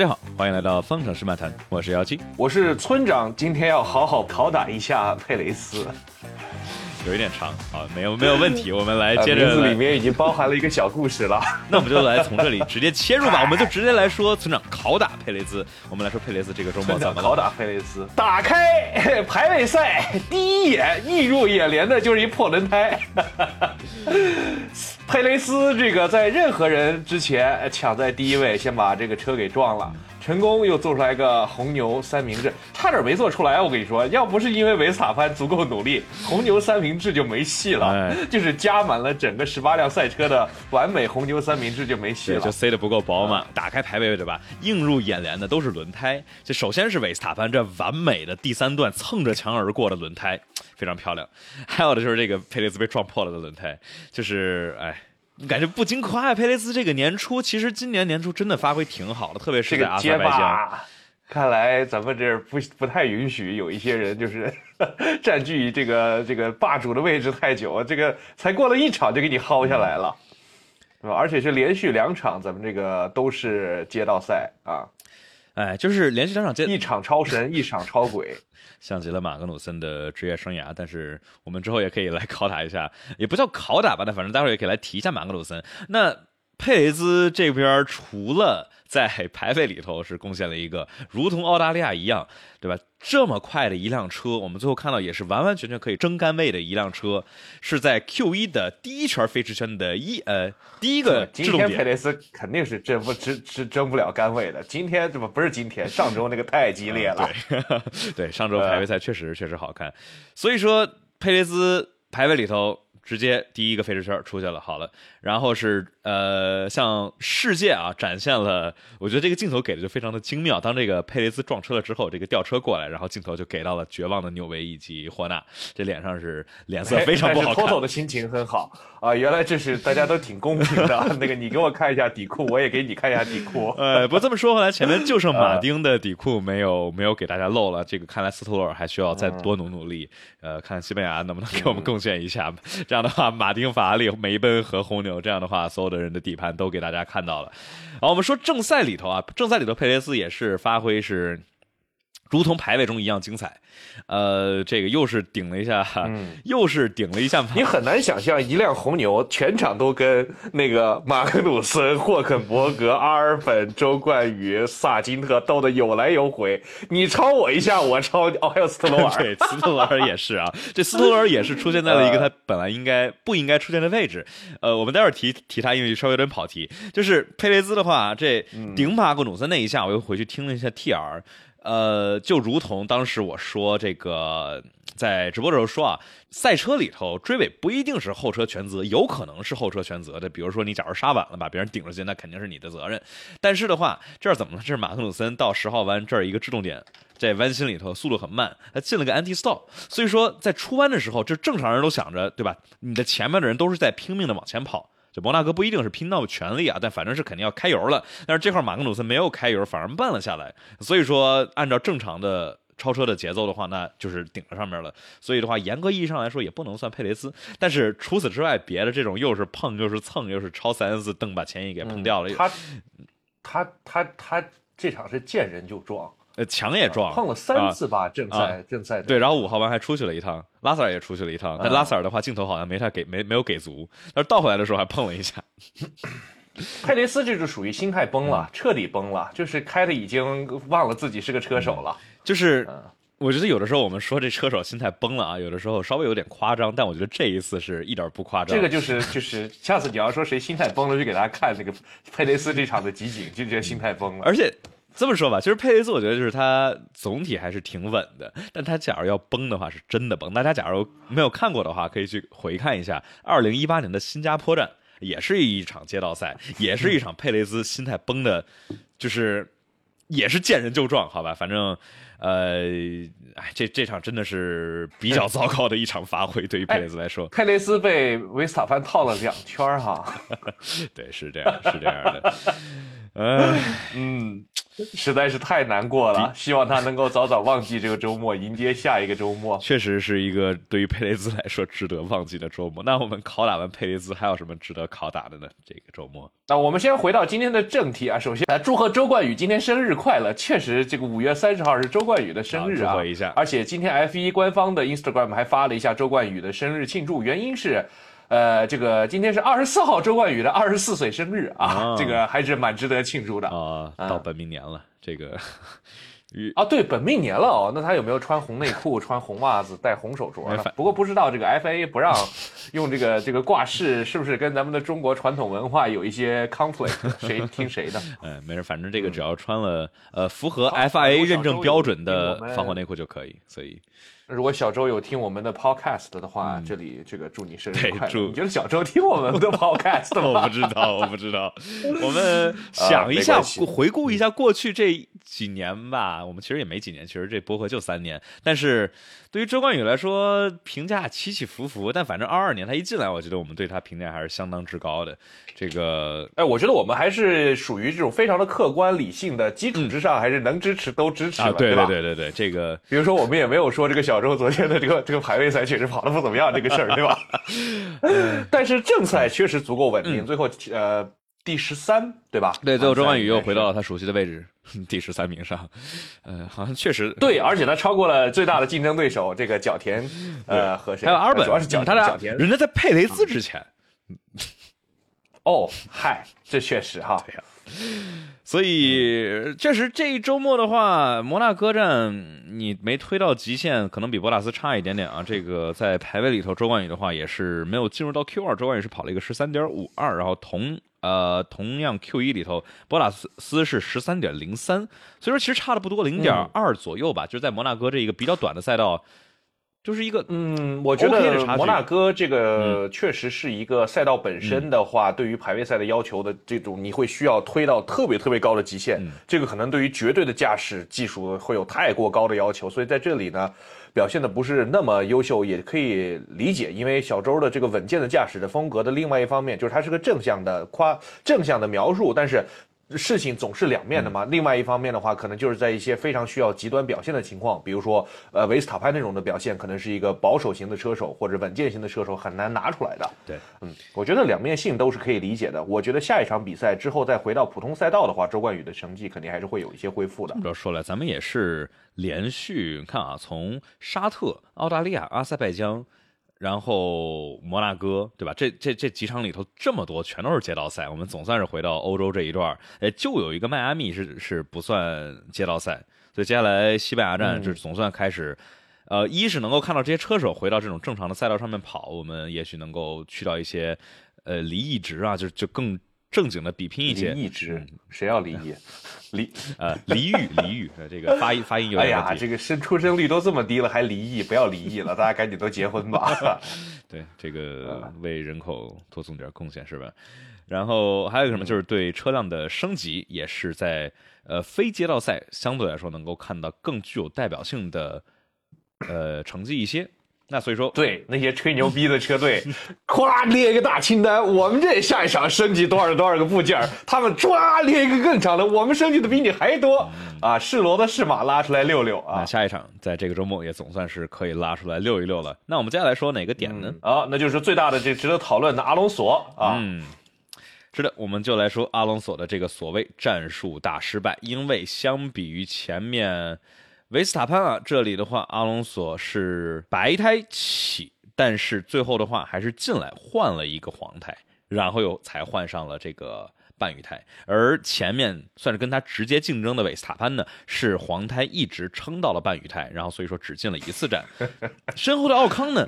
大家好，欢迎来到方程式漫谈，我是姚七，我是村长，今天要好好拷打一下佩雷斯。有一点长啊，没有没有问题，我们来接着。名字里面已经包含了一个小故事了，那我们就来从这里直接切入吧，我们就直接来说村长拷打佩雷斯。我们来说佩雷斯这个周末怎么拷打佩雷斯？打开 排位赛，第一眼映入眼帘的就是一破轮胎。佩雷斯这个在任何人之前抢在第一位，先把这个车给撞了。成功又做出来一个红牛三明治，差点没做出来。我跟你说，要不是因为维斯塔潘足够努力，红牛三明治就没戏了。就是加满了整个十八辆赛车的完美红牛三明治就没戏了，就塞得不够饱满。打开排位对吧？映入眼帘的都是轮胎。这首先是维斯塔潘这完美的第三段蹭着墙而过的轮胎，非常漂亮。还有的就是这个佩雷兹被撞破了的轮胎，就是哎。感觉不禁夸呀，佩雷斯这个年初其实今年年初真的发挥挺好的，特别是在阿塞拜疆。看来咱们这不不太允许有一些人就是占据这个这个霸主的位置太久，这个才过了一场就给你薅下来了，对吧？而且是连续两场，咱们这个都是街道赛啊。哎，就是连续两场街一场超神，一场超鬼，像极了马格努森的职业生涯。但是我们之后也可以来拷打一下，也不叫拷打吧，那反正待会儿也可以来提一下马格努森。那佩雷兹这边除了。在 排位里头是贡献了一个如同澳大利亚一样，对吧？这么快的一辆车，我们最后看到也是完完全全可以争杆位的一辆车，是在 Q 一的第一圈飞驰圈的一呃第一个今天佩雷斯肯定是争不争争争不了杆位的。今天这不不是今天，上周那个太激烈了。对 对，上周排位赛确实确实好看。所以说佩雷斯排位里头。直接第一个飞驰圈出去了，好了，然后是呃，向世界啊展现了，我觉得这个镜头给的就非常的精妙。当这个佩雷兹撞车了之后，这个吊车过来，然后镜头就给到了绝望的纽维以及霍纳，这脸上是脸色非常不好看。托托的心情很好啊，原来这是大家都挺公平的。那个你给我看一下底裤，我也给你看一下底裤。呃，不这么说回来，前面就剩马丁的底裤没有没有给大家露了。这个看来斯托罗尔还需要再多努努力。呃，看西班牙能不能给我们贡献一下。这样的话，马丁、法拉利、梅奔和红牛，这样的话，所有的人的底盘都给大家看到了。好，我们说正赛里头啊，正赛里头佩雷斯也是发挥是。如同排位中一样精彩，呃，这个又是顶了一下，又是顶了一下。你很难想象一辆红牛全场都跟那个马克努森、霍肯伯格、阿尔本、周冠宇、萨金特斗得有来有回。你超我一下，我超你哦，还有斯特罗尔，对，斯特罗尔也是啊。这斯特罗尔也是出现在了一个他本来应该不应该出现的位置。呃，我们待会儿提提他，因为稍微有点跑题。就是佩雷兹的话，这顶马克努森那一下，我又回去听了一下 TR。呃，就如同当时我说这个，在直播的时候说啊，赛车里头追尾不一定是后车全责，有可能是后车全责的。比如说你假如刹晚了，把别人顶出去，那肯定是你的责任。但是的话，这儿怎么了？这是马特鲁森到十号弯这儿一个制动点，在弯心里头速度很慢，他进了个 anti stop，所以说在出弯的时候，这正常人都想着，对吧？你的前面的人都是在拼命的往前跑。这摩纳哥不一定是拼到全力啊，但反正是肯定要开油了。但是这块马格努森没有开油，反而慢了下来。所以说，按照正常的超车的节奏的话，那就是顶在上面了。所以的话，严格意义上来说，也不能算佩雷斯。但是除此之外，别的这种又是碰又是蹭又是超三 S 蹬把前翼给碰掉了。他他他他这场是见人就撞。呃，墙也撞了，碰了三次吧，正赛正赛对，然后五号弯还出去了一趟，拉塞尔也出去了一趟，但拉塞尔的话镜头好像没太给，没没有给足，但是倒回来的时候还碰了一下。佩雷斯这就属于心态崩了，彻底崩了，就是开的已经忘了自己是个车手了。就是我觉得有的时候我们说这车手心态崩了啊，有的时候稍微有点夸张，但我觉得这一次是一点不夸张。这个就是就是下次你要说谁心态崩了，就给大家看那个 佩雷斯这场的集锦，就觉得心态崩了，而且。这么说吧，其实佩雷斯我觉得就是他总体还是挺稳的，但他假如要崩的话，是真的崩。大家假如没有看过的话，可以去回看一下二零一八年的新加坡站，也是一场街道赛，也是一场佩雷斯心态崩的，就是也是见人就撞，好吧，反正呃，哎，这这场真的是比较糟糕的一场发挥，对于佩雷斯来说，佩雷斯被维斯塔潘套了两圈哈，对，是这样，是这样的。哎，嗯，实在是太难过了。希望他能够早早忘记这个周末，迎接下一个周末。确实是一个对于佩雷兹来说值得忘记的周末。那我们拷打完佩雷兹，还有什么值得拷打的呢？这个周末，那我们先回到今天的正题啊。首先，来祝贺周冠宇今天生日快乐！确实，这个五月三十号是周冠宇的生日啊。祝贺一下。而且今天 F 一官方的 Instagram 还发了一下周冠宇的生日庆祝，原因是。呃，这个今天是二十四号，周冠宇的二十四岁生日啊，这个还是蛮值得庆祝的啊。到本命年了，这个，啊，对，本命年了哦。那他有没有穿红内裤、穿红袜子、戴红手镯呢？不过不知道这个 FIA 不让用这个这个挂饰，是不是跟咱们的中国传统文化有一些 conflict？谁听谁的？嗯，没事，反正这个只要穿了呃符合 FIA 认证标准的防火内裤就可以，所以。如果小周有听我们的 podcast 的话，这里这个祝你生日快乐。你觉得小周听我们的 podcast 吗？我不知道，我不知道。我们想一下，回顾一下过去这几年吧。我们其实也没几年，其实这播客就三年。但是对于周冠宇来说，评价起起伏伏。但反正二二年他一进来，我觉得我们对他评价还是相当之高的。这个，哎，我觉得我们还是属于这种非常的客观理性的基础之上，还是能支持都支持了，对吧？对对对对，这个，比如说我们也没有说这个小。周，昨天的这个这个排位赛确实跑的不怎么样，这个事儿，对吧？但是正赛确实足够稳定，最后呃第十三，对吧？对，最后周冠宇又回到了他熟悉的位置，第十三名上。呃，好像确实对，而且他超过了最大的竞争对手这个角田，呃，和谁？还有阿尔本，主要是角他俩，人家在佩雷兹之前。哦，嗨，这确实哈。所以，确实这一周末的话，摩纳哥站你没推到极限，可能比博拉斯差一点点啊。这个在排位里头，周冠宇的话也是没有进入到 Q 二，周冠宇是跑了一个十三点五二，然后同呃同样 Q 一里头，博拉斯是十三点零三，所以说其实差的不多，零点二左右吧，就是在摩纳哥这一个比较短的赛道。就是一个嗯，我觉得摩纳哥这个确实是一个赛道本身的话，对于排位赛的要求的这种，你会需要推到特别特别高的极限，这个可能对于绝对的驾驶技术会有太过高的要求，所以在这里呢，表现的不是那么优秀，也可以理解，因为小周的这个稳健的驾驶的风格的另外一方面，就是它是个正向的夸正向的描述，但是。事情总是两面的嘛。另外一方面的话，可能就是在一些非常需要极端表现的情况，比如说，呃，维斯塔潘那种的表现，可能是一个保守型的车手或者稳健型的车手很难拿出来的。对，嗯，我觉得两面性都是可以理解的。我觉得下一场比赛之后再回到普通赛道的话，周冠宇的成绩肯定还是会有一些恢复的。这么说来，咱们也是连续看啊，从沙特、澳大利亚、阿塞拜疆。然后摩纳哥，对吧？这这这几场里头这么多，全都是街道赛。我们总算是回到欧洲这一段哎，就有一个迈阿密是是不算街道赛。所以接下来西班牙站就总算开始，呃，一是能够看到这些车手回到这种正常的赛道上面跑，我们也许能够去到一些呃离异值啊，就就更。正经的比拼一些，离异值，谁要离异？离呃离异离异，这个发音发音有点问题。哎呀，这个生出生率都这么低了，还离异？不要离异了，大家赶紧都结婚吧。对，这个为人口多送点贡献是吧？然后还有什么，就是对车辆的升级，也是在呃非街道赛相对来说能够看到更具有代表性的呃成绩一些。那所以说，对那些吹牛逼的车队，咵列一个大清单，我们这下一场升级多少多少个部件他们唰列一个更长的，我们升级的比你还多啊！是骡子是马，拉出来溜溜啊！下一场在这个周末也总算是可以拉出来溜一溜了。那我们接下来说哪个点呢？啊，那就是最大的这值得讨论的阿隆索啊。嗯，是的，我们就来说阿隆索的这个所谓战术大失败，因为相比于前面。维斯塔潘啊，这里的话，阿隆索是白胎起，但是最后的话还是进来换了一个黄胎，然后又才换上了这个半雨胎。而前面算是跟他直接竞争的维斯塔潘呢，是黄胎一直撑到了半雨胎，然后所以说只进了一次站。身后的奥康呢？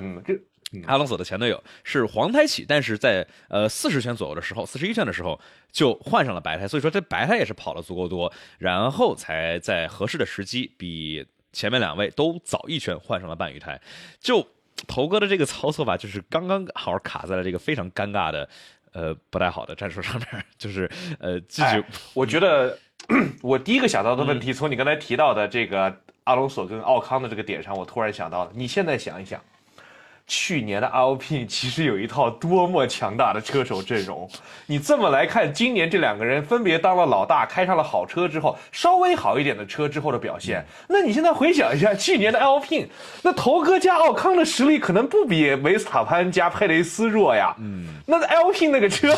阿隆索的前队友是黄胎起，但是在呃四十圈左右的时候，四十一圈的时候就换上了白胎，所以说这白胎也是跑了足够多，然后才在合适的时机比前面两位都早一圈换上了半雨胎。就头哥的这个操作吧，就是刚刚好卡在了这个非常尴尬的呃不太好的战术上面，就是呃继续。我觉得我第一个想到的问题，从你刚才提到的这个阿隆索跟奥康的这个点上，我突然想到了，你现在想一想。去年的 Alpine 其实有一套多么强大的车手阵容。你这么来看，今年这两个人分别当了老大，开上了好车之后，稍微好一点的车之后的表现，那你现在回想一下去年的 Alpine，那头哥加奥康的实力可能不比维斯塔潘加佩雷斯弱呀。嗯，那 Alpine 那个车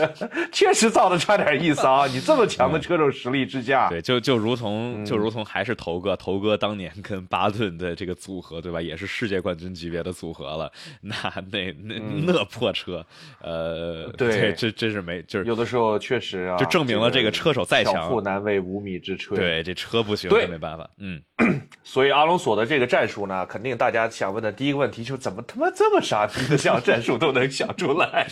确实造的差点意思啊！你这么强的车手实力之下，对，就就如同就如同还是头哥，头哥当年跟巴顿的这个组合，对吧？也是世界冠军级别的组合。了，那那那那破车，呃，对，这真是没，就是有的时候确实啊，就证明了这个车手再强，巧妇难为无米之炊。对，这车不行，对，没办法。嗯，所以阿隆索的这个战术呢，肯定大家想问的第一个问题就是，怎么他妈这么傻逼的想战术都能想出来？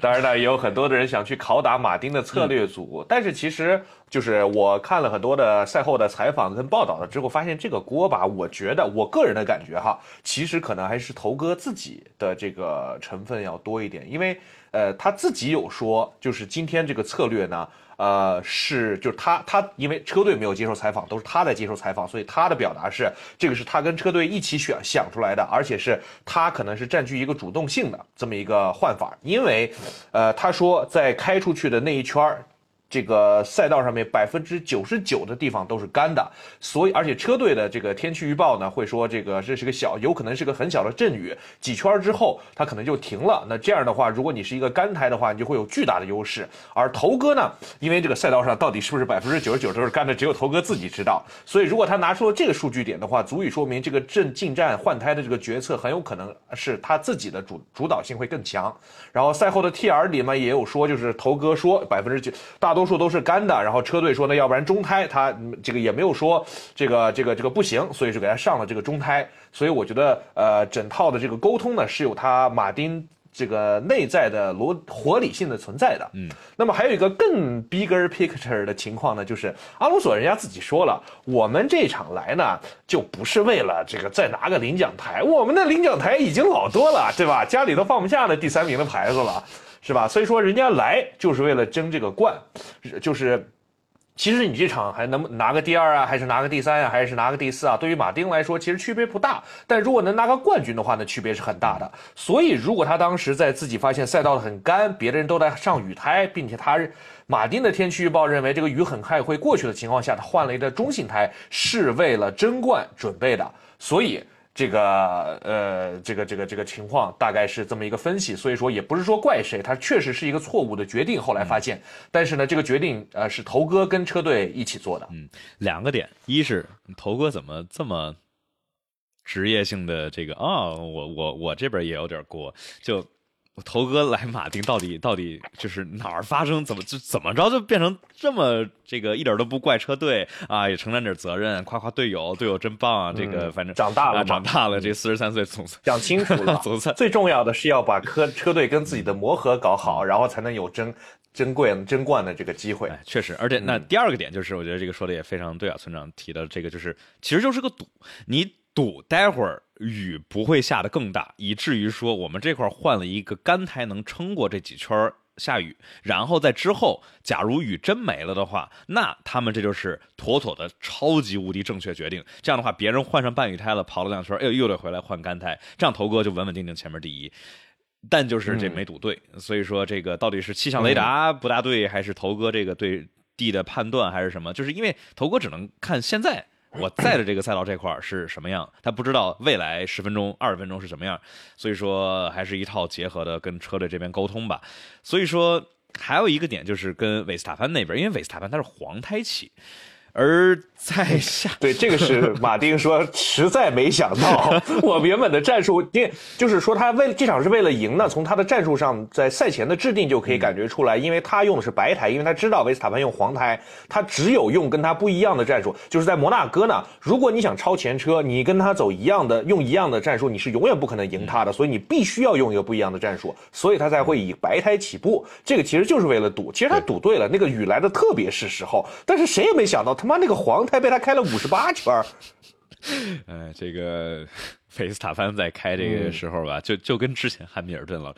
当然呢，也有很多的人想去拷打马丁的策略组，但是其实就是我看了很多的赛后的采访跟报道了之后，发现这个锅吧，我觉得我个人的感觉哈，其实可能还是头哥自己的这个成分要多一点，因为呃他自己有说，就是今天这个策略呢。呃，是，就是他，他因为车队没有接受采访，都是他在接受采访，所以他的表达是，这个是他跟车队一起选想出来的，而且是他可能是占据一个主动性的这么一个换法，因为，呃，他说在开出去的那一圈儿。这个赛道上面百分之九十九的地方都是干的，所以而且车队的这个天气预报呢会说这个这是个小，有可能是个很小的阵雨，几圈之后它可能就停了。那这样的话，如果你是一个干胎的话，你就会有巨大的优势。而头哥呢，因为这个赛道上到底是不是百分之九十九都是干的，只有头哥自己知道。所以如果他拿出了这个数据点的话，足以说明这个阵进站换胎的这个决策很有可能是他自己的主主导性会更强。然后赛后的 TR 里面也有说，就是头哥说百分之九大多。多数都是干的，然后车队说呢，要不然中胎，他这个也没有说这个这个这个不行，所以就给他上了这个中胎。所以我觉得，呃，整套的这个沟通呢，是有他马丁这个内在的逻合理性的存在的。嗯，那么还有一个更 bigger picture 的情况呢，就是阿隆索人家自己说了，我们这场来呢，就不是为了这个再拿个领奖台，我们的领奖台已经老多了，对吧？家里都放不下那第三名的牌子了。是吧？所以说人家来就是为了争这个冠，就是，其实你这场还能拿个第二啊，还是拿个第三啊，还是拿个第四啊？对于马丁来说，其实区别不大。但如果能拿个冠军的话呢，区别是很大的。所以如果他当时在自己发现赛道很干，别的人都在上雨胎，并且他马丁的天气预报认为这个雨很快会过去的情况下，他换了一个中性胎，是为了争冠准备的。所以。这个呃，这个这个这个情况大概是这么一个分析，所以说也不是说怪谁，他确实是一个错误的决定。后来发现，但是呢，这个决定呃是头哥跟车队一起做的。嗯，两个点，一是头哥怎么这么职业性的这个啊，我我我这边也有点过，就。头哥来马丁到底到底就是哪儿发生怎么就怎么着就变成这么这个一点都不怪车队啊也承担点责任夸夸队友队友真棒啊这个反正长大了长大了这四十三岁总算讲清楚了 总算最重要的是要把车车队跟自己的磨合搞好然后才能有争珍贵争冠的这个机会确实而且那第二个点就是我觉得这个说的也非常对啊村长提的这个就是其实就是个赌你。赌待会儿雨不会下的更大，以至于说我们这块换了一个干胎能撑过这几圈下雨，然后在之后，假如雨真没了的话，那他们这就是妥妥的超级无敌正确决定。这样的话，别人换上半雨胎了，跑了两圈，哎呦，又得回来换干胎，这样头哥就稳稳定定前面第一。但就是这没赌对，所以说这个到底是气象雷达不大对，还是头哥这个对地的判断，还是什么？就是因为头哥只能看现在。我在的这个赛道这块是什么样？他不知道未来十分钟、二十分钟是什么样，所以说还是一套结合的跟车队这边沟通吧。所以说还有一个点就是跟韦斯塔潘那边，因为韦斯塔潘他是黄胎起。而在下，对这个是马丁说，实在没想到，我原本的战术，因为就是说他为这场是为了赢呢。从他的战术上，在赛前的制定就可以感觉出来，因为他用的是白胎，因为他知道维斯塔潘用黄胎，他只有用跟他不一样的战术。就是在摩纳哥呢，如果你想超前车，你跟他走一样的，用一样的战术，你是永远不可能赢他的，所以你必须要用一个不一样的战术，所以他才会以白胎起步。这个其实就是为了赌，其实他赌对了，那个雨来的特别是时候，但是谁也没想到。他妈那个黄胎被他开了五十八圈儿，哎，这个 费斯塔潘在开这个时候吧，就就跟之前汉密尔顿了，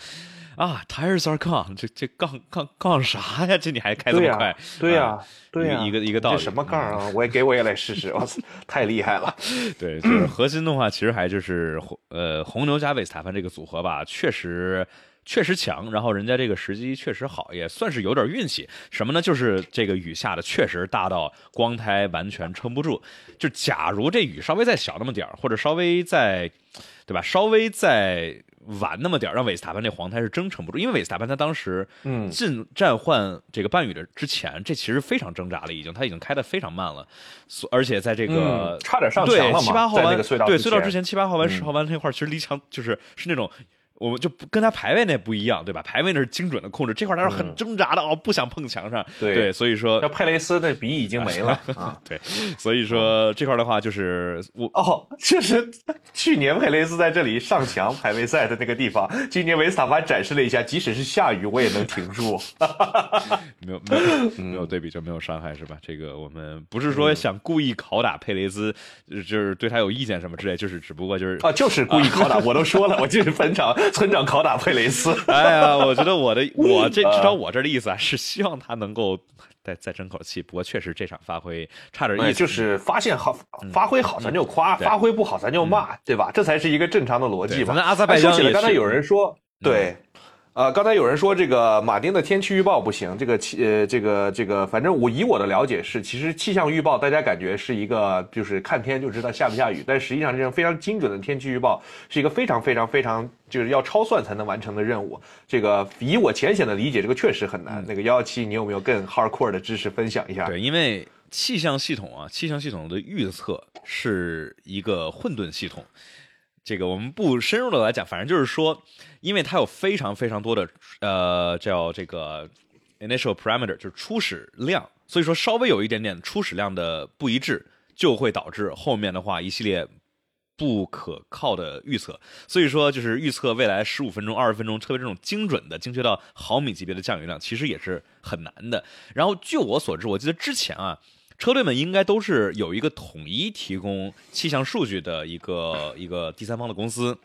啊，tires are gone，这这杠杠杠啥呀？这你还开这么快？，对呀啊，对呀，一个一个道理。这什么杠啊？我也给我也来试试，我操，太厉害了。对，就是核心的话，其实还就是红呃红牛加维斯塔潘这个组合吧，确实确实强，然后人家这个时机确实好，也算是有点运气。什么呢？就是这个雨下的确实大到光胎完全撑不住。就假如这雨稍微再小那么点儿，或者稍微再对吧，稍微再晚那么点儿，让韦斯塔潘这黄胎是真撑不住，因为韦斯塔潘他当时嗯进站换这个半雨的之前，这其实非常挣扎了，已经他已经开的非常慢了，所而且在这个嗯差点上对墙了嘛七八号弯对隧道之前七八号弯嗯十号弯那块儿其实离墙就是是那种。我们就不跟他排位那不一样，对吧？排位那是精准的控制，这块儿他是很挣扎的哦，不想碰墙上。嗯对对，所以说那佩雷斯的笔已经没了 啊。对，所以说这块儿的话就是我哦，就是去年佩雷斯在这里上墙排位赛的那个地方，今年维斯塔潘展示了一下，即使是下雨我也能停住。没有没有嗯没有对比就没有伤害是吧？这个我们不是说想故意拷打佩雷兹，呃就是对他有意见什么之类，就是只不过就是啊，就是故意拷打，我都说了，我就是本场村长拷打佩雷斯。哎呀，我觉得我的 我这至少啊我这儿的意思啊，是希望他能够再再争口气。不过确实这场发挥差点意哎，思，就是发现好，发挥好咱就夸，发挥不好咱就骂，对吧？这才是一个正常的逻辑嘛。对咱们阿塞拜疆也哎说起来，刚才有人说，对。呃，刚才有人说这个马丁的天气预报不行，这个气呃，这个这个，反正我以我的了解是，其实气象预报大家感觉是一个就是看天就知道下不下雨，但实际上这种非常精准的天气预报是一个非常非常非常就是要超算才能完成的任务。这个以我浅显的理解，这个确实很难。那个幺幺七，你有没有更 hardcore 的知识分享一下？对，因为气象系统啊，气象系统的预测是一个混沌系统。这个我们不深入的来讲，反正就是说，因为它有非常非常多的呃叫这个 initial parameter，就是初始量，所以说稍微有一点点初始量的不一致，就会导致后面的话一系列不可靠的预测。所以说，就是预测未来十五分钟、二十分钟，特别这种精准的、精确到毫米级别的降雨量，其实也是很难的。然后，据我所知，我记得之前啊。车队们应该都是有一个统一提供气象数据的一个一个第三方的公司，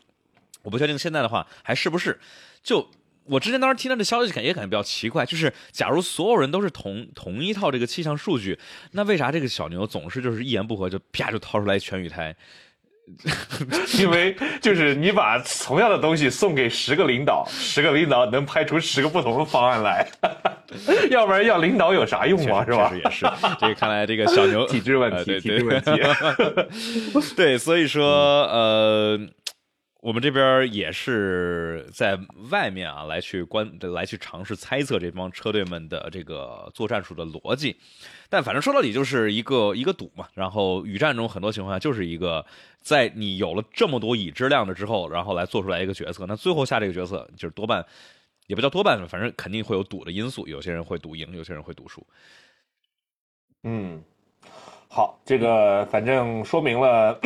我不确定现在的话还是不是。就我之前当时听到这消息，感也感觉比较奇怪，就是假如所有人都是同同一套这个气象数据，那为啥这个小牛总是就是一言不合就啪就掏出来全雨胎？因为就是你把同样的东西送给十个领导，十个领导能拍出十个不同的方案来，要不然要领导有啥用啊？是吧？也是，这个看来这个小牛体质问题，呃对体制问题。对，所以说呃，我们这边也是在外面啊来去观来去尝试猜测这帮车队们的这个做战术的逻辑，但反正说到底就是一个一个赌嘛。然后雨战中很多情况下就是一个在你有了这么多已知量的之后，然后来做出来一个决策，那最后下这个决策就是多半也不叫多半，反正肯定会有赌的因素，有些人会赌赢，有些人会赌输。嗯，好，这个反正说明了，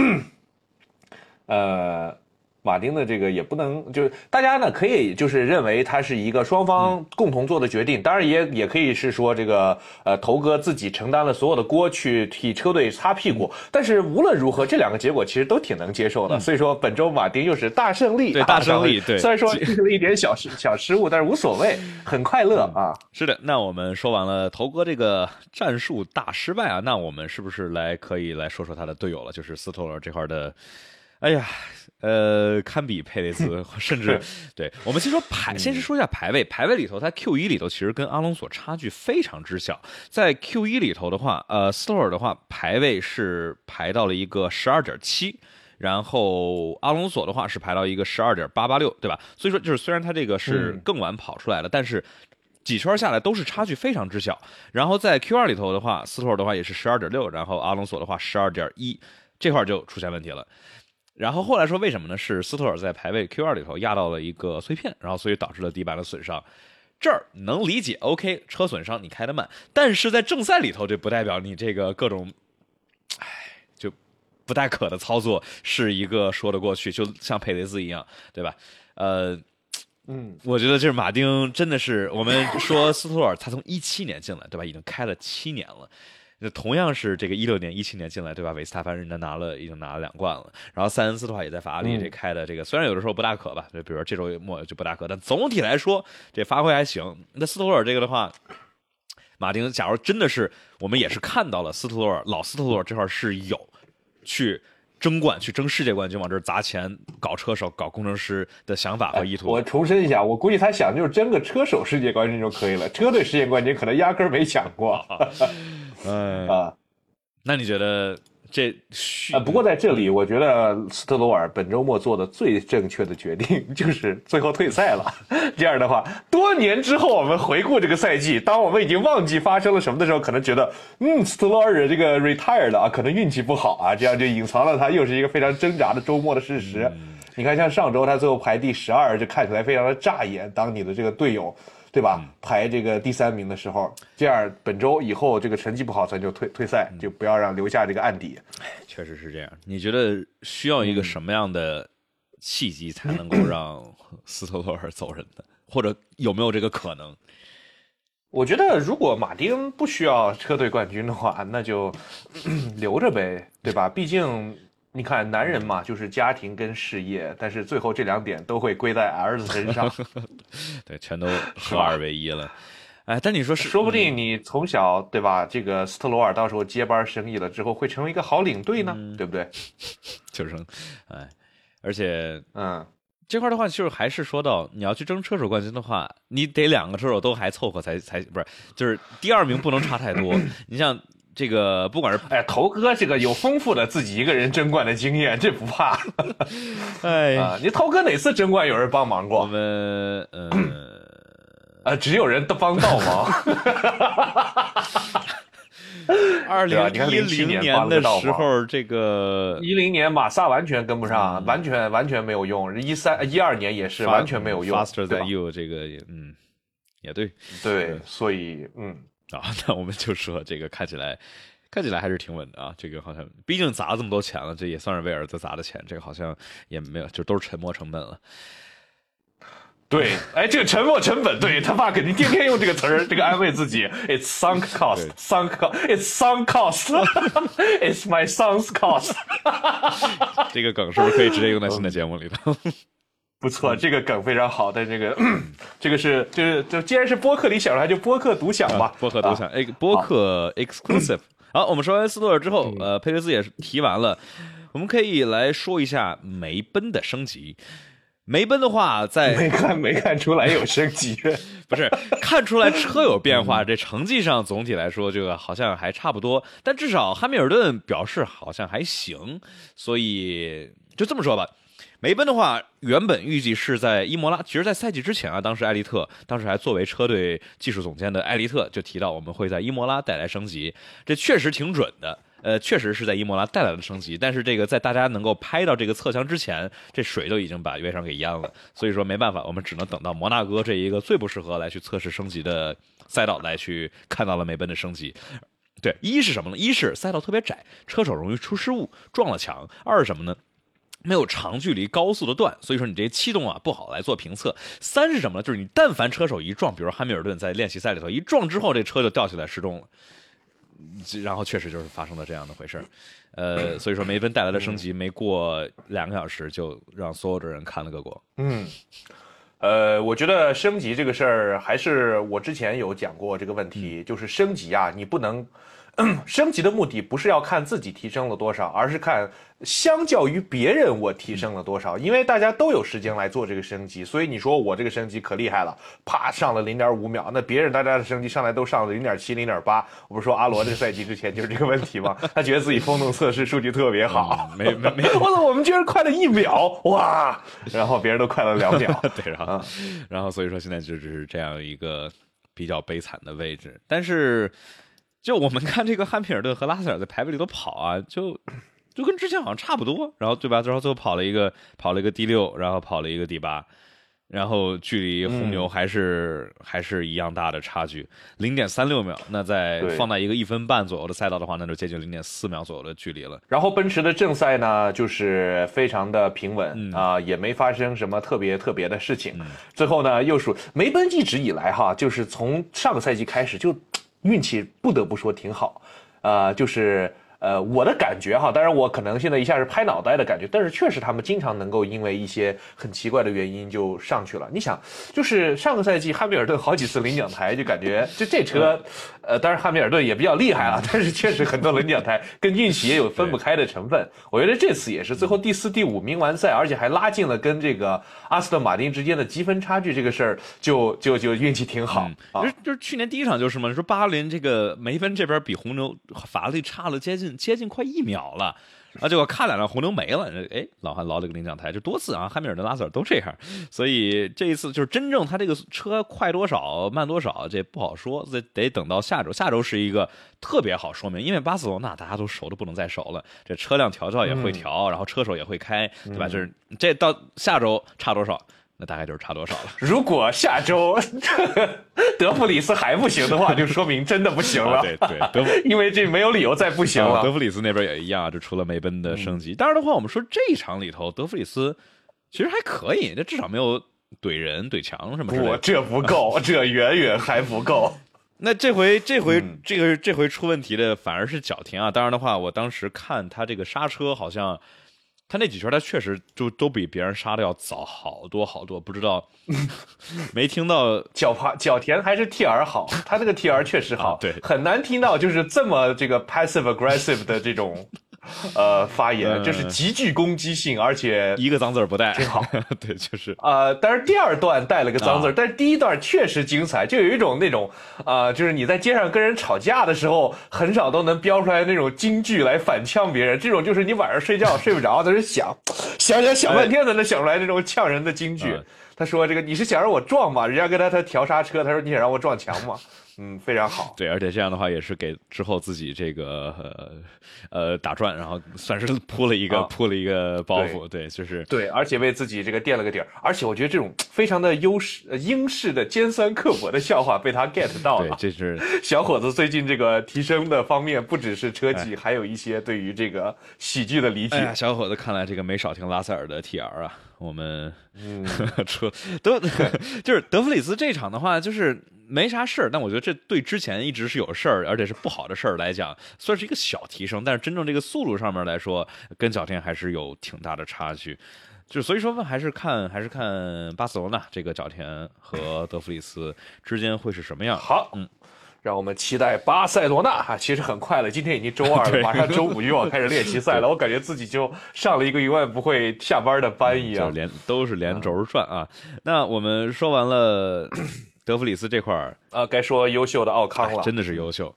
呃，马丁的这个也不能就是大家呢可以就是认为他是一个双方共同做的决定，当然也也可以是说这个呃头哥自己承担了所有的锅去替车队擦屁股，但是无论如何这两个结果其实都挺能接受的，所以说本周马丁又是大胜利，啊对大胜利对虽然说一点小失小失误，但是无所谓，很快乐啊。是的，那我们说完了头哥这个战术大失败啊，那我们是不是来可以来说说他的队友了？就是斯托尔这块的，哎呀，呃，堪比佩雷兹，甚至对我们先说排，先是说一下排位，排位里头，他 Q 一里头其实跟阿隆索差距非常之小，在 Q 一里头的话，呃，斯托尔的话排位是排到了一个十二点七。然后阿隆索的话是排到一个十二点八八六，对吧？所以说就是虽然他这个是嗯更晚跑出来了，但是几圈下来都是差距非常之小。然后在 Q 二里头的话，斯托尔的话也是十二点六，然后阿隆索的话十二点一，这块就出现问题了。然后后来说为什么呢？是斯托尔在排位 Q 二里头压到了一个碎片，然后所以导致了底板的损伤。这儿能理解，OK，车损伤你开的慢，但是在正赛里头，这不代表你这个各种，唉，就不太可的操作是一个说得过去，就像佩雷兹一样，对吧？呃，嗯，我觉得就是马丁真的是，我们说斯托尔他从一七年进来，对吧？已经开了七年了。那同样是这个一六年、一七年进来，对吧？维斯塔潘人家拿了，已经拿了两冠了。然后塞恩斯的话也在法拉利这开的这个，虽然有的时候不大可吧，就比如说这周末就不大可，但总体来说这发挥还行。那斯托尔这个的话，马丁，假如真的是我们也是看到了斯托尔老斯托尔这块是有去。争冠去争世界冠军，往这砸钱搞车手、搞工程师的想法和意图。我重申一下，我估计他想就是争个车手世界冠军就可以了，车队世界冠军可能压根儿没想过。嗯啊，那你觉得？这需啊，不过在这里，我觉得斯特罗尔本周末做的最正确的决定就是最后退赛了。这样的话，多年之后我们回顾这个赛季，当我们已经忘记发生了什么的时候，可能觉得，嗯，斯特罗尔这个 retire 了啊，可能运气不好啊，这样就隐藏了他又是一个非常挣扎的周末的事实。你看，像上周他最后排第十二，就看起来非常的扎眼。当你的这个队友。对吧？排这个第三名的时候，这样本周以后这个成绩不好，咱就退退赛，就不要让留下这个案底。确实是这样。你觉得需要一个什么样的契机才能够 让斯特罗尔走人的？或者有没有这个可能？我觉得，如果马丁不需要车队冠军的话，那就 留着呗，对吧？毕竟。你看，男人嘛，就是家庭跟事业，但是最后这两点都会归在儿子身上 对，全都合二为一了。哎，但你说是，说不定你从小对吧？这个斯特罗尔到时候接班生意了之后，会成为一个好领队呢，对不对？就是，哎，而且，嗯，这块的话，就是还是说到你要去争车手冠军的话，你得两个车手都还凑合才才不是，就是第二名不能差太多。你像。这个不管是哎，头哥这个有丰富的自己一个人争冠的经验，这不怕。哎，啊，你头哥哪次争冠有人帮忙过？我们呃，啊，只有人帮倒忙。二零一零年的时候，这个一零年马萨完全跟不上，完全完全没有用。一三一二年也是完全没有用。Faster than you，这个嗯，也对，对，所以嗯。啊，那我们就说这个看起来，看起来还是挺稳的啊。这个好像毕竟砸了这么多钱了，这也算是为儿子砸的钱。这个好像也没有，就都是沉没成本了。对，哎，这个沉没成本，对他爸肯定天天用这个词儿，这个安慰自己。It's sunk cost, sunk cost, it's sunk cost, it's my son's cost。这个梗是不是可以直接用在新的节目里头？不错，这个梗非常好。但这个，这个是就是就既然是播客里想出来，就播客独享吧。播客独享，哎，播客 exclusive。好，我们说完斯诺尔之后，呃，佩雷斯也是提完了，我们可以来说一下梅奔的升级。梅奔的话，在 没看没看出来有升级，不是看出来车有变化。这成绩上总体来说，这个好像还差不多。但至少汉密尔顿表示好像还行，所以就这么说吧。梅奔的话，原本预计是在伊莫拉。其实，在赛季之前啊，当时艾利特当时还作为车队技术总监的艾利特就提到，我们会在伊莫拉带来升级。这确实挺准的，呃，确实是在伊莫拉带来了升级。但是，这个在大家能够拍到这个侧墙之前，这水都已经把约上给淹了。所以说，没办法，我们只能等到摩纳哥这一个最不适合来去测试升级的赛道来去看到了梅奔的升级。对，一是什么呢？一是赛道特别窄，车手容易出失误，撞了墙；二是什么呢？没有长距离高速的段，所以说你这气动啊不好来做评测。三是什么呢？就是你但凡车手一撞，比如汉密尔顿在练习赛里头一撞之后，这车就掉起来失重了，然后确实就是发生了这样的回事呃，所以说梅奔带来的升级，没过两个小时就让所有的人看了个过。嗯，呃，我觉得升级这个事儿还是我之前有讲过这个问题，就是升级啊，你不能。升级的目的不是要看自己提升了多少，而是看相较于别人我提升了多少。因为大家都有时间来做这个升级，所以你说我这个升级可厉害了，啪上了零点五秒，那别人大家的升级上来都上了零点七、零点八。我 不是说阿罗这个赛季之前就是这个问题吗？他觉得自己风洞测试数据特别好，没没没，我操，我们居然快了一秒哇！然后别人都快了两秒，对，然后然后所以说现在就只是这样一个比较悲惨的位置，但是。就我们看这个汉密尔顿和拉塞尔在排位里头跑啊，就就跟之前好像差不多，然后对吧？然后最后跑了一个跑了一个第六，然后跑了一个第八，然后距离红牛还是还是一样大的差距，零点三六秒。那在放在一个一分半左右的赛道的话，那就接近零点四秒左右的距离了。然后奔驰的正赛呢，就是非常的平稳啊，也没发生什么特别特别的事情。最后呢，又属梅奔一直以来哈，就是从上个赛季开始就。运气不得不说挺好，呃，就是。呃，我的感觉哈，当然我可能现在一下是拍脑袋的感觉，但是确实他们经常能够因为一些很奇怪的原因就上去了。你想，就是上个赛季汉密尔顿好几次领奖台，就感觉 就这车，呃，当然汉密尔顿也比较厉害啊，但是确实很多领奖台跟运气也有分不开的成分。我觉得这次也是最后第四、第五名完赛，而且还拉近了跟这个阿斯顿马丁之间的积分差距，这个事儿就就就运气挺好。就是就是去年第一场就是嘛，你说巴林这个梅奔这边比红牛法拉利差了接近。接近快一秒了，啊，结果看两辆红牛没了，哎，老汉捞了个领奖台，就多次啊，汉密尔顿、拉塞尔都这样，所以这一次就是真正他这个车快多少、慢多少，这不好说，这得等到下周。下周是一个特别好说明，因为巴塞罗那大家都熟的不能再熟了，这车辆调教也会调，然后车手也会开，对吧？就是这到下周差多少？那大概就是差多少了。如果下周 德弗里斯还不行的话，就说明真的不行了。对对，德弗，因为这没有理由再不行了。德弗里斯那边也一样，就除了梅奔的升级。当然的话，我们说这一场里头，德弗里斯其实还可以，这至少没有怼人、怼墙什么的。不，这不够，这远远还不够。那这回，这回，这个这回出问题的反而是角田啊。当然的话，我当时看他这个刹车好像。他那几圈，他确实就都比别人杀的要早好多好多，不知道 没听到脚爬脚田还是 T R 好，他那个 T R 确实好，对，很难听到就是这么这个 passive aggressive 的这种。呃，发言就是极具攻击性，而且一个脏字儿不带，挺好。对，就是呃，但是第二段带了个脏字儿，但是第一段确实精彩，就有一种那种啊，就是你在街上跟人吵架的时候，很少都能飙出来那种京剧来反呛别人。这种就是你晚上睡觉睡不着，在那想想想想半天，才能想出来那种呛人的京剧。他说：“这个你是想让我撞吗？人家跟他他调刹车，他说你想让我撞墙吗？”嗯，非常好。对，而且这样的话也是给之后自己这个呃呃打转，然后算是铺了一个铺了一个包袱。对，就是对，而且为自己这个垫了个底儿。而且我觉得这种非常的优势英式的尖酸刻薄的笑话被他 get 到了。这是 小伙子最近这个提升的方面，不只是车技，还有一些对于这个喜剧的理解。小伙子看来这个没少听拉塞尔的 TR 啊。我们嗯 车德 就是德弗里斯这场的话，就是没啥事儿，但我觉得这对之前一直是有事儿，而且是不好的事儿来讲，算是一个小提升。但是真正这个速度上面来说，跟角田还是有挺大的差距。就所以说，问还是看还是看巴塞罗那这个角田和德弗里斯之间会是什么样。好，嗯。让我们期待巴塞罗那哈，其实很快了，今天已经周二了，马上周五又要开始练习赛了。我感觉自己就上了一个永远不会下班的班一样，连都是连轴转啊。那我们说完了德弗里斯这块儿啊，该说优秀的奥康了，真的是优秀。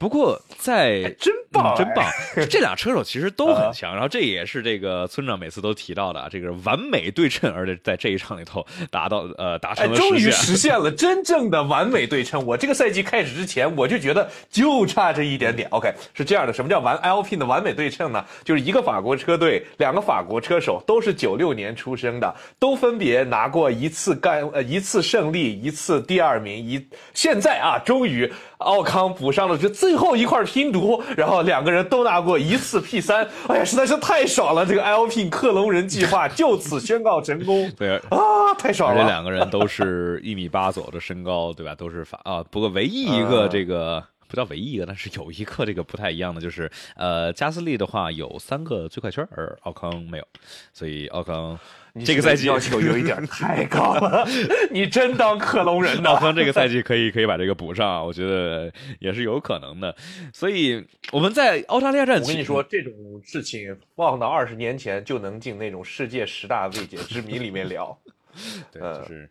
不过在真棒，真棒！这俩车手其实都很强，然后这也是这个村长每次都提到的，这个完美对称，而且在这一场里头达到呃达成了终于实现了真正的完美对称。我这个赛季开始之前，我就觉得就差这一点点。OK，是这样的，什么叫完 LP 的完美对称呢？就是一个法国车队，两个法国车手都是九六年出生的，都分别拿过一次干呃一次胜利，一次第二名，一现在啊，终于。奥康补上了这最后一块拼图，然后两个人都拿过一次 P 三，哎呀，实在是太爽了！这个 L P 克隆人计划就此宣告成功。对啊，太爽了！这两个人都是一米八左右的身高，对吧？都是法啊。不过唯一一个这个不叫唯一一个，但是有一个这个不太一样的就是，呃，加斯利的话有三个最快圈，而奥康没有，所以奥康。这个赛季要求有一点太高了，你真当克隆人呢？奥康这个赛季可以可以把这个补上，我觉得也是有可能的。所以我们在澳大利亚站，我跟你说，这种事情放到二十年前就能进那种世界十大未解之谜里面聊。对，就是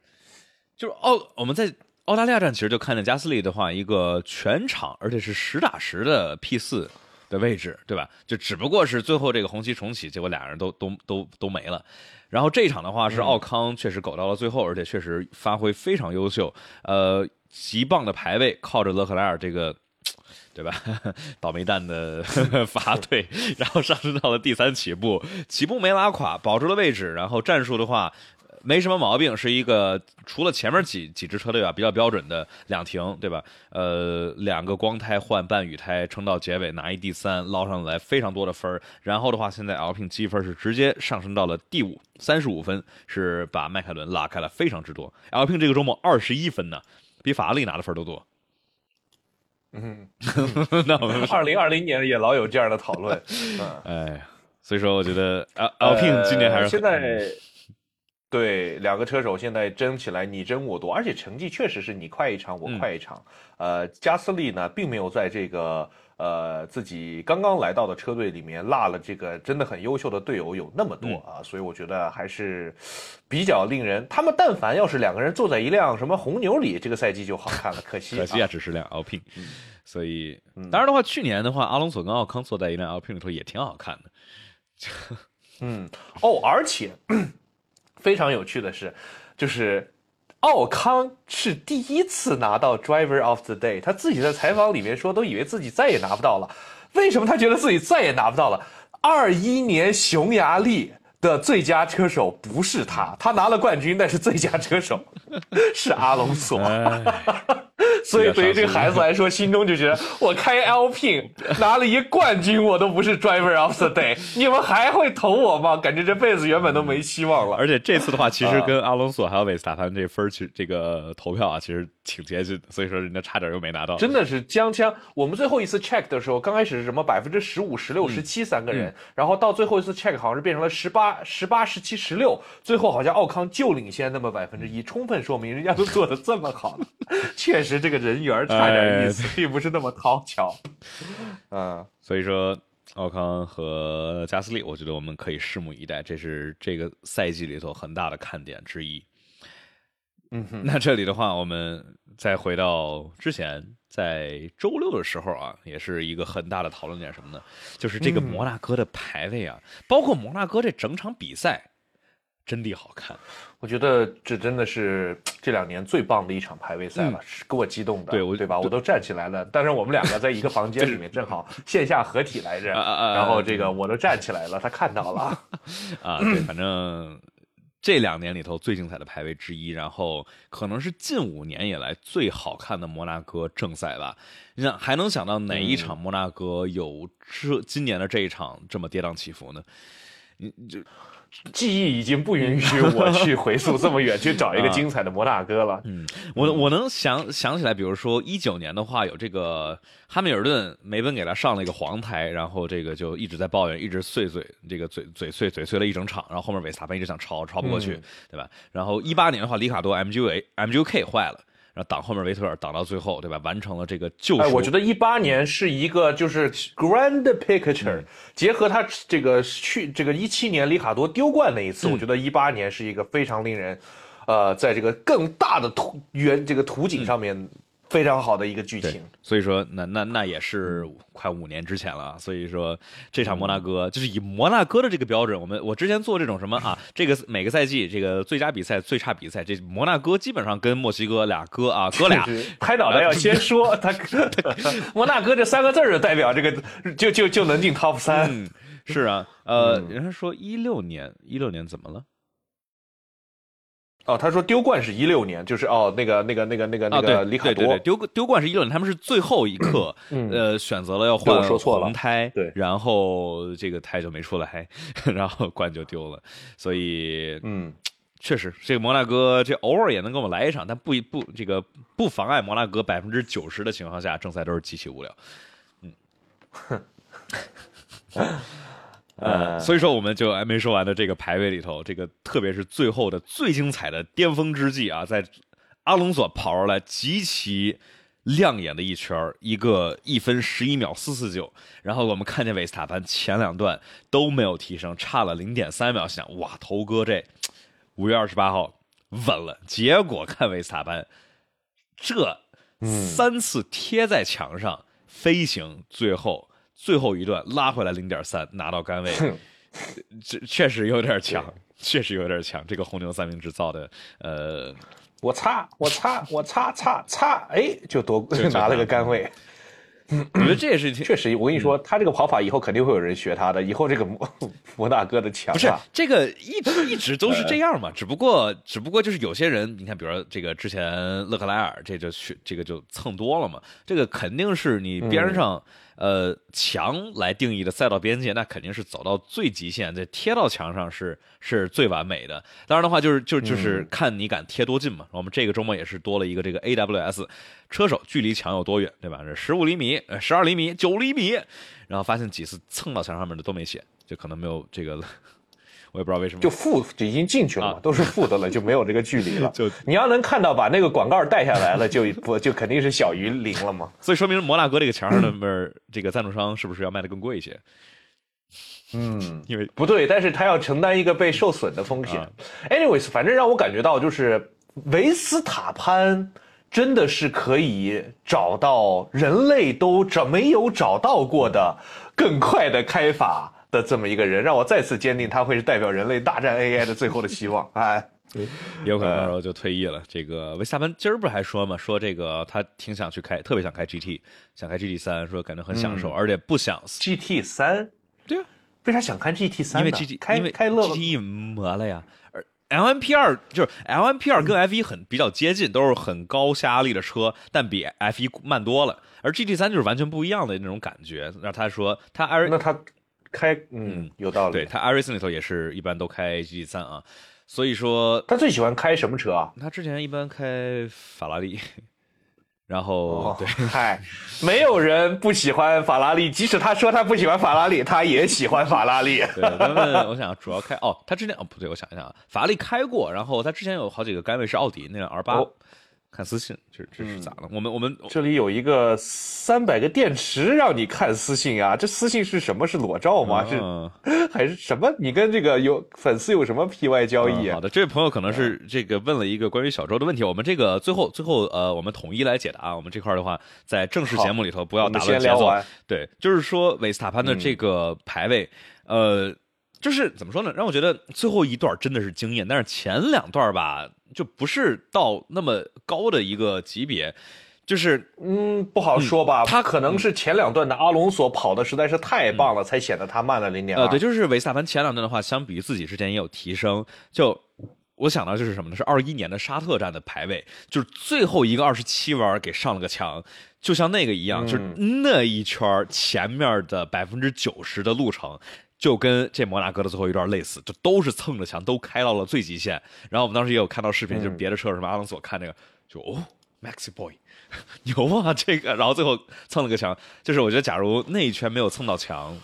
就是澳我们在澳大利亚站其实就看见加斯利的话，一个全场而且是实打实的 P 四的位置，对吧？就只不过是最后这个红旗重启，结果俩人都都都都没了。然后这场的话是奥康确实苟到了最后，而且确实发挥非常优秀，呃，极棒的排位，靠着勒克莱尔这个，对吧？倒霉蛋的 罚退，然后上升到了第三起步，起步没拉垮，保住了位置，然后战术的话。没什么毛病，是一个除了前面几几支车队啊比较标准的两停，对吧？呃，两个光胎换半雨胎，撑到结尾拿一第三，捞上来非常多的分然后的话，现在 L P 积分是直接上升到了第五，三十五分，是把迈凯伦拉开了非常之多。L P 这个周末二十一分呢，比法拉利拿的分都多。嗯，那我们二零二零年也老有这样的讨论。嗯，哎，所以说我觉得 Al Alpine 今年还是呃现在。对，两个车手现在争起来你争我夺，而且成绩确实是你快一场我快一场。呃，加斯利呢，并没有在这个呃自己刚刚来到的车队里面落了这个真的很优秀的队友有那么多啊，所以我觉得还是比较令人。他们但凡要是两个人坐在一辆什么红牛里，这个赛季就好看了。可惜，可惜啊，只是辆 Alpine。所以，当然的话，去年的话，阿隆索跟奥康坐在一辆 Alpine 里头也挺好看的。嗯，哦，而且。非常有趣的是，就是奥康是第一次拿到 Driver of the Day，他自己在采访里面说，都以为自己再也拿不到了。为什么他觉得自己再也拿不到了？二一年匈牙利的最佳车手不是他，他拿了冠军，但是最佳车手 是阿隆索。所以对于这个孩子来说，心中就觉得我开 Alpine 拿了一冠军，我都不是 Driver of the Day，你们还会投我吗？感觉这辈子原本都没希望了。而且这次的话，其实跟阿隆索还有维斯塔潘这分其实这个投票啊，其实挺接近的。所以说人家差点又没拿到，真的是将将。我们最后一次 check 的时候，刚开始是什么百分之十五、十六、十七三个人，然后到最后一次 check 好像是变成了十八、十八、十七、十六，最后好像奥康就领先那么百分之一，充分说明人家都做的这么好了。确实，这个人缘差点意思，并不是那么讨巧。嗯，所以说奥康和加斯利，我觉得我们可以拭目以待，这是这个赛季里头很大的看点之一。嗯哼，那这里的话，我们再回到之前在周六的时候啊，也是一个很大的讨论点，什么呢？就是这个摩纳哥的排位啊，包括摩纳哥这整场比赛，真的好看。我觉得这真的是这两年最棒的一场排位赛了，是给我激动的，对，我对吧？我都站起来了，但是我们两个在一个房间里面，正好线下合体来着，然后这个我都站起来了，他看到了 啊，对，反正。这两年里头最精彩的排位之一，然后可能是近五年以来最好看的摩纳哥正赛吧。你想还能想到哪一场摩纳哥有这今年的这一场这么跌宕起伏呢？你就。记忆已经不允许我去回溯这么远去找一个精彩的摩纳哥了。嗯，我我能想想起来，比如说一九年的话，有这个哈密尔顿梅奔给他上了一个黄胎，然后这个就一直在抱怨，一直碎嘴，这个嘴嘴碎嘴碎了一整场，然后后面维斯塔潘一直想超超不过去，对吧？然后一八年的话，里卡多 M G A M G K 坏了。然后挡后面维特尔挡到最后，对吧？完成了这个救赎。我觉得一八年是一个就是 grand picture，结合他这个去这个一七年里卡多丢冠那一次，我觉得一八年是一个非常令人，呃，在这个更大的图原这个图景上面。非常好的一个剧情，所以说那那那也是快五年之前了。所以说这场摩纳哥就是以摩纳哥的这个标准，我们我之前做这种什么啊，这个每个赛季这个最佳比赛、最差比赛，这摩纳哥基本上跟墨西哥俩哥啊哥俩拍脑袋要先说 他，摩纳哥这三个字就代表这个就就就能进 top 三。是啊，呃，人家说一六年一六年怎么了？哦，他说丢冠是一六年，就是哦，那个那个那个那个那个里卡多。丢丢冠是一六年，他们是最后一刻呃选择了要换轮胎，对，然后这个胎就没出来，然后冠就丢了，所以嗯，确实这个摩纳哥这偶尔也能给我们来一场，但不不这个不妨碍摩纳哥百分之九十的情况下正赛都是极其无聊，嗯，哼。呃，所以说我们就还没说完的这个排位里头，这个特别是最后的最精彩的巅峰之际啊，在阿隆索跑出来极其亮眼的一圈一个一分十一秒四四九，然后我们看见维斯塔潘前两段都没有提升，差了零点三秒，想哇，头哥这五月二十八号稳了。结果看维斯塔潘这三次贴在墙上飞行，最后。最后一段拉回来零点三，拿到杆位，这确实有点强，确实有点强。这个红牛三明治造的，呃，我擦，我擦，我擦擦擦，哎，就夺 拿了个杆位。我觉得这也是确实，我跟你说，他这个跑法以后肯定会有人学他的。以后这个摩摩纳哥的强，不是这个一直一直都是这样嘛？只不过只不过就是有些人，你看，比如说这个之前勒克莱尔，这就去这个就蹭多了嘛。这个肯定是你边上。呃墙来定义的赛道边界，那肯定是走到最极限，这贴到墙上是是最完美的。当然的话，就是就就是看你敢贴多近嘛。我们这个周末也是多了一个这个 AWS 车手距离墙有多远，对吧？这十五厘米、十二厘米、九厘米，然后发现几次蹭到墙上面的都没写，就可能没有这个。我也不知道为什么，就负就已经进去了嘛，都是负的了，就没有这个距离了。就你要能看到把那个广告带下来了，就不就肯定是小于零了嘛。所以说明摩纳哥这个墙上的面这个赞助商是不是要卖的更贵一些？嗯，因为不对，但是他要承担一个被受损的风险。Anyways，反正让我感觉到就是维斯塔潘真的是可以找到人类都找没有找到过的更快的开法。的这么一个人，让我再次坚定他会是代表人类大战 AI 的最后的希望。哎，有可能到时候就退役了。这个维斯塔潘今儿不是还说嘛，说这个他挺想去开，特别想开 GT，想开 GT 三，说感觉很享受，而且不想 GT 三。对啊，为啥想开 GT 三？因为 GT 开开乐 GT 磨了呀。而 LMP 二就是 LMP 二跟 F 一很比较接近，都是很高下压力的车，但比 F 一慢多了。而 GT 三就是完全不一样的那种感觉。那他说他那他。开嗯有道理，对他艾瑞森里头也是一般都开 GT 三啊，所以说他最喜欢开什么车啊？他之前一般开法拉利，然后对，嗨，没有人不喜欢法拉利，即使他说他不喜欢法拉利，他也喜欢法拉利。对，咱们我想主要开哦，他之前哦不对，我想一想啊，法拉利开过，然后他之前有好几个杆位是奥迪那辆 R 八。看私信，这这是咋了？我们我们这里有一个三百个电池让你看私信啊，这私信是什么？是裸照吗？是 还是什么？你跟这个有粉丝有什么 P Y 交易啊？好的，这位朋友可能是这个问了一个关于小周的问题，我们这个最后最后呃，我们统一来解答。我们这块的话，在正式节目里头不要打乱节奏。对，就是说维斯塔潘的这个排位，呃。就是怎么说呢？让我觉得最后一段真的是惊艳，但是前两段吧，就不是到那么高的一个级别。就是嗯，不好说吧。他可能是前两段的阿隆索跑的实在是太棒了，才显得他慢了零点二。呃，对，就是维斯塔潘前两段的话，相比于自己之前也有提升。就我想到就是什么呢？是二一年的沙特站的排位，就是最后一个二十七弯给上了个墙，就像那个一样，就是那一圈前面的百分之九十的路程。就跟这摩纳哥的最后一段类似，就都是蹭着墙，都开到了最极限。然后我们当时也有看到视频，就是别的车什么阿隆索看这个，就哦，Maxi Boy，牛啊这个。然后最后蹭了个墙，就是我觉得假如那一圈没有蹭到墙，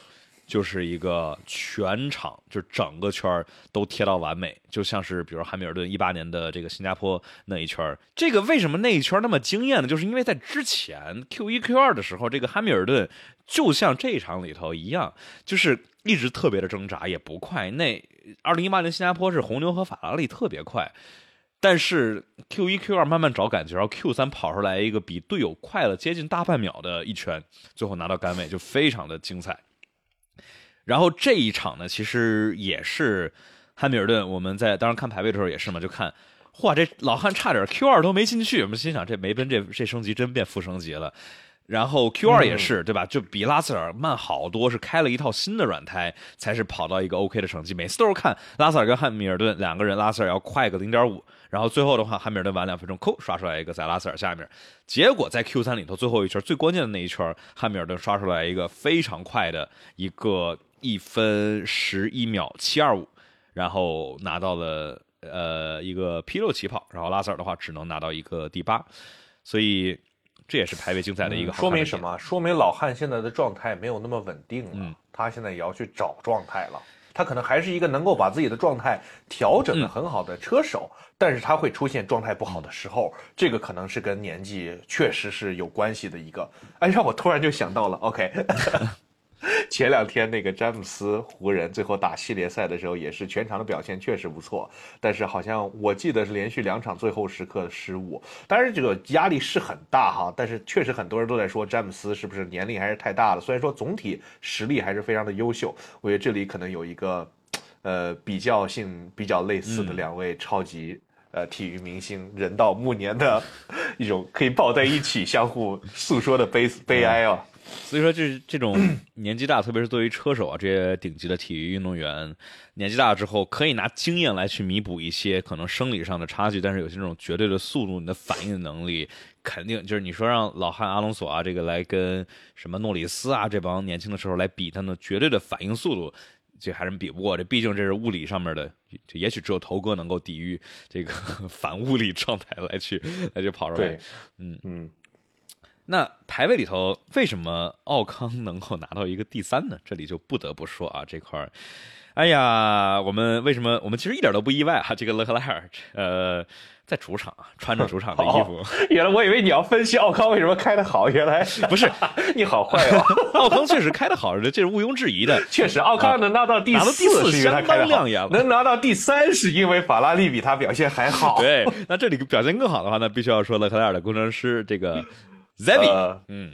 就是一个全场就整个圈都贴到完美，就像是比如汉密尔顿一八年的这个新加坡那一圈。这个为什么那一圈那么惊艳呢？就是因为在之前 Q 一 Q 二的时候，这个汉密尔顿就像这一场里头一样，就是。一直特别的挣扎，也不快。那二零一八年新加坡是红牛和法拉利特别快，但是 Q 一 Q 二慢慢找感觉，然后 Q 三跑出来一个比队友快了接近大半秒的一圈，最后拿到杆位就非常的精彩。然后这一场呢，其实也是汉密尔顿，我们在当时看排位的时候也是嘛，就看，哇，这老汉差点 Q 二都没进去，我们心想这梅奔这这升级真变负升级了。然后 Q 二也是对吧？就比拉塞尔慢好多，是开了一套新的软胎，才是跑到一个 OK 的成绩。每次都是看拉塞尔跟汉密尔顿两个人，拉塞尔要快个零点五，然后最后的话，汉密尔顿晚两分钟，扣刷出来一个在拉塞尔下面。结果在 Q 三里头最后一圈最关键的那一圈，汉密尔顿刷出来一个非常快的一个一分十一秒七二五，然后拿到了呃一个 P 六起跑，然后拉塞尔的话只能拿到一个第八，所以。这也是排位竞赛的一个说明什么？说明老汉现在的状态没有那么稳定了，他现在也要去找状态了。他可能还是一个能够把自己的状态调整的很好的车手，但是他会出现状态不好的时候，这个可能是跟年纪确实是有关系的一个。哎，让我突然就想到了，OK。前两天那个詹姆斯湖人最后打系列赛的时候，也是全场的表现确实不错，但是好像我记得是连续两场最后时刻的失误。当然这个压力是很大哈，但是确实很多人都在说詹姆斯是不是年龄还是太大了。虽然说总体实力还是非常的优秀，我觉得这里可能有一个，呃，比较性比较类似的两位超级呃体育明星，人到暮年的 一种可以抱在一起相互诉说的悲悲哀啊。所以说，这这种 年纪大，特别是对于车手啊，这些顶级的体育运动员，年纪大之后，可以拿经验来去弥补一些可能生理上的差距，但是有些这种绝对的速度，你的反应能力，肯定就是你说让老汉阿隆索啊，这个来跟什么诺里斯啊这帮年轻的时候来比，他的绝对的反应速度，这还是比不过。这毕竟这是物理上面的，这也许只有头哥能够抵御这个反物理状态来去来去跑出来。嗯嗯。那排位里头，为什么奥康能够拿到一个第三呢？这里就不得不说啊，这块儿，哎呀，我们为什么我们其实一点都不意外啊？这个勒克莱尔，呃，在主场穿着主场的衣服，原来我以为你要分析奥康为什么开的好，原来不是，你好坏哦。奥康确实开的好，这是毋庸置疑的。确实，奥康能拿到第四是因为他开的亮眼，能拿到第三是因为法拉利比他表现还好。对，那这里表现更好的话，那必须要说勒克莱尔的工程师这个。Zavi，嗯，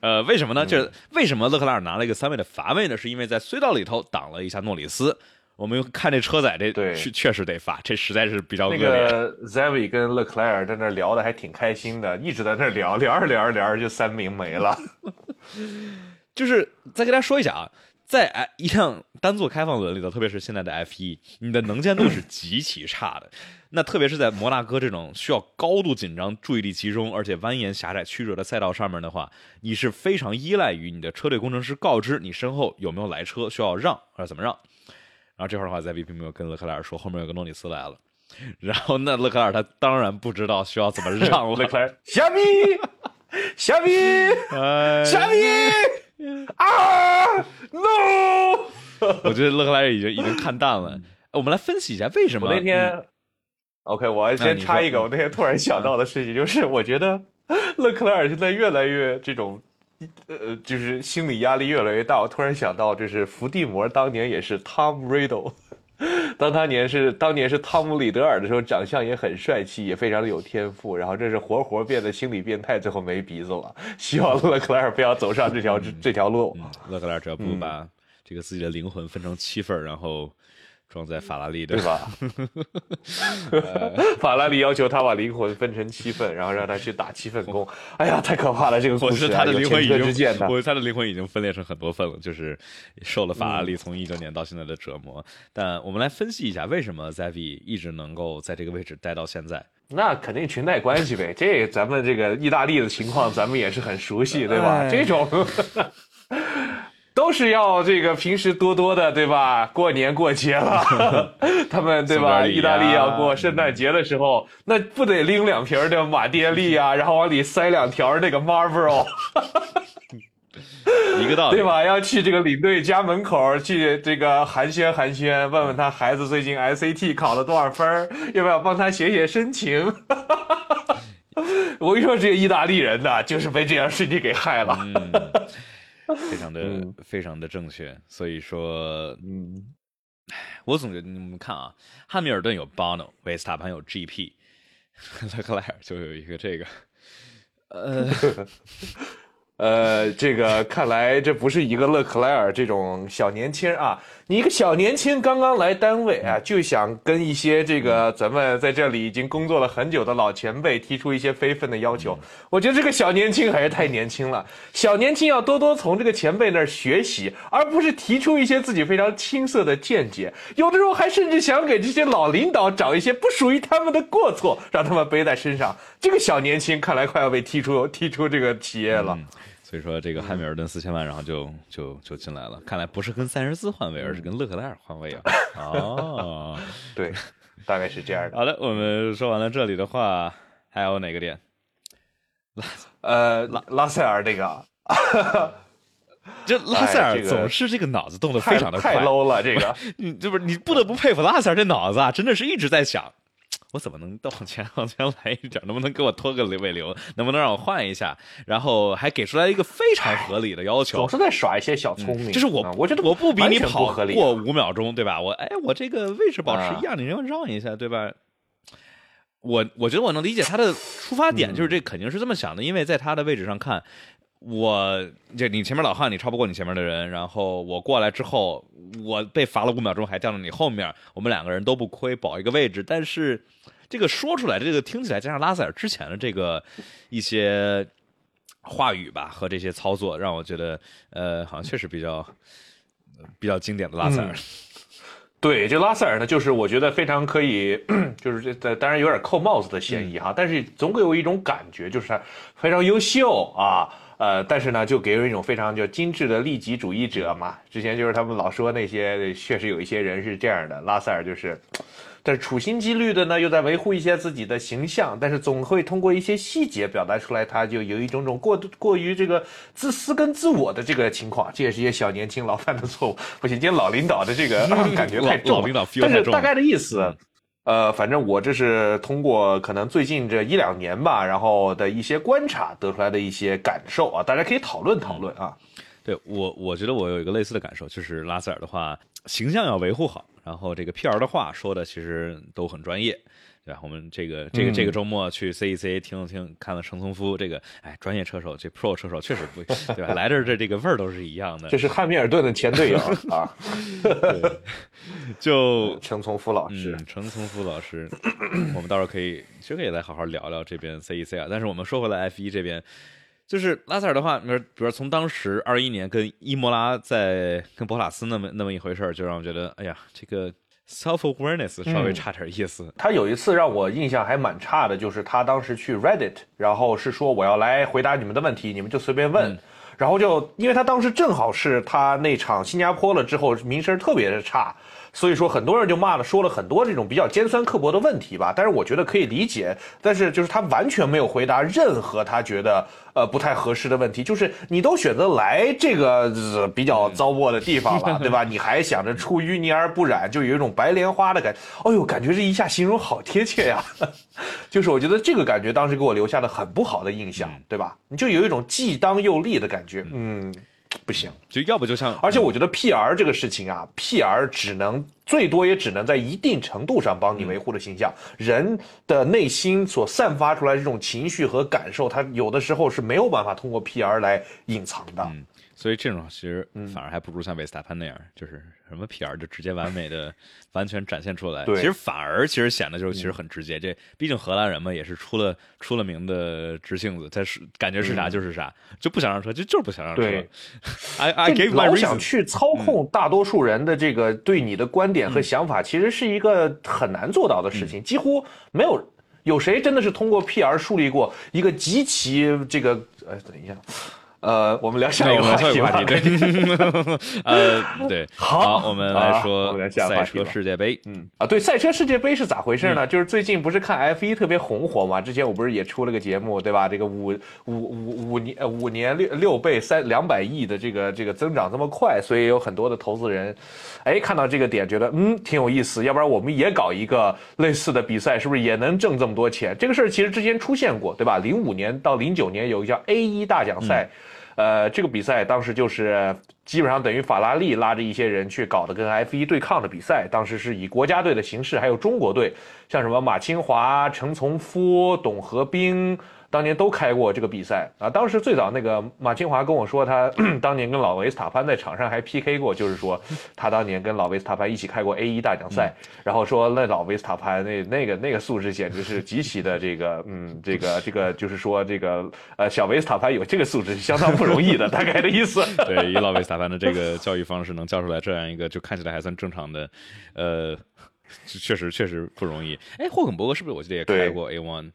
呃，为什么呢？就是为什么勒克莱尔拿了一个三位的罚位呢？是因为在隧道里头挡了一下诺里斯。我们看这车载，这对确确实得罚，这实在是比较恶劣。那个 Zavi 跟勒克莱尔在那聊的还挺开心的，一直在那聊，聊着聊着聊着就三名没了。就是再跟大家说一下啊。在一辆单座开放轮里头，特别是现在的 F 一，你的能见度是极其差的。那特别是在摩纳哥这种需要高度紧张、注意力集中，而且蜿蜒狭窄曲折的赛道上面的话，你是非常依赖于你的车队工程师告知你身后有没有来车，需要让或者怎么让。然后这块的话，在 V P 没有跟勒克莱尔说后面有个诺里斯来了，然后那勒克莱尔他当然不知道需要怎么让了。勒克莱尔，虾米，虾米，小米。啊，no！我觉得勒克莱尔已经已经看淡了。我们来分析一下为什么那天。OK，我先插一个，我那天突然想到的事情就是，我觉得勒克莱尔现在越来越这种，呃，就是心理压力越来越大。我突然想到，就是伏地魔当年也是 Tom Riddle。当他年是当年是汤姆·里德尔的时候，长相也很帅气，也非常的有天赋。然后这是活活变得心理变态，最后没鼻子了。希望勒克莱尔不要走上这条这条路。勒克莱尔只要不把这个自己的灵魂分成七份，然后。装在法拉利的，对吧？法拉利要求他把灵魂分成七份，然后让他去打七份工。哎呀，太可怕了！这个故事，他的灵魂已经，我他的灵魂已经分裂成很多份了，就是受了法拉利从一九年到现在的折磨。但我们来分析一下，为什么 Zavi 一直能够在这个位置待到现在？那肯定裙带关系呗。这咱们这个意大利的情况，咱们也是很熟悉，对吧？这种。都是要这个平时多多的，对吧？过年过节了，他们对吧？意大利要过圣诞节的时候，那不得拎两瓶的马爹利啊，然后往里塞两条那个 Marlboro，一个道理，对吧？要去这个领队家门口去这个寒暄寒暄，问问他孩子最近 SAT 考了多少分，要不要帮他写写申请？我跟你说，这个意大利人呐，就是被这样事情给害了。非常的非常的正确，所以说，嗯，我总觉得你们看啊，汉密尔顿有 Bono，维斯塔潘有 GP，勒 克莱尔就有一个这个，呃。呃，这个看来这不是一个勒克莱尔这种小年轻啊！你一个小年轻刚刚来单位啊，就想跟一些这个咱们在这里已经工作了很久的老前辈提出一些非分的要求。我觉得这个小年轻还是太年轻了。小年轻要多多从这个前辈那儿学习，而不是提出一些自己非常青涩的见解。有的时候还甚至想给这些老领导找一些不属于他们的过错，让他们背在身上。这个小年轻看来快要被踢出踢出这个企业了。所以说，这个汉密尔顿四千万，然后就就就进来了。看来不是跟塞恩斯换位，而是跟勒克莱尔换位啊！哦，对，大概是这样的。好的，我们说完了这里的话，还有哪个点？拉呃拉拉塞尔这个，这拉塞尔总是这个脑子动得非常的快太 low 了。这个，你这不是你不得不佩服拉塞尔这脑子啊，真的是一直在想。我怎么能再 往前往前来一点？能不能给我拖个尾流？能不能让我换一下？然后还给出来一个非常合理的要求，总是在耍一些小聪明。就是我，我觉得我不比你跑过五秒钟，对吧？我哎，我这个位置保持一样，你让让一下，对吧？我我觉得我能理解他的出发点，就是这肯定是这么想的，因为在他的位置上看。我就你前面老汉，你超不过你前面的人，然后我过来之后，我被罚了五秒钟，还掉到你后面，我们两个人都不亏，保一个位置。但是这个说出来，这个听起来加上拉塞尔之前的这个一些话语吧和这些操作，让我觉得呃，好像确实比较比较经典的拉塞尔。对，这拉塞尔呢，就是我觉得非常可以，就是这当然有点扣帽子的嫌疑哈，但是总给我一种感觉，就是非常优秀啊，呃，但是呢，就给人一种非常就精致的利己主义者嘛。之前就是他们老说那些，确实有一些人是这样的，拉塞尔就是。但是处心积虑的呢，又在维护一些自己的形象，但是总会通过一些细节表达出来，他就有一种种过过于这个自私跟自我的这个情况，这也是一些小年轻老犯的错误。不行，今天老领导的这个 感觉太重，但是大概的意思，呃，反正我这是通过可能最近这一两年吧，然后的一些观察得出来的一些感受啊，大家可以讨论讨论啊。对我，我觉得我有一个类似的感受，就是拉塞尔的话，形象要维护好。然后这个 P R 的话说的其实都很专业，对吧？我们这个这个这个周末去 C E C 听了听，看了程从夫这个，哎，专业车手这 Pro 车手确实不对吧？来这这这个味儿都是一样的。这是汉密尔顿的前队友 啊，就 程从夫老师，程从夫老师，我们到时候可以其实可以来好好聊聊这边 C E C 啊。但是我们说回来 F 一这边。就是拉塞尔的话，比如，比如说从当时二一年跟伊莫拉在跟博塔斯那么那么一回事就让我觉得，哎呀，这个 self awareness 稍微差点意思。他有一次让我印象还蛮差的，就是他当时去 Reddit，然后是说我要来回答你们的问题，你们就随便问。然后就因为他当时正好是他那场新加坡了之后名声特别的差。所以说，很多人就骂了，说了很多这种比较尖酸刻薄的问题吧。但是我觉得可以理解。但是就是他完全没有回答任何他觉得呃不太合适的问题。就是你都选择来这个比较糟粕的地方了，对吧？你还想着出淤泥而不染，就有一种白莲花的感觉。哎呦，感觉这一下形容好贴切呀！就是我觉得这个感觉当时给我留下了很不好的印象，对吧？你就有一种既当又立的感觉，嗯。不行，就要不就像，而且我觉得 P R 这个事情啊，P R 只能最多也只能在一定程度上帮你维护的形象。人的内心所散发出来这种情绪和感受，他有的时候是没有办法通过 P R 来隐藏的。所以这种其实反而还不如像维斯塔潘那样，就是什么 PR 就直接完美的 完全展现出来。对，其实反而其实显得就是其实很直接。这毕竟荷兰人嘛，也是出了出了名的直性子，他是感觉是啥就是啥，就不想让车就就是不想让车。对，I I gave my 老想去操控大多数人的这个对你的观点和想法，其实是一个很难做到的事情。几乎没有有谁真的是通过 PR 树立过一个极其这个呃，等一下。呃，我们聊下一个话题吧。对，呃，对，好，我们来说赛车世界杯。嗯，啊，对，赛车世界杯是咋回事呢？就是最近不是看 F 一特别红火嘛？之前我不是也出了个节目，对吧？这个五五五五年五年六六倍三两百亿的这个这个增长这么快，所以有很多的投资人，哎，看到这个点觉得嗯挺有意思，要不然我们也搞一个类似的比赛，是不是也能挣这么多钱？这个事儿其实之前出现过，对吧？零五年到零九年有一个叫 A 一大奖赛。呃，这个比赛当时就是基本上等于法拉利拉着一些人去搞的跟 F 一对抗的比赛，当时是以国家队的形式，还有中国队，像什么马清华、陈从夫、董和兵。当年都开过这个比赛啊！当时最早那个马清华跟我说，他 当年跟老维斯塔潘在场上还 PK 过，就是说他当年跟老维斯塔潘一起开过 A 一大奖赛，然后说那老维斯塔潘那那个那个素质简直是极其的这个嗯这个这个就是说这个呃小维斯塔潘有这个素质是相当不容易的，大概的意思。对，以老维斯塔潘的这个教育方式能教出来这样一个就看起来还算正常的，呃，确实确实不容易。哎，霍肯伯格是不是我记得也开过 A one？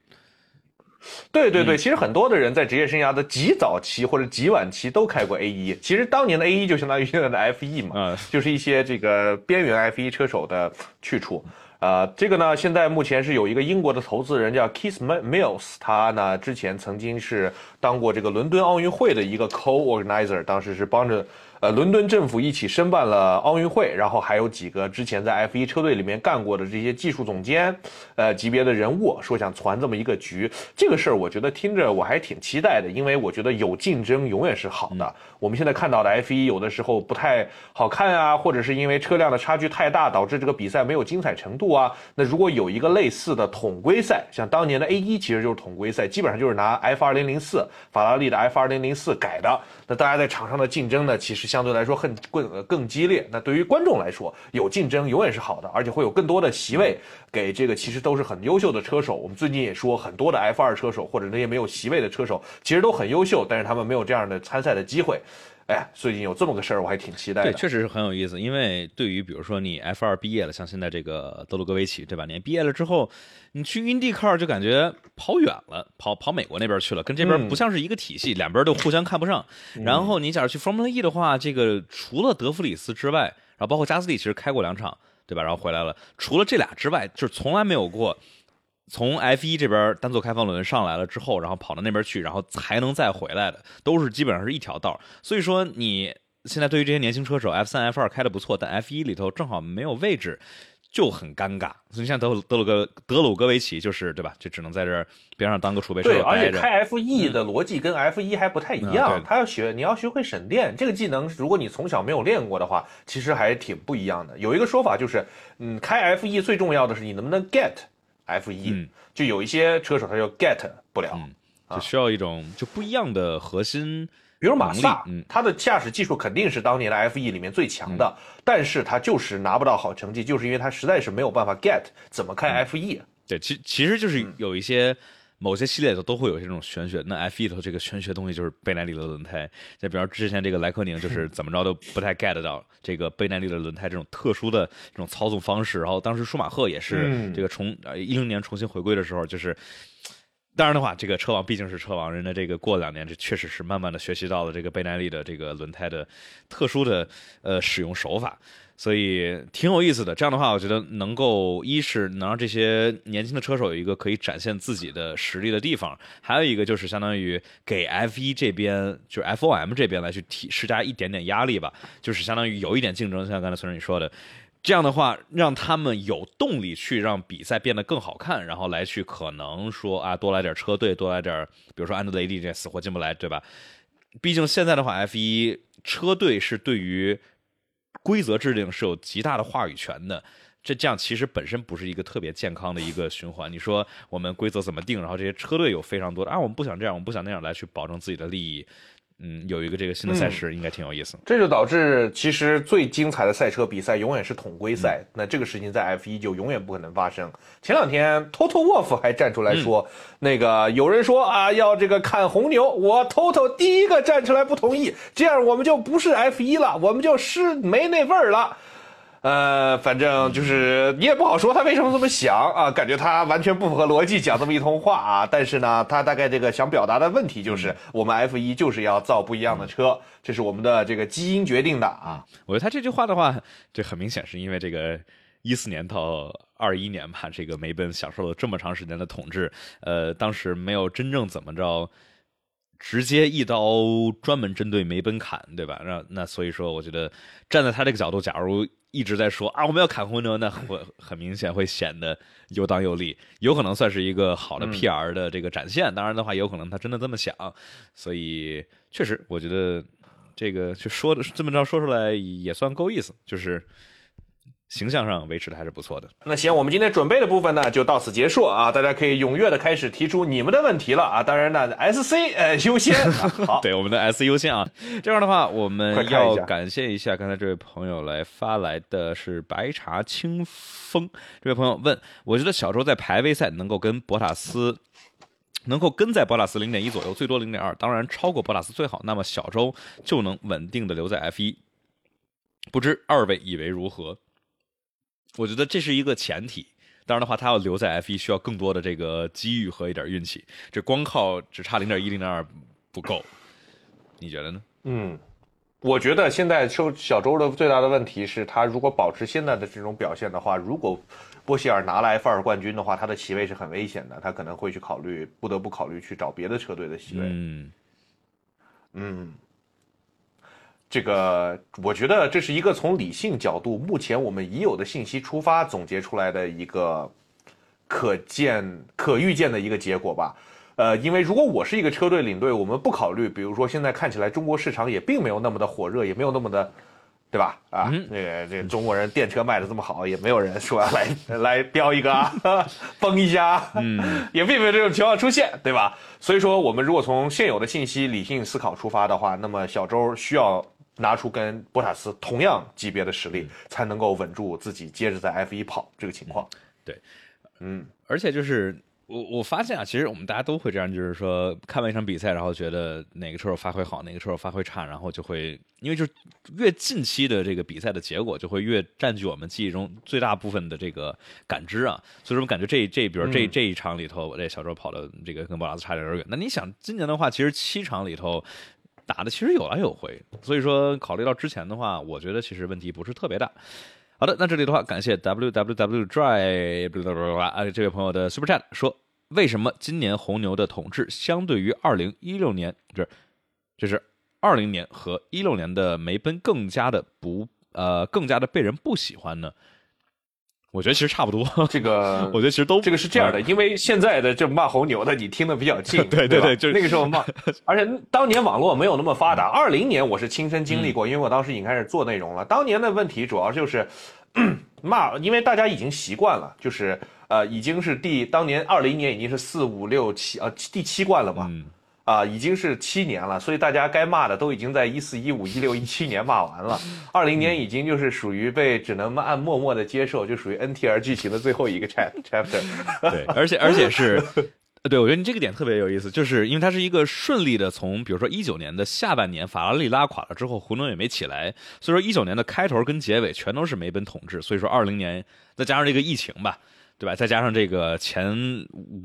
对对对，其实很多的人在职业生涯的极早期或者极晚期都开过 A 一。其实当年的 A 一就相当于现在的 FE 嘛，就是一些这个边缘 F 一车手的去处。呃，这个呢，现在目前是有一个英国的投资人叫 Keith Mills，他呢之前曾经是当过这个伦敦奥运会的一个 co-organizer，当时是帮着。呃，伦敦政府一起申办了奥运会，然后还有几个之前在 F1 车队里面干过的这些技术总监，呃级别的人物，说想攒这么一个局，这个事儿我觉得听着我还挺期待的，因为我觉得有竞争永远是好的。我们现在看到的 F1 有的时候不太好看啊，或者是因为车辆的差距太大，导致这个比赛没有精彩程度啊。那如果有一个类似的统规赛，像当年的 A1 其实就是统规赛，基本上就是拿 F2004 法拉利的 F2004 改的，那大家在场上的竞争呢，其实。相对来说很更呃更激烈。那对于观众来说，有竞争永远是好的，而且会有更多的席位给这个其实都是很优秀的车手。我们最近也说，很多的 F 二车手或者那些没有席位的车手，其实都很优秀，但是他们没有这样的参赛的机会。哎，最近有这么个事儿，我还挺期待的。对，确实是很有意思。因为对于比如说你 F 二毕业了，像现在这个德鲁格维奇，对吧？你毕业了之后，你去 IndyCar 就感觉跑远了，跑跑美国那边去了，跟这边不像是一个体系，两边都互相看不上。然后你假如去 Formula E 的话，这个除了德弗里斯之外，然后包括加斯利，其实开过两场，对吧？然后回来了，除了这俩之外，就是从来没有过。从 F 一这边单座开放轮上来了之后，然后跑到那边去，然后才能再回来的，都是基本上是一条道。所以说，你现在对于这些年轻车手，F 三、F 二开的不错，但 F 一里头正好没有位置，就很尴尬。所以像德德鲁格德鲁格维奇就是对吧？就只能在这边上当个储备车对，而且开 F 一的逻辑跟 F 一还不太一样，他要学你要学会省电这个技能，如果你从小没有练过的话，其实还挺不一样的。有一个说法就是，嗯，开 F 一最重要的是你能不能 get。F 一就有一些车手他就 get 不了，就需要一种就不一样的核心，比如马萨，他的驾驶技术肯定是当年的 F 一里面最强的，但是他就是拿不到好成绩，就是因为他实在是没有办法 get 怎么开 F 一。对，其其实就是有一些。某些系列的都会有这种玄学，那 F 一头这个玄学东西就是贝耐力的轮胎，再比方之前这个莱科宁就是 怎么着都不太 get 到这个贝耐力的轮胎这种特殊的这种操纵方式，然后当时舒马赫也是这个重一零年重新回归的时候，就是当然的话，这个车王毕竟是车王，人的这个过两年这确实是慢慢的学习到了这个倍耐力的这个轮胎的特殊的呃使用手法。所以挺有意思的，这样的话，我觉得能够一是能让这些年轻的车手有一个可以展现自己的实力的地方，还有一个就是相当于给 F1 这边，就是 FOM 这边来去提施加一点点压力吧，就是相当于有一点竞争，像刚才孙总你说的，这样的话让他们有动力去让比赛变得更好看，然后来去可能说啊多来点车队，多来点，比如说安德雷蒂这死活进不来，对吧？毕竟现在的话，F1 车队是对于。规则制定是有极大的话语权的，这这样其实本身不是一个特别健康的一个循环。你说我们规则怎么定，然后这些车队有非常多的啊，我们不想这样，我们不想那样来去保证自己的利益。嗯，有一个这个新的赛事应该挺有意思。这就导致其实最精彩的赛车比赛永远是统规赛，那这个事情在 F 一就永远不可能发生。前两天 Toto Wolff 还站出来说，那个有人说啊要这个砍红牛，我 Toto 第一个站出来不同意，这样我们就不是 F 一了，我们就是没那味儿了。呃，反正就是你也不好说他为什么这么想啊，感觉他完全不符合逻辑讲这么一通话啊。但是呢，他大概这个想表达的问题就是，我们 F 一就是要造不一样的车，这是我们的这个基因决定的啊。我觉得他这句话的话，这很明显是因为这个一四年到二一年吧，这个梅奔享受了这么长时间的统治，呃，当时没有真正怎么着。直接一刀专门针对梅奔砍，对吧？那那所以说，我觉得站在他这个角度，假如一直在说啊，我们要砍红牛，那会很明显会显得又当又立，有可能算是一个好的 PR 的这个展现。当然的话，有可能他真的这么想。所以确实，我觉得这个就说的这么着说出来也算够意思，就是。形象上维持的还是不错的。那行，我们今天准备的部分呢，就到此结束啊！大家可以踊跃的开始提出你们的问题了啊！当然呢，SC 呃优先。好，对，我们的 S 优先啊。这样的话，我们要感谢一下刚才这位朋友来发来的是白茶清风这位朋友问：我觉得小周在排位赛能够跟博塔斯，能够跟在博塔斯零点一左右，最多零点二，当然超过博塔斯最好，那么小周就能稳定的留在 F 一。不知二位以为如何？我觉得这是一个前提，当然的话，他要留在 F 一需要更多的这个机遇和一点运气，这光靠只差零点一、零点二不够，你觉得呢？嗯，我觉得现在周小周的最大的问题是他如果保持现在的这种表现的话，如果波希尔拿了 F 二冠军的话，他的席位是很危险的，他可能会去考虑，不得不考虑去找别的车队的席位。嗯，嗯。这个，我觉得这是一个从理性角度，目前我们已有的信息出发总结出来的一个可见、可预见的一个结果吧。呃，因为如果我是一个车队领队，我们不考虑，比如说现在看起来中国市场也并没有那么的火热，也没有那么的，对吧？啊，这个这中国人电车卖的这么好，也没有人说来来标一个啊 崩一下，嗯，也并没有这种情况出现，对吧？所以说，我们如果从现有的信息理性思考出发的话，那么小周需要。拿出跟博塔斯同样级别的实力，才能够稳住自己，接着在 F 一跑这个情况。对，嗯，而且就是我我发现啊，其实我们大家都会这样，就是说看完一场比赛，然后觉得哪个车手发挥好，哪个车手发挥差，然后就会因为就是越近期的这个比赛的结果，就会越占据我们记忆中最大部分的这个感知啊。所以说，我感觉这这比如这这一场里头，我这小周跑的这个跟博塔斯差点有点远。那你想，今年的话，其实七场里头。打的其实有来有回，所以说考虑到之前的话，我觉得其实问题不是特别大。好的，那这里的话，感谢 w w w dry 啊这位朋友的 super chat 说，为什么今年红牛的统治相对于二零一六年，这这是二零年和一六年的梅奔更加的不呃更加的被人不喜欢呢？我觉得其实差不多，这个 我觉得其实都这个是这样的，因为现在的这骂红牛的你听的比较近，对对对，就是那个时候骂，而且当年网络没有那么发达。二零年我是亲身经历过，因为我当时已经开始做内容了。当年的问题主要就是 骂，因为大家已经习惯了，就是呃已经是第当年二零年已经是四五六七呃第七冠了嘛。啊，已经是七年了，所以大家该骂的都已经在一四一五一六一七年骂完了，二零年已经就是属于被只能按默默的接受，就属于 NTR 剧情的最后一个 chapter。对，而且 而且是，对我觉得你这个点特别有意思，就是因为它是一个顺利的从，比如说一九年的下半年法拉利拉垮了之后，胡牛也没起来，所以说一九年的开头跟结尾全都是梅奔统治，所以说二零年再加上这个疫情吧。对吧？再加上这个前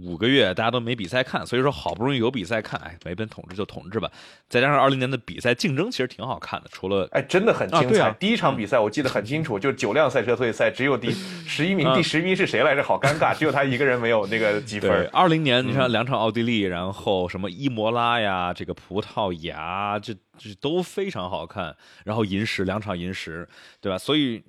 五个月大家都没比赛看，所以说好不容易有比赛看，哎，梅奔统治就统治吧。再加上二零年的比赛竞争其实挺好看的，除了哎，真的很精彩。第一场比赛我记得很清楚，就九辆赛车退赛，只有第 十一名，第十名是谁来着？好尴尬，只有他一个人没有那个积分。二零年你看两场奥地利，然后什么伊摩拉呀，这个葡萄牙，这这都非常好看。然后银石两场银石，对吧？所以。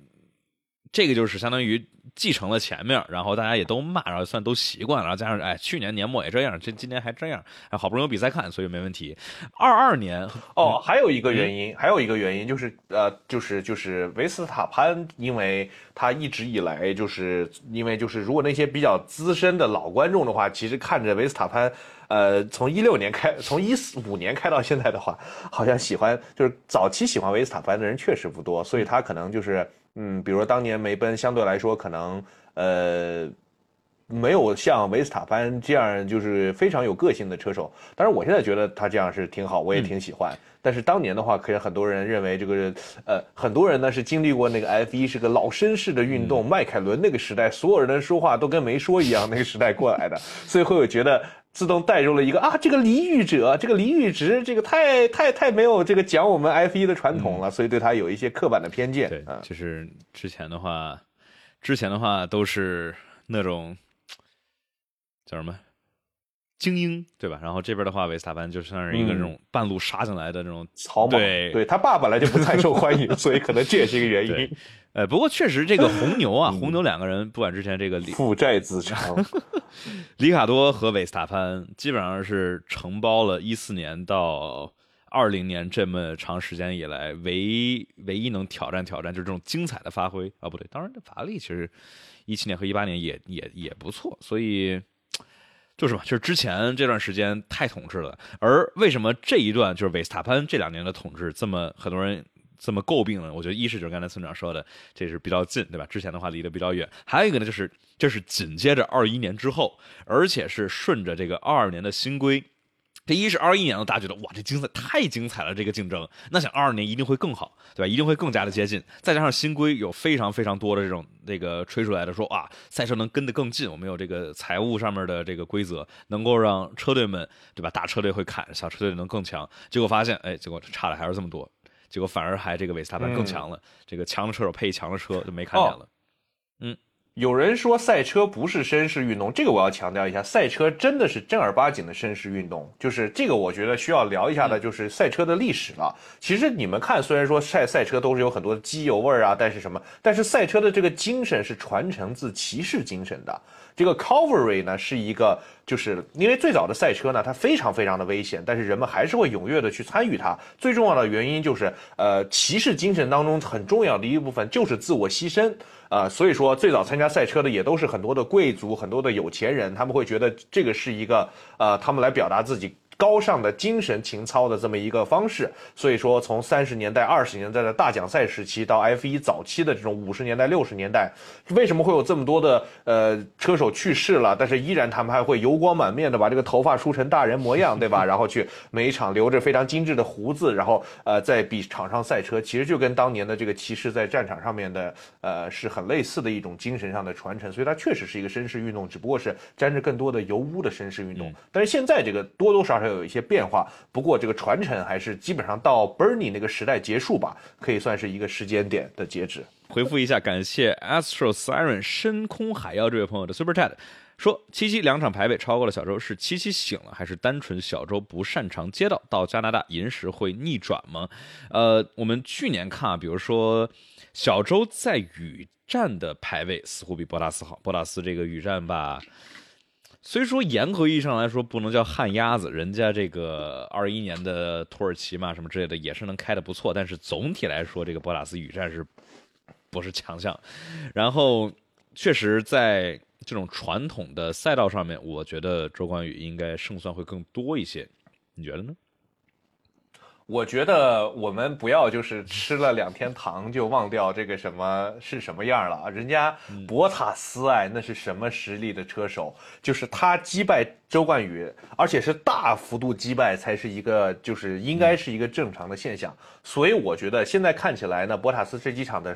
这个就是相当于继承了前面，然后大家也都骂，然后算都习惯了，然后加上哎，去年年末也这样，这今年还这样，哎，好不容易有比赛看，所以没问题。二二年哦，还有一个原因，还有一个原因就是呃，就是就是维斯塔潘，因为他一直以来就是因为就是如果那些比较资深的老观众的话，其实看着维斯塔潘，呃，从一六年开，从一四五年开到现在的话，好像喜欢就是早期喜欢维斯塔潘的人确实不多，所以他可能就是。嗯，比如说当年梅奔相对来说可能呃没有像维斯塔潘这样就是非常有个性的车手，当然我现在觉得他这样是挺好，我也挺喜欢。但是当年的话，可能很多人认为这个呃很多人呢是经历过那个 F 一是个老绅士的运动，迈凯伦那个时代，所有人说话都跟没说一样那个时代过来的，所以会有觉得。自动带入了一个啊，这个李宇者，这个李宇植，这个太太太没有这个讲我们 F 一的传统了，所以对他有一些刻板的偏见。对，就是之前的话，之前的话都是那种叫什么精英，对吧？然后这边的话，维斯塔潘就算是一个这种半路杀进来的这种草莽。对，对他爸本来就不太受欢迎，所以可能这也是一个原因。呃，不过确实，这个红牛啊，红牛两个人，不管之前这个负债资产，里卡多和维斯塔潘基本上是承包了一四年到二零年这么长时间以来唯唯一能挑战挑战，就是这种精彩的发挥啊，不对，当然这法拉利其实一七年和一八年也也也不错，所以就是嘛，就是之前这段时间太统治了，而为什么这一段就是维斯塔潘这两年的统治这么很多人。这么诟病呢，我觉得一是就是刚才村长说的，这是比较近，对吧？之前的话离得比较远。还有一个呢，就是这是紧接着二一年之后，而且是顺着这个二二年的新规。这一是二一年了，大家觉得哇，这精彩太精彩了，这个竞争。那想二二年一定会更好，对吧？一定会更加的接近。再加上新规有非常非常多的这种那个吹出来的说哇，赛车能跟得更近，我们有这个财务上面的这个规则，能够让车队们，对吧？大车队会砍，小车队能更强。结果发现，哎，结果差的还是这么多。结果反而还这个维斯塔潘更强了，这个强的车手配强的车就没看见了。嗯，有人说赛车不是绅士运动，这个我要强调一下，赛车真的是正儿八经的绅士运动。就是这个，我觉得需要聊一下的，就是赛车的历史了。其实你们看，虽然说赛赛车都是有很多机油味儿啊，但是什么？但是赛车的这个精神是传承自骑士精神的。这个 Cavalry 呢是一个，就是因为最早的赛车呢，它非常非常的危险，但是人们还是会踊跃的去参与它。最重要的原因就是，呃，骑士精神当中很重要的一部分就是自我牺牲。啊，所以说最早参加赛车的也都是很多的贵族，很多的有钱人，他们会觉得这个是一个，呃，他们来表达自己高尚的精神情操的这么一个方式，所以说从三十年代、二十年代的大奖赛时期到 F 一早期的这种五十年代、六十年代，为什么会有这么多的呃车手去世了？但是依然他们还会油光满面的把这个头发梳成大人模样，对吧？然后去每一场留着非常精致的胡子，然后呃在比场上赛车，其实就跟当年的这个骑士在战场上面的呃是很类似的一种精神上的传承，所以它确实是一个绅士运动，只不过是沾着更多的油污的绅士运动。但是现在这个多多少少有一些变化，不过这个传承还是基本上到 Bernie 那个时代结束吧，可以算是一个时间点的截止。回复一下，感谢 Astro Siren 深空海妖这位朋友的 Super Chat，说七七两场排位超过了小周，是七七醒了，还是单纯小周不擅长街道？到加拿大银石会逆转吗？呃，我们去年看啊，比如说小周在雨战的排位似乎比博塔斯好，博塔斯这个雨战吧。虽说严格意义上来说不能叫旱鸭子，人家这个二一年的土耳其嘛什么之类的也是能开的不错，但是总体来说，这个博塔斯雨战是不是强项？然后确实在这种传统的赛道上面，我觉得周冠宇应该胜算会更多一些，你觉得呢？我觉得我们不要就是吃了两天糖就忘掉这个什么是什么样了啊！人家博塔斯哎，那是什么实力的车手？就是他击败周冠宇，而且是大幅度击败，才是一个就是应该是一个正常的现象。所以我觉得现在看起来呢，博塔斯这几场的，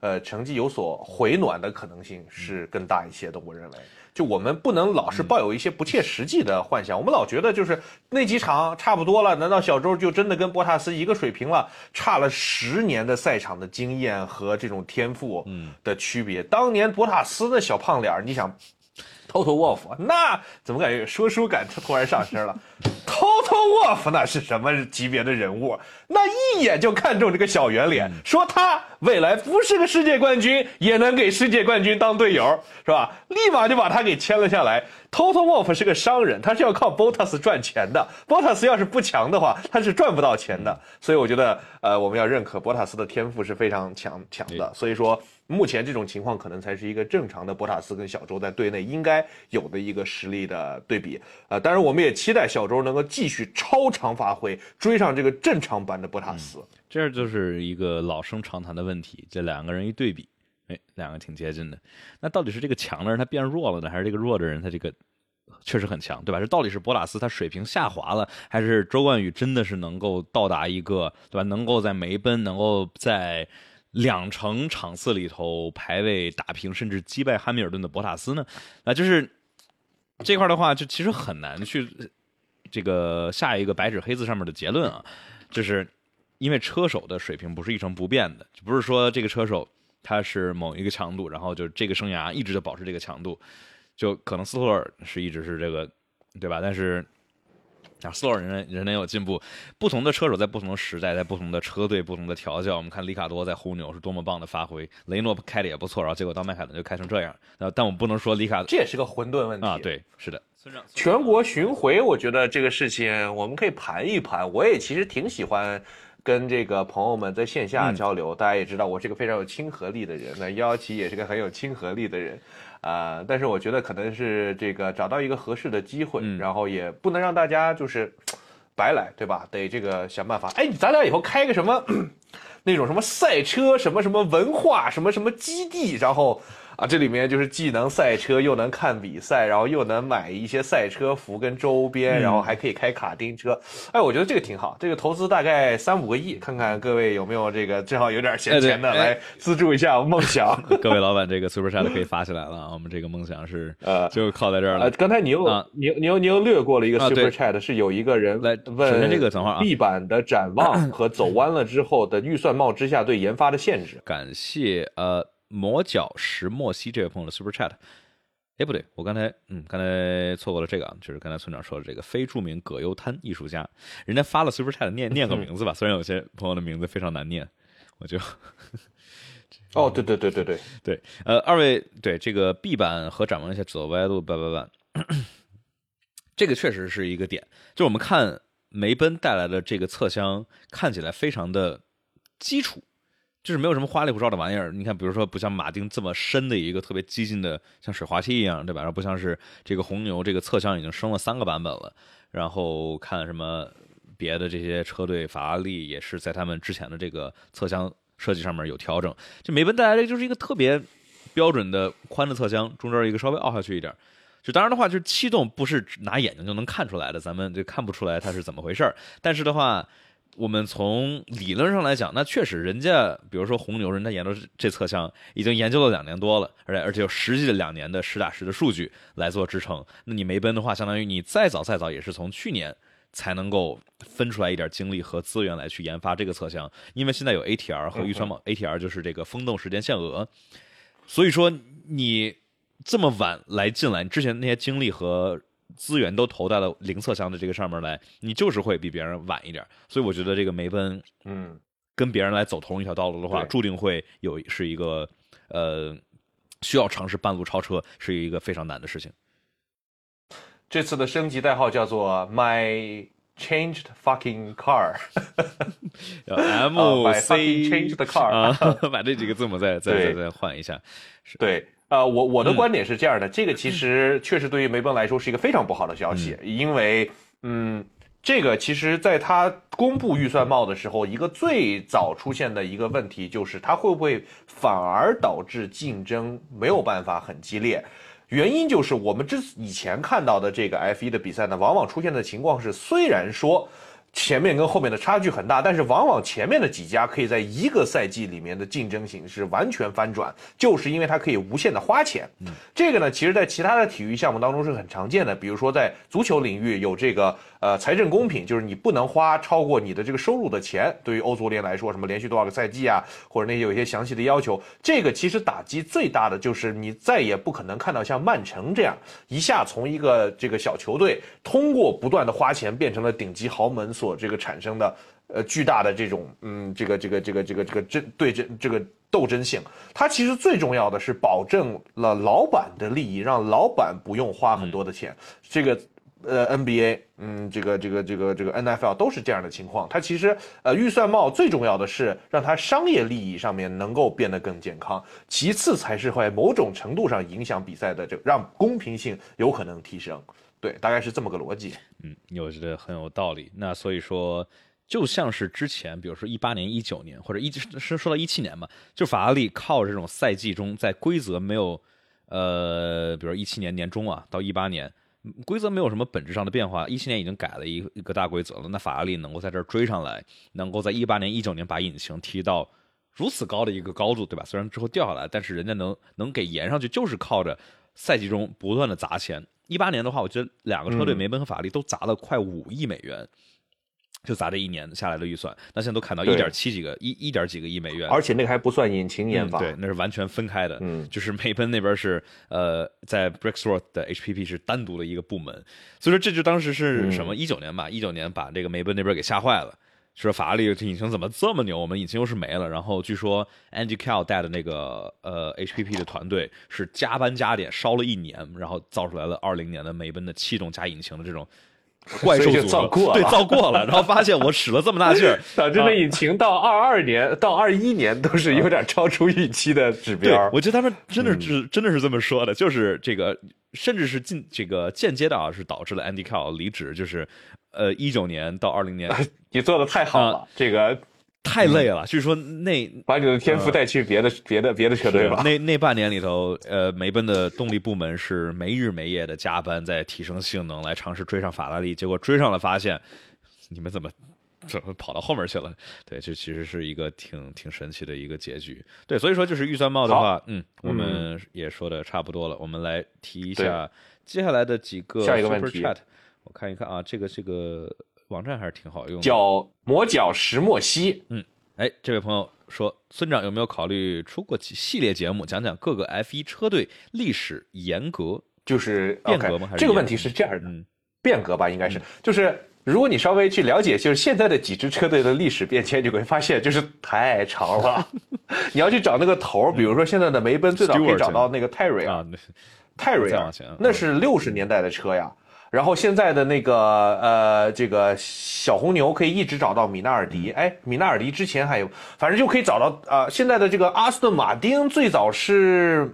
呃，成绩有所回暖的可能性是更大一些的。我认为。就我们不能老是抱有一些不切实际的幻想，我们老觉得就是那几场差不多了，难道小周就真的跟博塔斯一个水平了？差了十年的赛场的经验和这种天赋的区别。当年博塔斯的小胖脸，你想，Toto Wolff，那怎么感觉说书感突然上升了那是什么级别的人物？那一眼就看中这个小圆脸，说他。未来不是个世界冠军，也能给世界冠军当队友，是吧？立马就把他给签了下来。Toto Wolff 是个商人，他是要靠 Bottas 赚钱的。Bottas 要是不强的话，他是赚不到钱的。所以我觉得，呃，我们要认可 Bottas 的天赋是非常强强的。所以说，目前这种情况可能才是一个正常的博塔斯跟小周在队内应该有的一个实力的对比。呃，当然，我们也期待小周能够继续超常发挥，追上这个正常版的博塔斯。这就是一个老生常谈的问题，这两个人一对比，哎，两个挺接近的。那到底是这个强的人他变弱了呢，还是这个弱的人他这个确实很强，对吧？这到底是博塔斯他水平下滑了，还是周冠宇真的是能够到达一个，对吧？能够在梅奔，能够在两成场次里头排位打平，甚至击败汉密尔顿的博塔斯呢？那就是这块的话，就其实很难去这个下一个白纸黑字上面的结论啊，就是。因为车手的水平不是一成不变的，不是说这个车手他是某一个强度，然后就这个生涯一直就保持这个强度，就可能斯托尔是一直是这个，对吧？但是啊，斯托尔人人人有进步，不同的车手在不同的时代，在不同的车队、不同的调教，我们看里卡多在红牛是多么棒的发挥，雷诺开的也不错，然后结果到迈凯伦就开成这样。但我们不能说里卡，这也是个混沌问题啊。对，是的。全国巡回，我觉得这个事情我们可以盘一盘。我也其实挺喜欢。跟这个朋友们在线下交流，大家也知道我是个非常有亲和力的人，那幺幺七也是个很有亲和力的人，啊，但是我觉得可能是这个找到一个合适的机会，然后也不能让大家就是白来，对吧？得这个想办法。哎，咱俩以后开个什么 那种什么赛车什么什么文化什么什么基地，然后。啊，这里面就是既能赛车，又能看比赛，然后又能买一些赛车服跟周边，然后还可以开卡丁车。哎，我觉得这个挺好。这个投资大概三五个亿，看看各位有没有这个正好有点闲钱的来资助一下梦想。各位老板，这个 Super Chat 可以发起来了。我们这个梦想是呃，就靠在这儿了。刚才你又你你又你又略过了一个 Super Chat，是有一个人来问首先这个等会儿啊，B 版的展望和走弯了之后的预算帽之下对研发的限制。感谢呃。磨脚石墨烯这位朋友的 Super Chat，哎，不对，我刚才嗯，刚才错过了这个啊，就是刚才村长说的这个非著名葛优瘫艺术家，人家发了 Super Chat，念念个名字吧，虽然有些朋友的名字非常难念，我就 哦，对对对对对。对，呃，二位对这个 B 版和展望一下走歪路八八八，这个确实是一个点，就我们看梅奔带来的这个侧箱看起来非常的基础。就是没有什么花里胡哨的玩意儿。你看，比如说不像马丁这么深的一个特别激进的，像水滑梯一样，对吧？然后不像是这个红牛这个侧箱已经升了三个版本了。然后看什么别的这些车队，法拉利也是在他们之前的这个侧箱设计上面有调整。就梅奔带来的就是一个特别标准的宽的侧箱，中间一个稍微凹下去一点。就当然的话，就是气动不是拿眼睛就能看出来的，咱们就看不出来它是怎么回事儿。但是的话。我们从理论上来讲，那确实，人家比如说红牛，人家研究这侧箱已经研究了两年多了，而且而且有实际的两年的实打实的数据来做支撑。那你梅奔的话，相当于你再早再早也是从去年才能够分出来一点精力和资源来去研发这个侧箱，因为现在有 ATR 和预算嘛，ATR 就是这个风洞时间限额，所以说你这么晚来进来，你之前那些精力和。资源都投在了零侧箱的这个上面来，你就是会比别人晚一点。所以我觉得这个梅奔，嗯，跟别人来走同一条道路的话，注定会有是一个呃需要尝试半路超车，是一个非常难的事情。这次的升级代号叫做 My Changed Fucking Car，M C Changed Car，把这几个字母再再再再换一下，对。呃，我我的观点是这样的，这个其实确实对于梅奔来说是一个非常不好的消息，因为，嗯，这个其实在他公布预算帽的时候，一个最早出现的一个问题就是，他会不会反而导致竞争没有办法很激烈？原因就是我们之以前看到的这个 F1 的比赛呢，往往出现的情况是，虽然说。前面跟后面的差距很大，但是往往前面的几家可以在一个赛季里面的竞争形势完全翻转，就是因为它可以无限的花钱。嗯，这个呢，其实在其他的体育项目当中是很常见的，比如说在足球领域有这个。呃，财政公平就是你不能花超过你的这个收入的钱。对于欧足联来说，什么连续多少个赛季啊，或者那些有一些详细的要求，这个其实打击最大的就是你再也不可能看到像曼城这样一下从一个这个小球队通过不断的花钱变成了顶级豪门所这个产生的呃巨大的这种嗯这个这个这个这个这个争对争这个斗争性。它其实最重要的是保证了老板的利益，让老板不用花很多的钱。这个。呃，NBA，嗯，这个这个这个这个 NFL 都是这样的情况。它其实呃，预算帽最重要的是让它商业利益上面能够变得更健康，其次才是会某种程度上影响比赛的，这让公平性有可能提升。对，大概是这么个逻辑。嗯，我觉得很有道理。那所以说，就像是之前，比如说一八年、一九年，或者一是说到一七年嘛，就法拉利靠这种赛季中在规则没有，呃，比如一七年年中啊，到一八年。规则没有什么本质上的变化，一七年已经改了一一个大规则了。那法拉利能够在这儿追上来，能够在一八年、一九年把引擎提到如此高的一个高度，对吧？虽然之后掉下来，但是人家能能给延上去，就是靠着赛季中不断的砸钱。一八年的话，我觉得两个车队梅奔和法拉利都砸了快五亿美元。就砸这一年下来的预算，那现在都砍到一点七几个一一点几个亿美元，而且那个还不算引擎研发，对，那是完全分开的。嗯，就是梅奔那边是呃，在 Brixworth 的 HPP 是单独的一个部门，所以说这就当时是什么一九年吧，一九年把这个梅奔那边给吓坏了，说法拉利这引擎怎么这么牛，我们引擎又是没了。然后据说 Andy Cal 带的那个呃 HPP 的团队是加班加点烧了一年，然后造出来了二零年的梅奔的气动加引擎的这种。怪兽造过对造过了，然后发现我使了这么大劲儿，导致那引擎到二二年到二一年都是有点超出预期的指标。我觉得他们真的是真的是这么说的，就是这个甚至是进这个间接的啊，是导致了 Andy Cow 离职，就是呃一九年到二零年，你做的太好了，这个。太累了，据说那把你的天赋带去别的别的别的车队吧。那那半年里头，呃，梅奔的动力部门是没日没夜的加班，在提升性能，来尝试追上法拉利。结果追上了，发现你们怎么怎么跑到后面去了？对，这其实是一个挺挺神奇的一个结局。对，所以说就是预算帽的话，嗯，我们也说的差不多了，我们来提一下接下来的几个下一个问题。我看一看啊，这个这个。网站还是挺好用，叫磨脚石墨烯。嗯，哎，这位朋友说，村长有没有考虑出过几系列节目，讲讲各个 F 一车队历史严格，就是变革吗？还是这个问题是这样的，变革吧，应该是，就是如果你稍微去了解，就是现在的几支车队的历史变迁，你会发现就是太长了。你要去找那个头，比如说现在的梅奔，最早可以找到那个泰瑞啊，泰瑞啊，那是六十年代的车呀。然后现在的那个呃，这个小红牛可以一直找到米纳尔迪，哎，米纳尔迪之前还有，反正就可以找到啊、呃现在的这个阿斯顿马丁最早是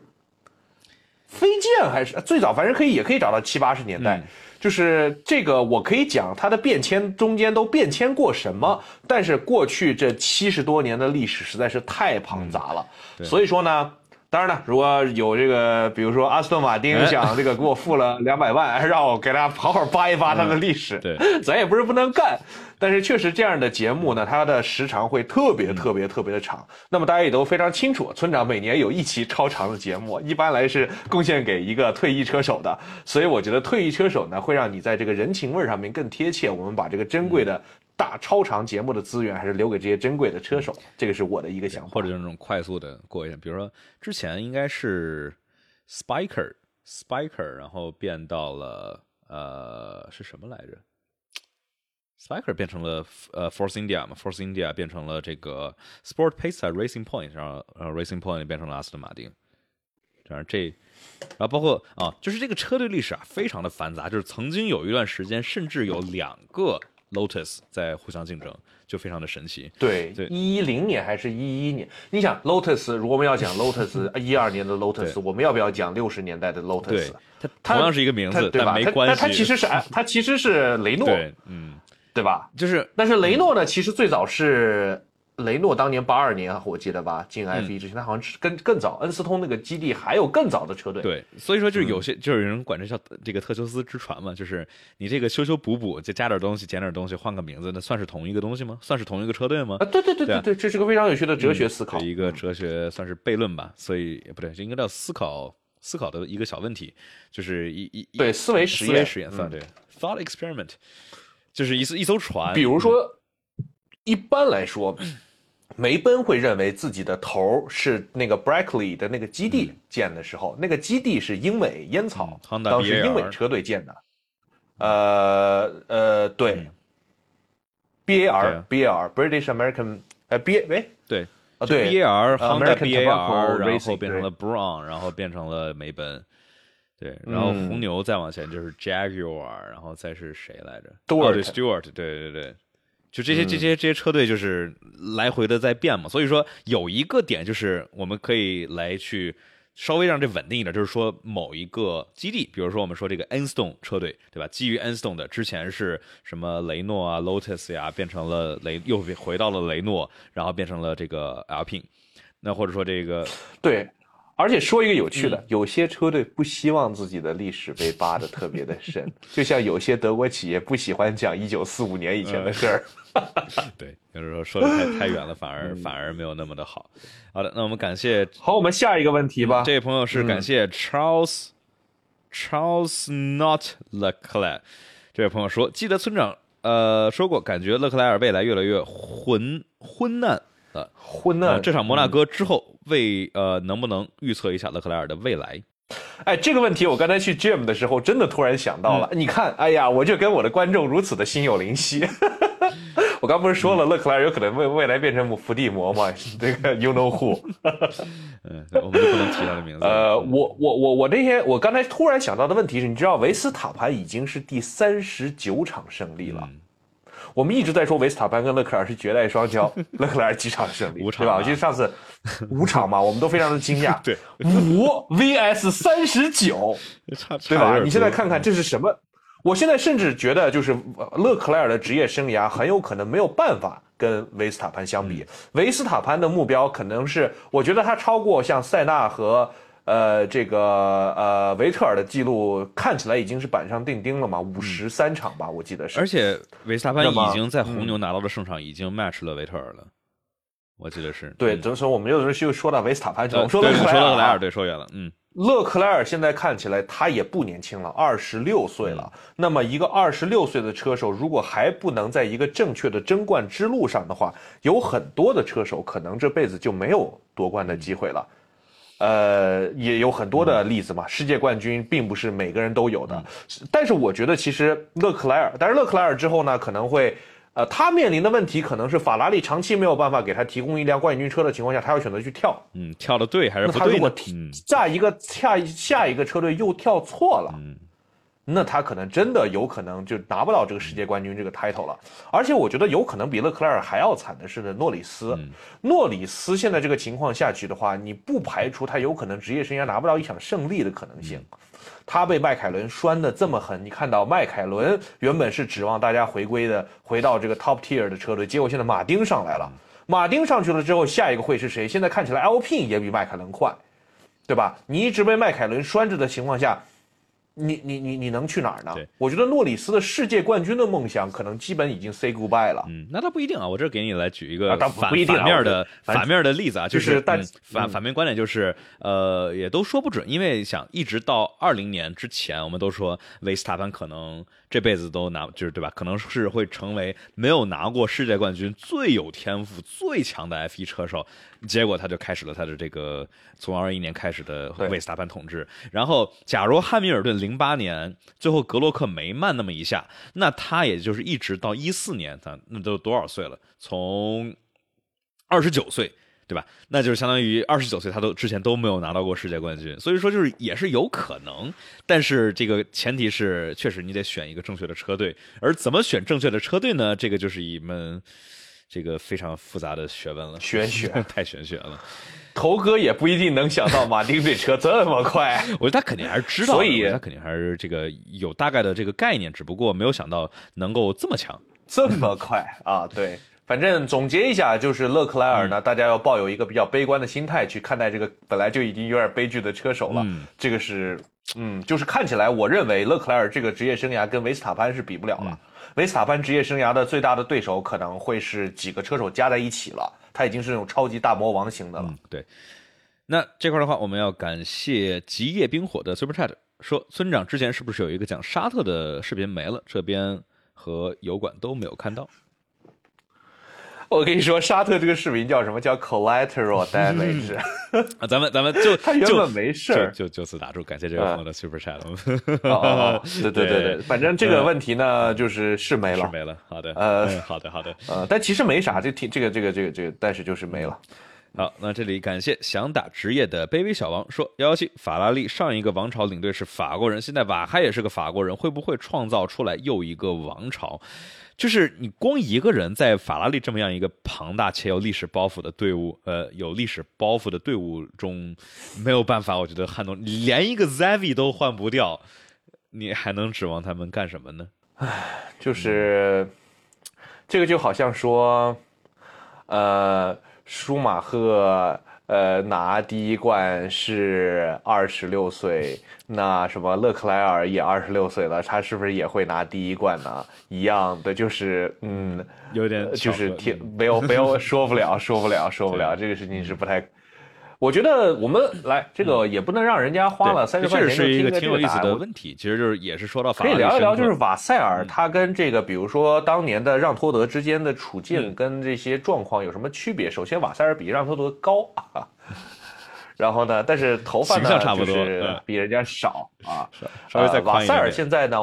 飞剑还是最早，反正可以也可以找到七八十年代。就是这个，我可以讲它的变迁中间都变迁过什么，但是过去这七十多年的历史实在是太庞杂了，所以说呢。当然了，如果有这个，比如说阿斯顿马丁哎想这个给我付了两百万，让我给大家好好扒一扒他的历史，对，咱也不是不能干，但是确实这样的节目呢，它的时长会特别特别特别的长。那么大家也都非常清楚，村长每年有一期超长的节目，一般来是贡献给一个退役车手的，所以我觉得退役车手呢，会让你在这个人情味儿上面更贴切。我们把这个珍贵的大超长节目的资源，还是留给这些珍贵的车手，这个是我的一个想法。或者就是那种快速的过一下，比如说之前应该是 Spiker Spiker，然后变到了呃是什么来着？Spiker 变成了呃 Force India 嘛，Force India 变成了这个 Sport Pace Racing Point，然后呃 Racing Point 变成了阿斯顿马丁，这样这。然后包括啊，就是这个车队历史啊，非常的繁杂。就是曾经有一段时间，甚至有两个 Lotus 在互相竞争，就非常的神奇。对对，一零年还是一一年？你想 Lotus，如果我们要讲 Lotus 一二年的 Lotus，我们要不要讲六十年代的 Lotus？，它它同样是一个名字，对吧？它但没关系。它它其实是哎，它其实是雷诺，对，嗯，对吧？就是但是雷诺呢，其实最早是雷诺当年八二年，我记得吧，进 F 一之前，他好像是更更早，恩斯通那个基地还有更早的车队。对，所以说就是有嗯些，就是有人管这叫这个特修斯之船嘛，就是你这个修修补补，就加点东西，减点东西，换个名字，那算是同一个东西吗？算是同一个车队吗啊，？对对对对啊对对，这是个非常有趣的哲学思考。对一个哲学算是悖论吧，所以不对，这应该叫思考思考的一个小问题，就是一一一对思维实思维验嗯实验算对 thought experiment，就是一艘一艘船，比如说，一般来说，梅奔会认为自己的头是那个 Brackley 的那个基地建的时候，那个基地是英美烟草当时英美车队建的。呃呃，对，B A R B A R British American 哎 B 喂对啊，对 B A R American B A R，然后变成了 Brown，然后变成了梅奔。对，然后红牛再往前就是 Jaguar，然后再是谁来着？哦，对，Stewart，对对对。就这些这些这些车队就是来回的在变嘛，所以说有一个点就是我们可以来去稍微让这稳定一点，就是说某一个基地，比如说我们说这个 Enstone 车队，对吧？基于 Enstone 的，之前是什么雷诺啊、Lotus 呀，变成了雷，又回到了雷诺，然后变成了这个 Alpine，那或者说这个对。而且说一个有趣嗯的，有些车队不希望自己的历史被扒的特别的深，就像有些德国企业不喜欢讲一九四五年以前的事儿。对，有时候说的太太远了，反而反而没有那么的好。好的，那我们感谢好，我们下一个问题吧。这位朋友是感谢 Charles、Charles Not Leclerc 这位朋友说，记得村长呃说过，感觉勒克莱尔未来越来越昏昏暗了。昏暗，呃这场摩纳哥之后，为呃能不能预测一下勒克莱尔的未来？哎，这个问题我刚才去 gym 的时候，真的突然想到了。嗯你看，哎呀，我就跟我的观众如此的心有灵犀。我刚不是说了，勒克莱尔有可能未未来变成伏地魔吗？这个 you know who？嗯，我们就不能提他的名字。呃，我我我我那天我刚才突然想到的问题是，你知道维斯塔潘已经是第三十九场胜利了。嗯我们一直在说维斯塔潘跟勒克莱尔是绝代双骄，勒克莱尔几场胜利，对吧？五场啊我记得上次五场嘛，我们都非常的惊讶。对，五 VS 三十九，对吧？你现在看。看看这是什么？我现在甚至觉得，就是呃勒克莱尔的职业生涯很有可能没有办法跟维斯塔潘相比。维斯塔潘的目标可能是，我觉得他超过像塞纳和呃这个呃维特尔的记录，看起来已经是板上钉钉了嘛，五十三场吧，我记得是。而且维斯塔潘已经在红牛拿到的胜场已经 match 了维特尔了，我记得是。对，嗯怎么说？我们有的时候就说到维斯塔潘，我呃们说对勒克莱尔啊说勒克莱尔，对，说远了，嗯，勒克莱尔现在看起来他也不年轻了，二十六岁了。那么一个二十六岁的车手，如果还不能在一个正确的争冠之路上的话，有很多的车手可能这辈子就没有夺冠的机会了。呃，也有很多的例子嘛，世界冠军并不是每个人都有的。但是我觉得其实勒克莱尔，但是勒克莱尔之后呢，可能会。呃，他面临的问题可能是法拉利长期没有办法给他提供一辆冠军车的情况下，他要选择去跳。嗯，跳的对还是那不对如果提嗯，下一个下下一个车队又跳错了，那他可能真的有可能就拿不到这个世界冠军这个 title 了。而且我觉得有可能比勒克莱尔还要惨的是呢，诺里斯。诺里斯现在这个情况下去的话，你不排除他有可能职业生涯拿不到一场胜利的可能性。他被迈凯伦拴的这么狠，你看到迈凯伦原本是指望大家回归的，回到这个 top tier 的车队，结果现在马丁上来了。马丁上去了之后，下一个会是谁？现在看起来 Alpine 也比迈凯伦快，对吧？你一直被迈凯伦拴着的情况下。你你你你能去哪儿呢？我觉得诺里斯的世界冠军的梦想可能基本已经 say goodbye 了。嗯，那倒不一定啊。我这给你来举一个反反面的反面的例子啊，就是反反面观点就是，呃，也都说不准，因为想一直到二零年之前，我们都说维斯塔潘可能。这辈子都拿就是对吧？可能是会成为没有拿过世界冠军、最有天赋、最强的 F1 车手。结果他就开始了他的这个从二一年开始的维斯塔潘统治。然后，假如汉密尔顿零八年最后格洛克没慢那么一下，那他也就是一直到一四年，他那都多少岁了？从二十九岁。对吧？那就是相当于二十九岁，他都之前都没有拿到过世界冠军，所以说就是也是有可能，但是这个前提是确实你得选一个正确的车队，而怎么选正确的车队呢？这个就是一门这个非常复杂的学问了，玄学 太玄学了。头哥也不一定能想到马丁这车这么快，我觉得他肯定还是知道，所以他肯定还是这个有大概的这个概念，只不过没有想到能够这么强，这么快啊！对。反正总结一下，就是勒克莱尔呢，大家要抱有一个比较悲观的心态去看待这个本来就已经有点悲剧的车手了。这个是，嗯，就是看起来，我认为勒克莱尔这个职业生涯跟维斯塔潘是比不了了。维斯塔潘职业生涯的最大的对手可能会是几个车手加在一起了，他已经是那种超级大魔王型的了。对，那这块的话，我们要感谢极夜冰火的 Super Chat 说，村长之前是不是有一个讲沙特的视频没了？这边和油管都没有看到。我跟你说，沙特这个视频叫什么？叫 collateral damage。啊，咱们咱们就他原本没事儿就就此打住。感谢这位朋友的 super chat。对对对对，反正这个问题呢，就是是没了，是没了。好的，呃，好的好的，呃，但其实没啥，这挺这个这个这个这个，但是就是没了。好，那这里感谢想打职业的卑微小王说：幺幺七，法拉利上一个王朝领队是法国人，现在瓦哈也是个法国人，会不会创造出来又一个王朝？就是你光一个人在法拉利这么样一个庞大且有历史包袱的队伍，呃，有历史包袱的队伍中，没有办法，我觉得撼动，连一个 Zavi 都换不掉，你还能指望他们干什么呢？唉，就是这个就好像说，呃，舒马赫。呃，拿第一冠是二十六岁，那什么勒克莱尔也二十六岁了，他是不是也会拿第一冠呢？一样的，就是嗯，有点就是挺没有没有 说不了，说不了，说不了，这个事情是不太。我觉得我们 来这个也不能让人家花了三十块钱是一个挺有意思的问题。其实就是也是说到法可以聊一聊，就是瓦塞尔他跟这个比如说当年的让托德之间的处境跟这些状况有什么区别？首先瓦塞尔比让托德高啊，然后呢，但是头发呢就是比人家少啊。稍微再瓦塞尔现在呢，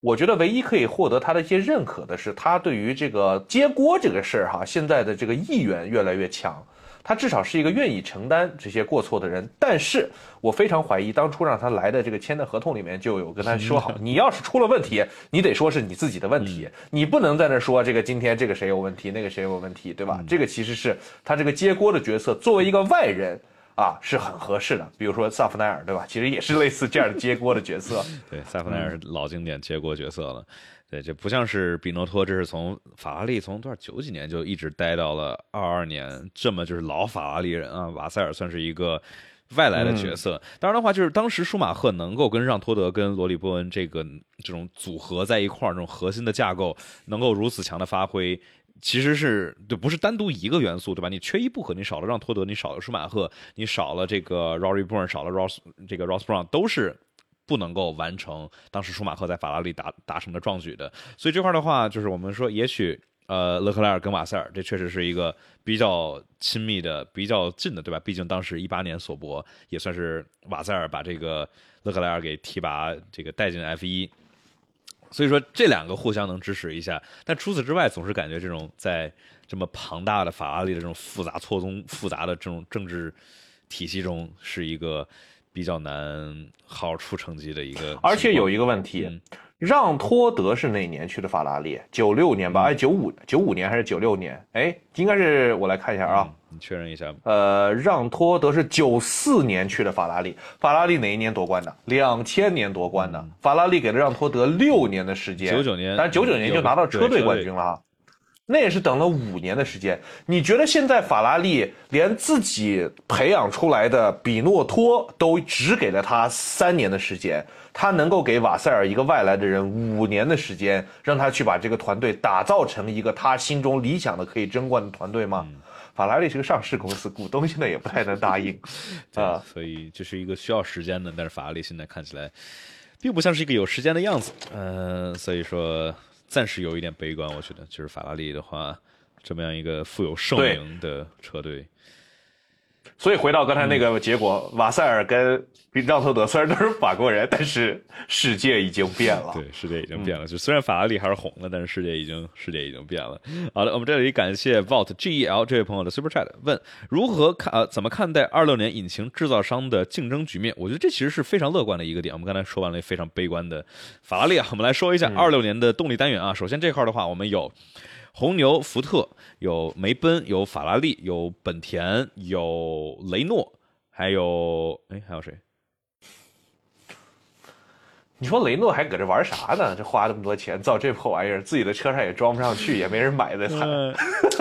我觉得唯一可以获得他的一些认可的是他对于这个接锅这个事儿哈，现在的这个意愿越来越强。他至少是一个愿意承担这些过错的人，但是我非常怀疑，当初让他来的这个签的合同里面就有跟他说好，你要是出了问题，你得说是你自己的问题，你不能在那说这个今天这个谁有问题，那个谁有问题，对吧？这个其实是他这个接锅的角色，作为一个外人啊是很合适的。比如说萨弗奈尔，对吧？其实也是类似这样的接锅的角色。对，萨弗奈尔是老经典接锅角色了。对，这不像是比诺托，这是从法拉利从多少九几年就一直待到了二二年，这么就是老法拉利人啊。瓦塞尔算是一个外来的角色。当然的话，就是当时舒马赫能够跟让托德、跟罗里波恩这个这种组合在一块儿，这种核心的架构能够如此强的发挥，其实是就不是单独一个元素，对吧？你缺一不可，你少了让托德，你少了舒马赫，你少了这个 Rory Bourne，少了 Ross 这个 Ross Brown，都是。不能够完成当时舒马赫在法拉利达达成的壮举的，所以这块的话，就是我们说，也许呃，勒克莱尔跟瓦塞尔，这确实是一个比较亲密的、比较近的，对吧？毕竟当时一八年索博也算是瓦塞尔把这个勒克莱尔给提拔，这个带进 F 一，所以说这两个互相能支持一下。但除此之外，总是感觉这种在这么庞大的法拉利的这种复杂错综复杂的这种政治体系中，是一个。比较难好好出成绩的一个。而且有一个问题，嗯让托德是哪年去的法拉利？九六年嗯吧？哎，九五九五年还是九六年？哎，应该是我来看一下啊。你确认一下，呃，让托德是九四年去的法拉利，法拉利哪一年夺冠的？两千年夺冠的，法拉利给了让托德六年的时间，九九年但是九九年就拿到车队对车队冠军了哈。那也是等了五年的时间。你觉得现在法拉利连自己培养出来的比诺托都只给了他三年的时间，他能够给瓦塞尔一个外来的人五年的时间，让他去把这个团队打造成一个他心中理想的可以争冠的团队吗？法拉利是个上市公司，股东现在也不太能答应 啊。所以这是一个需要时间的，但是法拉利现在看起来并不像是一个有时间的样子，嗯、所以说暂时有一点悲观，我觉得就是法拉利的话，这么样一个富有盛名的车队，所以回到刚才那个结果，瓦塞尔跟让特德虽然都是法国人，但是世界已经变了。对，世界已经变了。就虽然法拉利还是红了，但是世界已经世界已经变了。好的，我们这里感谢 Vault GEL 这位朋友的 Super Chat，问如何看呃怎么看待二六年引擎制造商的竞争局面？我觉得这其实是非常乐观的一个点。我们刚才说完了非常悲观的法拉利啊，我们来说一下二六年的动力单元啊。首先这块的话，我们有。红牛、福特有梅奔，有法拉利，有本田，有雷诺，还有哎还有谁？你说雷诺还搁这玩啥呢？这花这么多钱造这破玩意儿，自己的车上也装不上去，也没人买的。惨。呃，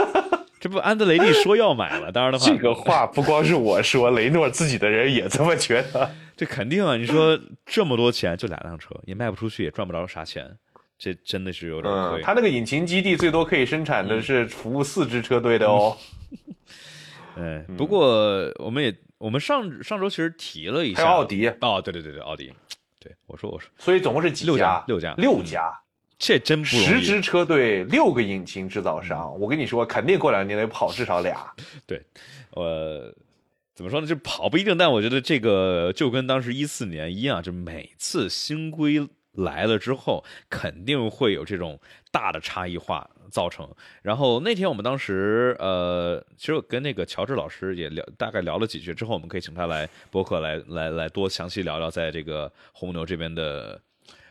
这不安德雷利说要买了，当然的话，这个话不光是我说，雷诺自己的人也这么觉得。这肯定啊！你说这么多钱就两辆车，也卖不出去，也赚不着啥钱，这真的是有点嗯亏。，他那个引擎基地最多可以生产的是服务四支车队的哦。嗯，不过我们也我们上上周其实提了一下还有奥迪，哦，对对对对，奥迪，对我说我说所以总共是几六家家？六家六家，这真不容易。十支车队，六个引擎制造商。我跟你说，肯定过两年得跑至少俩。对，呃，怎么说呢？就跑不一定，但我觉得这个就跟当时一四年一样，就每次新规来了之后，肯定会有这种大的差异化造成。然后那天我们当时呃，其实我跟那个乔治老师也聊，大概聊了几句之后，我们可以请他来播客来来来多详细聊聊在这个红牛这边的。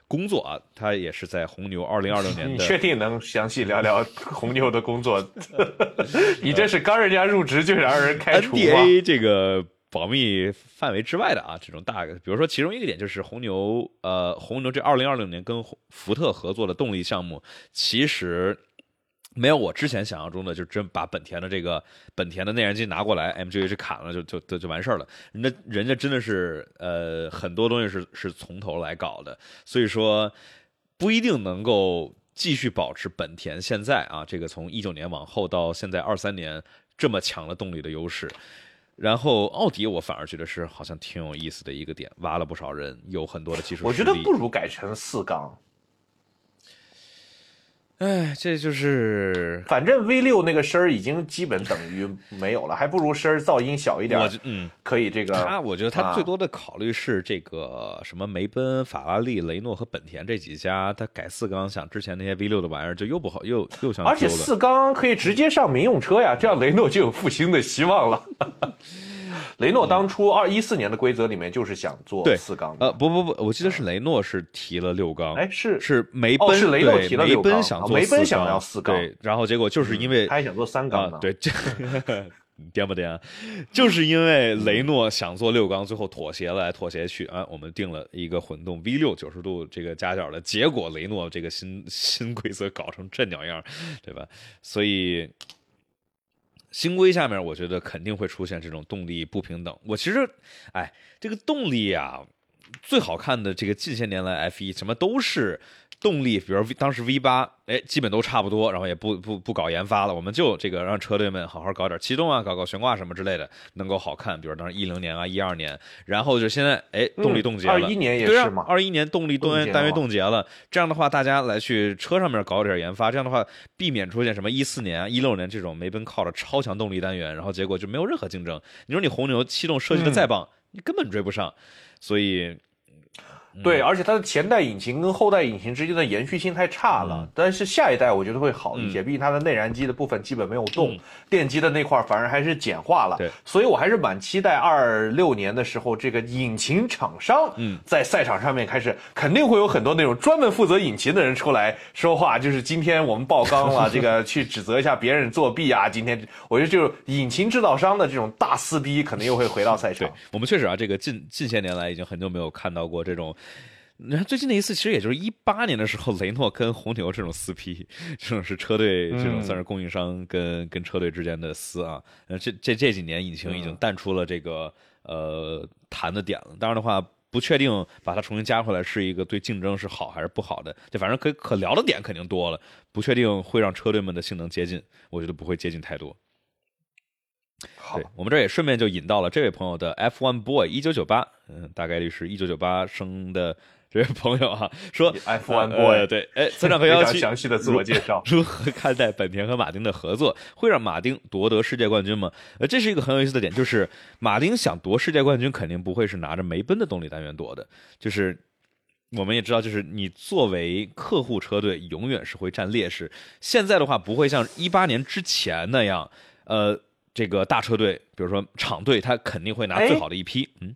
工作啊，他也是在红牛二零二六年的 你确定能详细聊聊 红牛的工作？你这是刚人家入职就让人开除吗？NDA 这个保密范围之外的啊，这种大，比如说其中一个点就是红牛，呃，红牛这二零二零年跟福特合作的动力项目，其实。没有我之前想象中的，就真把本田的这个本田的内燃机拿过来，MGH 砍了就就就就完事儿了。人家人家真的是呃很多东西是是从头来搞的，所以说不一定能够继续保持本田现在啊这个从一九年往后到现在二三年这么强的动力的优势。然后奥迪，我反而觉得是好像挺有意思的一个点，挖了不少人，有很多的技术。我觉得不如改成四缸。哎，这就是反正 V 六那个声儿已经基本等于没有了，还不如声儿噪音小一点，嗯，可以这个。他我觉得他啊最多的考虑是这个什么梅奔、法拉利、雷诺和本田这几家，他改四缸，想之前那些 V 六的玩意儿就又不好，又又想而且。四缸可以直接上民用车呀，这样雷诺就有复兴的希望了。雷诺当初二一四年的规则里面就是想做四缸的，呃，不不不，我记得是雷诺是提了六缸，哎是是梅奔，哦是雷诺提了六缸想做四奔想要四缸对，然后结果就是因为他还想做三缸呢，，啊对，这 颠不颠？就是因为雷诺想做六缸，最后妥协来妥协去啊，我们定了一个混动 V 六九十度这个夹角的，结果雷诺这个新新规则搞成这鸟样，对吧？所以。新规下面，我觉得肯定会出现这种动力不平等。我其实，哎，这个动力呀、最好看的这个近些年来 F 一什么都是动力，比如当时 V 八，哎，基本都差不多，然后也不不不搞研发了，我们就这个让车队们好好搞点气动啊，搞搞悬挂什么之类的，能够好看。比如当时一零年啊、一二年，然后就现在哎，动力冻结了，21年也是嘛二一年动力单元单元冻结了，这样的话，大家来去车上面搞点研发，这样的话避免出现什么一四年啊、一六年这种梅奔靠着超强动力单元，然后结果就没有任何竞争。你说你红牛气动设计的再棒，你根本追不上，所以对，而且它的前代引擎跟后代引擎之间的延续性太差了。但是下一代我觉得会好一些，毕竟它的内燃机的部分基本没有动，电机的那块反而还是简化了。对，所以我还是蛮期待二六年的时候，这个引擎厂商在赛场上面开始，肯定会有很多那种专门负责引擎的人出来说话，就是今天我们爆缸了，这个去指责一下别人作弊啊。今天我觉得就是引擎制造商的这种大撕逼，可能又会回到赛场。我们确实啊，这个近近些年来已经很久没有看到过这种。你看最近的一次，其实也就是一八年的时候，雷诺跟红牛这种撕逼，这种是车队这种算是供应商跟跟车队之间的撕啊。呃，这这这几年引擎已经淡出了这个呃谈的点了。当然的话，不确定把它重新加回来是一个对竞争是好还是不好的。就反正可可聊的点肯定多了，不确定会让车队们的性能接近，我觉得不会接近太多。好我们这也顺便就引到了这位朋友的 F1 Boy 一九九八，嗯，大概率是一九九八生的这位朋友哈，说 F1 Boy 对，哎，村长和幺七详细的自我介绍，如何看待本田和马丁的合作？会让马丁夺得世界冠军吗？呃，这是一个很有意思的点，就是马丁想夺世界冠军，肯定不会是拿着梅奔的动力单元夺的，就是我们也知道，就是你作为客户车队，永远是会占劣势。现在的话，不会像一八年之前那样，呃。这个大车队，比如说厂队，他肯定会拿最好的一批。嗯，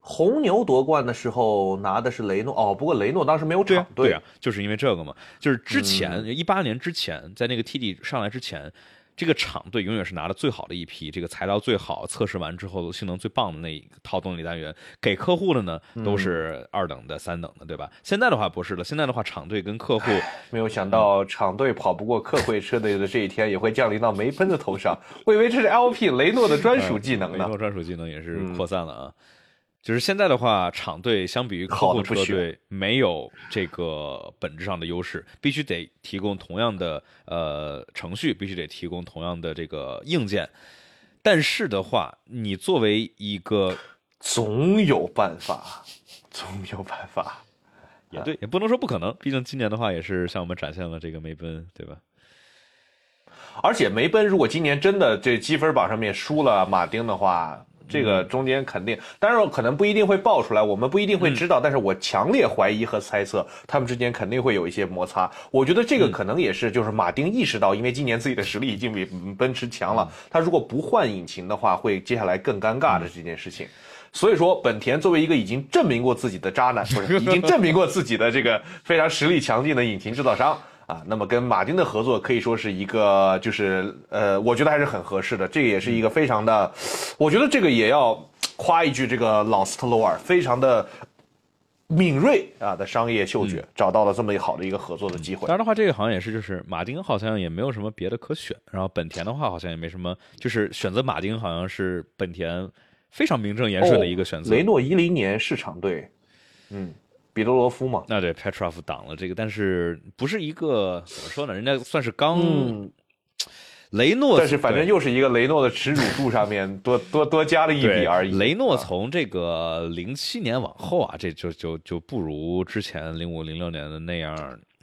红牛夺冠的时候拿的是雷诺哦，不过雷诺当时没有厂队，对啊，就是因为这个嘛，就是之前一八年之前，在那个 T D 上来之前。这个厂队永远是拿了最好的一批，这个材料最好，测试完之后性能最棒的那一套动力单元，给客户的呢都是二等的、三等的，对吧？现在的话不是了，现在的话厂队跟客户，没有想到厂队跑不过客会车队的这一天也会降临到梅奔的头上，我以为这是 L P 雷诺的专属技能呢。雷诺专属技能也是扩散了啊。就是现在的话，厂队相比于客户车队没有这个本质上的优势，必须得提供同样的呃程序，必须得提供同样的这个硬件。但是的话，你作为一个 总有办法，总有办法，也对，也不能说不可能。毕竟今年的话，也是向我们展现了这个梅奔，对吧？而且梅奔如果今年真的这积分榜上面输了马丁的话。这个中间肯定，当然可能不一定会爆出来，我们不一定会知道。但是我强烈怀疑和猜测，他们之间肯定会有一些摩擦。我觉得这个可能也是，就是马丁意识到，因为今年自己的实力已经比奔驰强了，他如果不换引擎的话，会接下来更尴尬的这件事情。所以说，本田作为一个已经证明过自己的渣男，不是已经证明过自己的这个非常实力强劲的引擎制造商。啊，那么跟马丁的合作可以说是一个，就是呃，我觉得还是很合适的。这个也是一个非常的，我觉得这个也要夸一句，这个老斯特罗尔非常的敏锐啊的商业嗅觉，找到了这么一好的一个合作的机会。当然的话，这个好像也是，就是马丁好像也没有什么别的可选，然后本田的话好像也没什么，就是选择马丁好像是本田非常名正言顺的一个选择。雷诺一零年市场对，嗯。彼得罗夫嘛，那对 Petrov 挡了这个，但是不是一个怎么说呢？人家算是刚雷诺，但是反正又是一个雷诺的耻辱柱上面多多多加了一笔而已。雷诺从这个零七年往后啊，这就就就不如之前零五零六年的那样。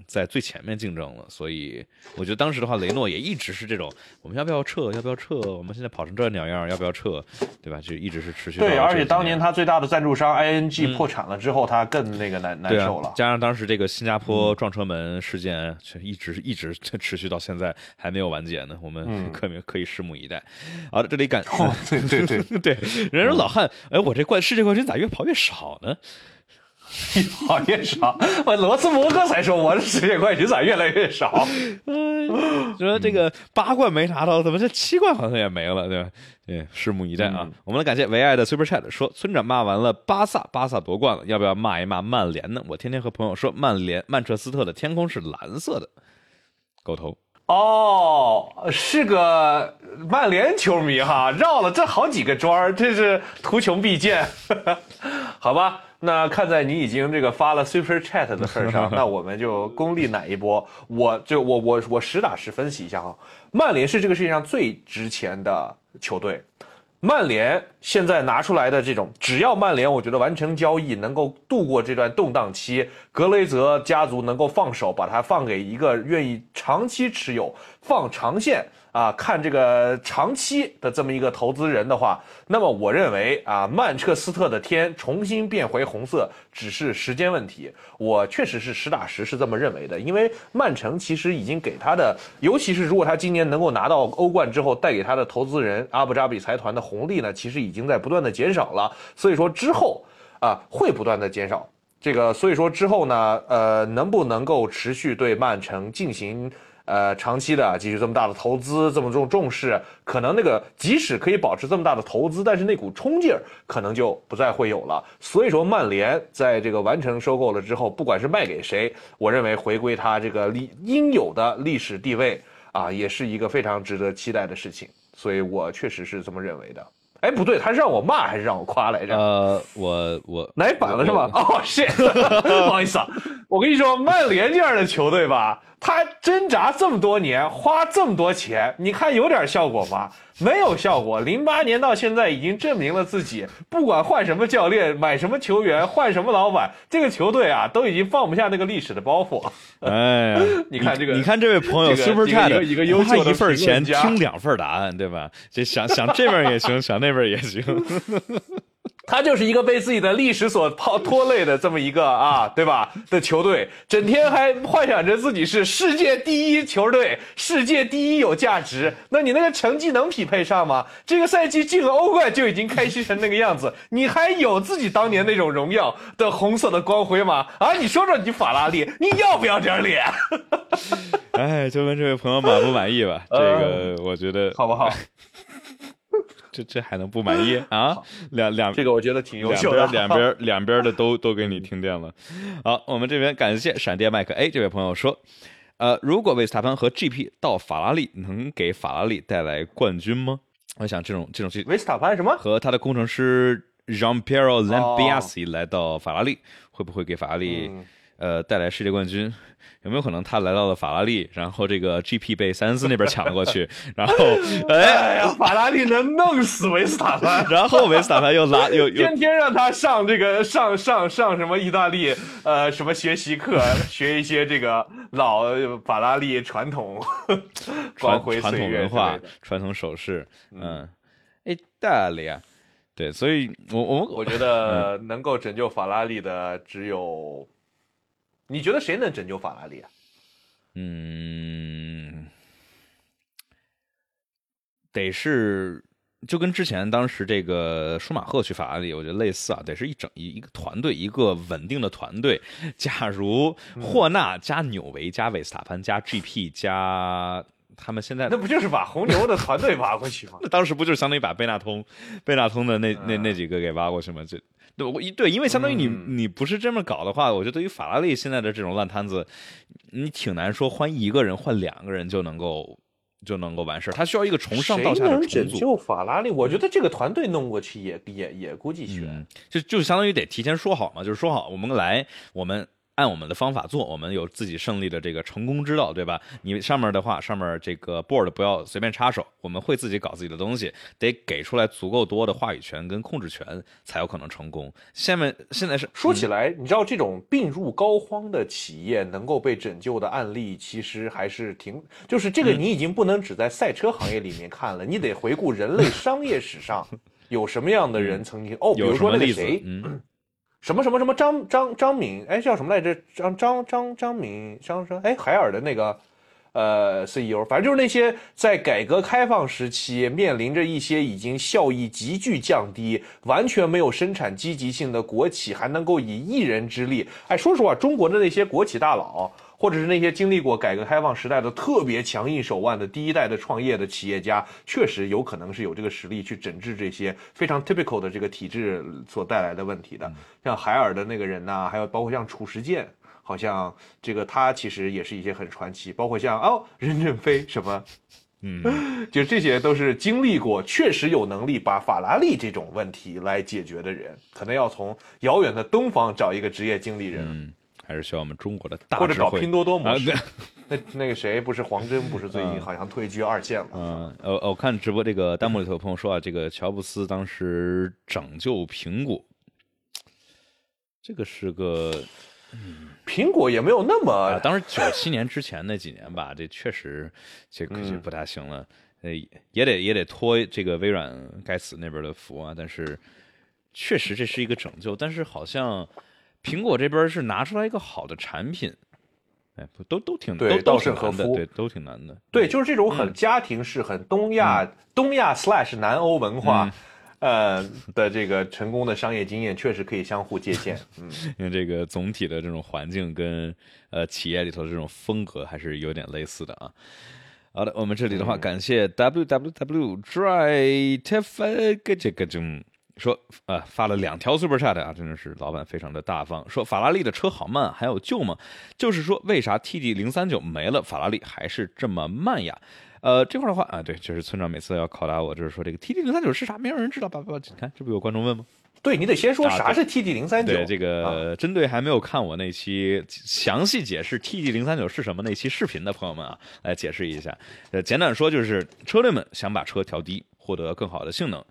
在最前面竞争了，所以我觉得当时的话，雷诺也一直是这种，我们要不要撤？要不要撤？我们现在跑成这鸟样，要不要撤？对吧？就一直是持续。对，而且当年他最大的赞助商 ING 破产了之后，他更那个难难受了。加上当时这个新加坡撞车门事件，却一直一直 持续到现在还没有完结呢。我们可可以拭目以待。好的，这里感对对对 对，人说老汉，哎，我这冠世界冠军咋越跑越少呢？越跑越少，我罗斯摩克才说我的世界冠军咋越来越少？嗯说这个八冠没拿到，怎么这七冠好像也没了，对吧？对，拭目以待啊！我们来感谢唯爱的 Super Chat 说，村长骂完了巴萨，巴萨夺冠了，要不要骂一骂曼联呢？我天天和朋友说，曼联曼彻斯特的天空是蓝色的，狗头。哦，是个曼联球迷哈，绕了这好几个庄儿，这是图穷匕见，好吧？那看在你已经这个发了 Super Chat 的份上，那我们就功利奶一波。我就我我我实打实分析一下哈，曼联是这个世界上最值钱的球队。曼联现在拿出来的这种，只要曼联我觉得完成交易，能够度过这段动荡期，格雷泽家族能够放手，把它放给一个愿意长期持有、放长线。啊，看这个长期的这么一个投资人的话，那么我认为啊，曼彻斯特的天重新变回红色只是时间问题。我确实是实打实是这么认为的，因为曼城其实已经给他的，尤其是如果他今年能够拿到欧冠之后，带给他的投资人阿布扎比财团的红利呢，其实已经在不断的减少了。所以说之后啊，会不断的减少。这个所以说之后呢，呃，能不能够持续对曼城进行？呃，长期的继续这么大的投资，这么重重视，可能那个即使可以保持这么大的投资，但是那股冲劲儿可能就不再会有了。所以说，曼联在这个完成收购了之后，不管是卖给谁，我认为回归他这个历应有的历史地位啊，也是一个非常值得期待的事情。所以我确实是这么认为的。哎，不对，他是让我骂还是让我夸来着？呃，我我奶板了是吧？哦，shit，不好意思啊，我跟你说，曼联这样的球队吧。他挣扎这么多年，花这么多钱，你看有点效果吗？没有效果。零八年到现在已经证明了自己，不管换什么教练、买什么球员、换什么老板，这个球队啊，都已经放不下那个历史的包袱。哎呀，你看这个，你看这位朋友 Super Chat，一个优秀的一份钱听两份答案，对吧？这想想这边也行，想那边也行。他就是一个被自己的历史所抛拖累的这么一个啊，对吧？的球队，整天还幻想着自己是世界第一球队，世界第一有价值。那你那个成绩能匹配上吗？这个赛季进了欧冠就已经开心成那个样子，你还有自己当年那种荣耀的红色的光辉吗？啊，你说说你法拉利，你要不要点脸？哎，就问这位朋友满不满意吧？这个我觉得好不好？这这还能不满意 啊？两两这个我觉得挺优秀的，两边 两边的都都给你听见了。好，我们这边感谢闪电麦克 A 这位朋友说，呃，如果维斯塔潘和 GP 到法拉利，能给法拉利带来冠军吗？我想这种这种维斯塔潘什么和他的工程师 Jean Pierre Lambiasi 来到法拉利，会不会给法拉利呃带来世界冠军？有没有可能他来到了法拉利，然后这个 GP 被塞恩斯那边抢了过去，然后 哎呀，法拉利能弄死维斯塔潘，然后维斯塔潘又拉又天天让他上这个上上上什么意大利呃什么学习课，学一些这个老法拉利传统传传统文化、传统手势，嗯，意大利啊，对，所以我我我觉得能够拯救法拉利的只有。你觉得谁能拯救法拉利啊？嗯，得是就跟之前当时这个舒马赫去法拉利，我觉得类似啊，得是一整一一个团队，一个稳定的团队。假如霍纳加纽维加韦斯塔潘加 GP 加他们现在，那不就是把红牛的团队挖过去吗？那 当时不就是相当于把贝纳通、贝纳通的那那那几个给挖过去吗？这。对，我一对，因为相当于你你不是这么搞的话，我觉得对于法拉利现在的这种烂摊子，你挺难说换一个人换两个人就能够就能够完事儿，他需要一个从上到下的重组。拯救法拉利？我觉得这个团队弄过去也也也估计悬，就就相当于得提前说好嘛，就是说好我们来我们。按我们的方法做，我们有自己胜利的这个成功之道，对吧？你上面的话，上面这个 board 不要随便插手，我们会自己搞自己的东西，得给出来足够多的话语权跟控制权，才有可能成功。下面现在是说起来，你知道这种病入膏肓的企业能够被拯救的案例，其实还是挺，就是这个你已经不能只在赛车行业里面看了，你得回顾人类商业史上有什么样的人曾经哦，比如说那个谁。什么什么什么张张张敏，哎，叫什么来着？张张张张敏，张张，哎，海尔的那个，呃，CEO，反正就是那些在改革开放时期面临着一些已经效益急剧降低、完全没有生产积极性的国企，还能够以一人之力，哎，说实话，中国的那些国企大佬。或者是那些经历过改革开放时代的特别强硬手腕的第一代的创业的企业家，确实有可能是有这个实力去整治这些非常 typical 的这个体制所带来的问题的。像海尔的那个人呐，还有包括像褚时健，好像这个他其实也是一些很传奇。包括像哦任正非什么，嗯，就这些都是经历过，确实有能力把法拉利这种问题来解决的人，可能要从遥远的东方找一个职业经理人。还是需要我们中国的大或者找拼多多模式。那那个谁不是黄峥，不是最近 好像退居二线了？嗯，呃，我看直播这个弹幕里头有朋友说啊，这个乔布斯当时拯救苹果，这个是个，嗯苹果也没有那么，当时九七年之前那几年吧，这确实这可就不大行了。呃，也得也得托这个微软该死那边的福啊。但是确实这是一个拯救，但是好像苹果这边是拿出来一个好的产品，哎，不都都挺对都都稻盛挺难的，和夫对，都挺难的。对，就是这种很家庭式、很东亚、东亚 slash 南欧文化，呃的这个成功的商业经验，确实可以相互借鉴。嗯，因为这个总体的这种环境跟呃企业里头的这种风格还是有点类似的啊。好的，我们这里的话，感谢 w w w dry t f 这个种说呃发了两条 super chat 啊，真的是老板非常的大方。说法拉利的车好慢，还有救吗？就是说为啥 TD 零三九没了，法拉利还是这么慢呀？呃，这块的话啊，对，就是村长每次要拷打我，就是说这个 TD 零三九是啥，没有人知道。叭叭叭，你看这不有观众问吗？对你得先说啊啥是 TD 零三九。对，这啊个针对还没有看我那期详细解释 TD 零三九是什么那期视频的朋友们啊，来解释一下。呃，简短说就是车队们想把车调低，获得更好的性能。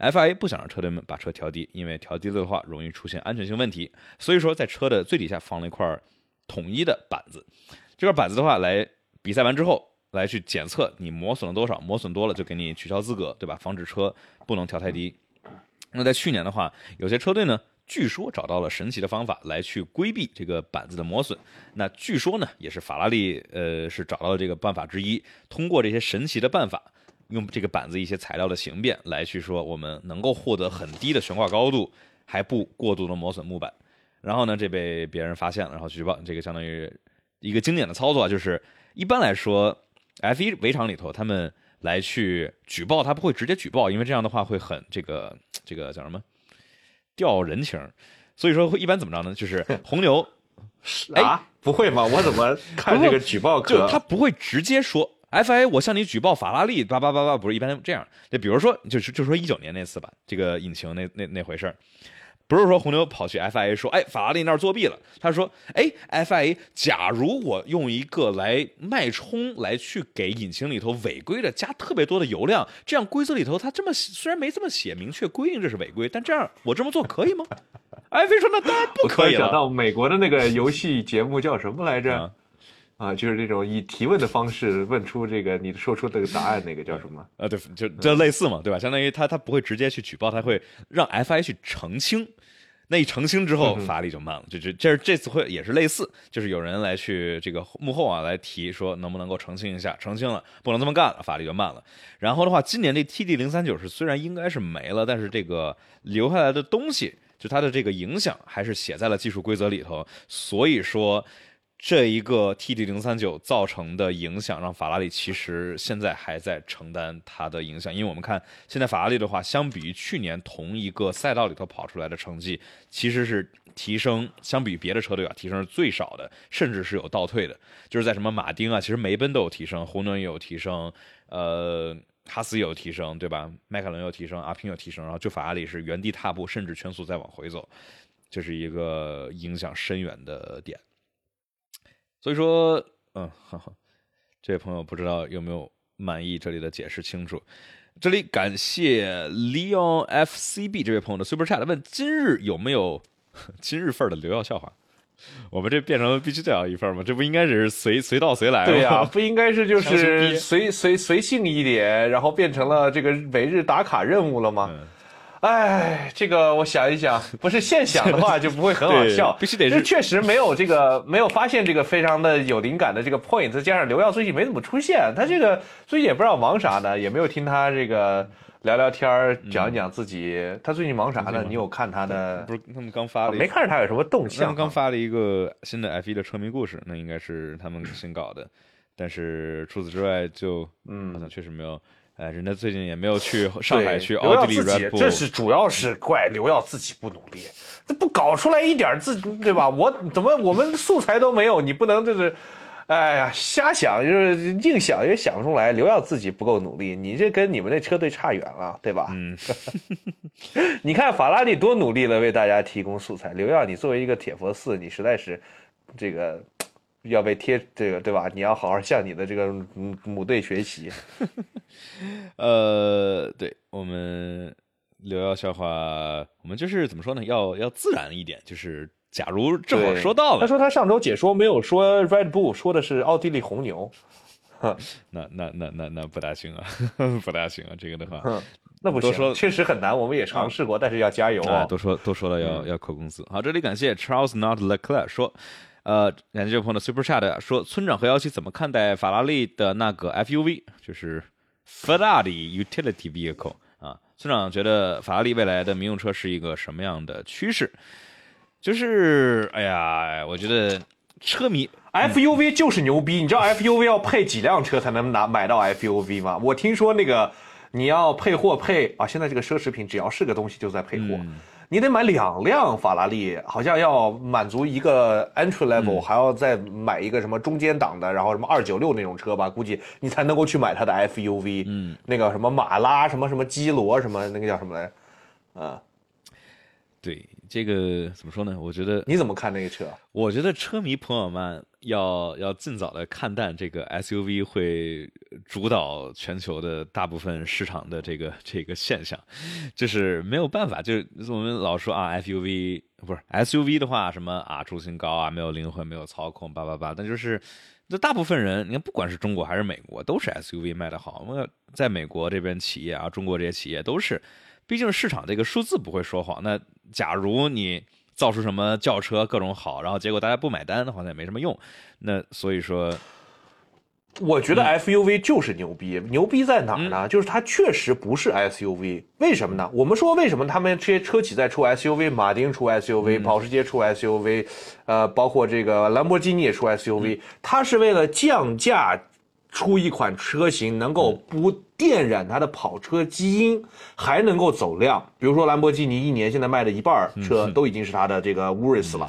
FIA 不想让车队们把车调低，因为调低了的话容易出现安全性问题，所以说在车的最底下放了一块统一的板子。这块板子的话，来比赛完之后来去检测你磨损了多少，磨损多了就给你取消资格，对吧？防止车不能调太低。那在去年的话，有些车队呢，据说找到了神奇的方法来去规避这个板子的磨损。那据说呢，也是法拉利呃是找到了这个办法之一，通过这些神奇的办法，用这个板子一些材料的形变来去说，我们能够获得很低的悬挂高度，还不过度的磨损木板。然后呢，这被别人发现了，然后举报，这个相当于一个经典的操作啊，就是一般来说，F1 围场里头他们来去举报，他不会直接举报，因为这样的话会很这个这个叫什么掉人情，所以说会一般怎么着呢？就是 红牛哎啊，不会吗？我怎么 看这个举报就可他不会直接说 FIA 我向你举报法拉利叭叭叭叭，不是一般这样。就比如说，就是就说一九年那次吧，这个引擎那那那回事儿。不是说红牛跑去 FIA 说，哎，法拉利那儿作弊了。他说，哎，FIA，假如我用一个来脉冲来去给引擎里头违规的加特别多的油量，这样规则里头它这么虽然没这么写明确规定这是违规，但这样我这么做可以吗？FIA 说那当然不我突然想可以了。到美国的那个游戏节目叫什么来着？啊啊，就是这种以提问的方式问出这个你说出这个答案，那个叫什么？啊，对，就就类似嘛，对吧？相当于他他不会直接去举报，他会让 FI 去澄清。那一澄清之后，法理就慢了。就这这这次会也是类似，就是有人来去这个幕后啊来提说能不能够澄清一下，澄清了不能这么干了，法律就慢了。然后的话，今年这 TD 零三九是虽然应该是没了，但是这个留下来的东西，就它的这个影响还是写在了技术规则里头，所以说。这一个 TD 零三九造成的影响，让法拉利其实现在还在承担它的影响，因为我们看现在法拉利的话，相比于去年同一个赛道里头跑出来的成绩，其实是提升，相比于别的车队啊，提升是最少的，甚至是有倒退的。就是在什么马丁啊，其实梅奔都有提升，红牛也有提升，呃，哈斯也有提升，对吧？迈凯伦有提升，阿平有提升，然后就法拉利是原地踏步，甚至全速再往回走，这是一个影响深远的点。所以说，嗯，哈哈，这位朋友不知道有没有满意这里的解释清楚。这里感谢 Leon FCB 这位朋友的 Super Chat，问今日有没有今日份的留校笑话？我们这变成了必须得要一份儿吗？这不应该是随随到随来吗？对呀、不应该是就是随随随性一点，然后变成了这个每日打卡任务了吗？嗯哎，这个我想一想，不是现想的话 就不会很好笑，对必须得是这确实没有这个没有发现这个非常的有灵感的这个 point，再加上刘耀最近没怎么出现，他这个最近也不知道忙啥呢，也没有听他这个聊聊天儿讲一讲自己，他最近忙啥呢？你有看他的？不是他们刚发了一没看着他有什么动他向他？们刚发了一个新的 F 一的车迷故事，那应该是他们新搞的。但是除此之外，就嗯，好像确实没有。哎，人家最近也没有去上海去奥地利这是主要是怪刘耀自己不努力，这不搞出来一点自对吧？我怎么我们素材都没有，你不能就是，哎呀，瞎想就是硬想也想不出来。刘耀自己不够努力，你这跟你们那车队差远了，对吧？嗯，你看法拉利多努力了为大家提供素材，刘耀你作为一个铁佛寺，你实在是这个。要被贴这个对吧？你要好好向你的这个母母队学习。呃，对我们刘耀笑话，我们就是怎么说呢？要要自然一点，就是假如正好说到了，他说他上周解说没有说 Red Bull，说的是奥地利红牛。那那那那那不大行啊，不大行啊，这个的话，那不行，确实很难，我们也尝试过，但是要加油啊，哦。多说多说了要要扣工资。好，这里感谢 Charles Not Leclerc 说，呃，感谢这位朋友的 Super Chat 说，村长和幺七怎么看待法拉利的那个 FUV，就是 Ferrari Utility Vehicle 啊？村长觉得法拉利未来的民用车是一个什么样的趋势？就是，哎呀，我觉得车迷 FUV 就是牛逼，你知道 FUV 要配几辆车才能拿买到 FUV 吗？我听说那个你要配货配啊，现在这个奢侈品只要是个东西就在配货，你得买两辆法拉利，好像要满足一个 entry level，、还要再买一个什么中间档的，然后什么二九六那种车吧，估计你才能够去买它的 FUV。嗯，那个什么马拉什么什么基罗什么那个叫什么来着？啊，对这个怎么说呢？我觉得你怎么看那个车？我觉得车迷朋友们要要尽早的看淡这个 SUV 会主导全球的大部分市场的这个这个现象，就是没有办法，就是我们老说啊，FUV 不是 SUV 的话，什么啊重心高啊，没有灵魂，没有操控，叭叭叭，但就是。这大部分人，你看，不管是中国还是美国，都是 SUV 卖的好。那在美国这边企业啊，中国这些企业都是，毕竟市场这个数字不会说谎。那假如你造出什么轿车各种好，然后结果大家不买单的话，那也没什么用。那所以说，我觉得 FUV 就是牛逼，牛逼在哪儿呢？就是它确实不是 SUV，为什么呢？我们说为什么他们这些车企在出 SUV，马丁出 SUV，、保时捷出 SUV，呃，包括这个兰博基尼也出 SUV，、它是为了降价出一款车型，能够不电染它的跑车基因，还能够走量。比如说兰博基尼一年现在卖的一半儿车都已经是它的这个 Urus 了。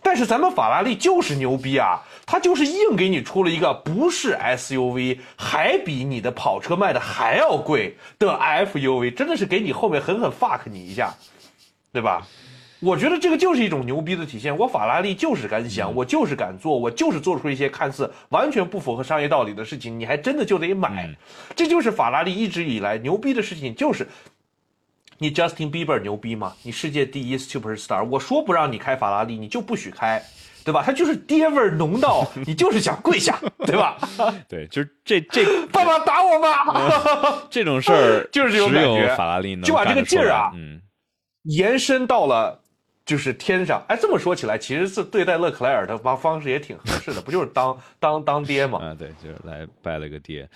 但是咱们法拉利就是牛逼啊，它就是硬给你出了一个不是 SUV，还比你的跑车卖的还要贵的 FUV，真的是给你后面狠狠 fuck 你一下，对吧？我觉得这个就是一种牛逼的体现。我法拉利就是敢想，我就是敢做，我就是做出一些看似完全不符合商业道理的事情，你还真的就得买。这就是法拉利一直以来牛逼的事情，就是你 Justin Bieber 牛逼吗？你世界第一 superstar，我说不让你开法拉利，你就不许开，对吧？他就是爹味儿浓到 你就是想跪下，对吧？对，就是这这 爸爸打我吧！这种事儿，就是这种感觉法拉利能就把这个劲儿啊嗯，延伸到了就是天上。哎，这么说起来，其实是对待勒克莱尔的方方式也挺合适的，不就是当当当爹吗？啊，对，就是来拜了个爹。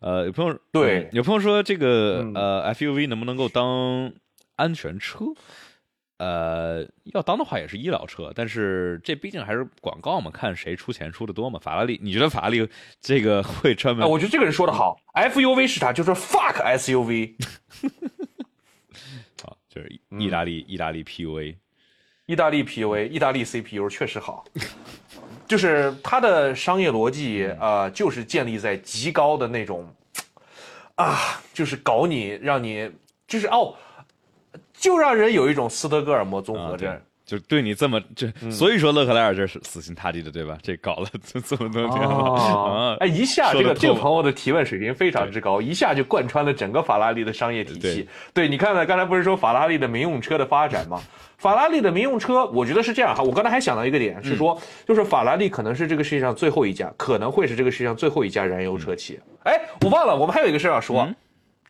呃，有朋友对嗯有朋友说这个、嗯呃 FUV 能不能够当安全车？呃，要当的话也是医疗车，但是这毕竟还是广告嘛，看谁出钱出的多嘛。法拉利，你觉得法拉利这个 会专门哎，我觉得这个人说的好，FUV 是啥？就是 fuck SUV。好，就是嗯意大利、意大利 PUA，意大利 PUA，意大利 CPU 确实好，就是它的商业逻辑，呃，就是建立在极高的那种，啊，就是搞你，让你，就是哦，就让人有一种斯德哥尔摩综合症。，就对你这么这，嗯所以说勒克莱尔这是死心塌地的，对吧？这搞了这 这么多年了啊，哎，一下这个这个朋友的提问水平非常之高，一下就贯穿了整个法拉利的商业体系。对，你看看，刚才不是说法拉利的民用车的发展吗？法拉利的民用车，我觉得是这样哈。我刚才还想到一个点，是说，就是法拉利可能是这个世界上最后一家，可能会是这个世界上最后一家燃油车企业。哎，我忘了，我们还有一个事儿要说，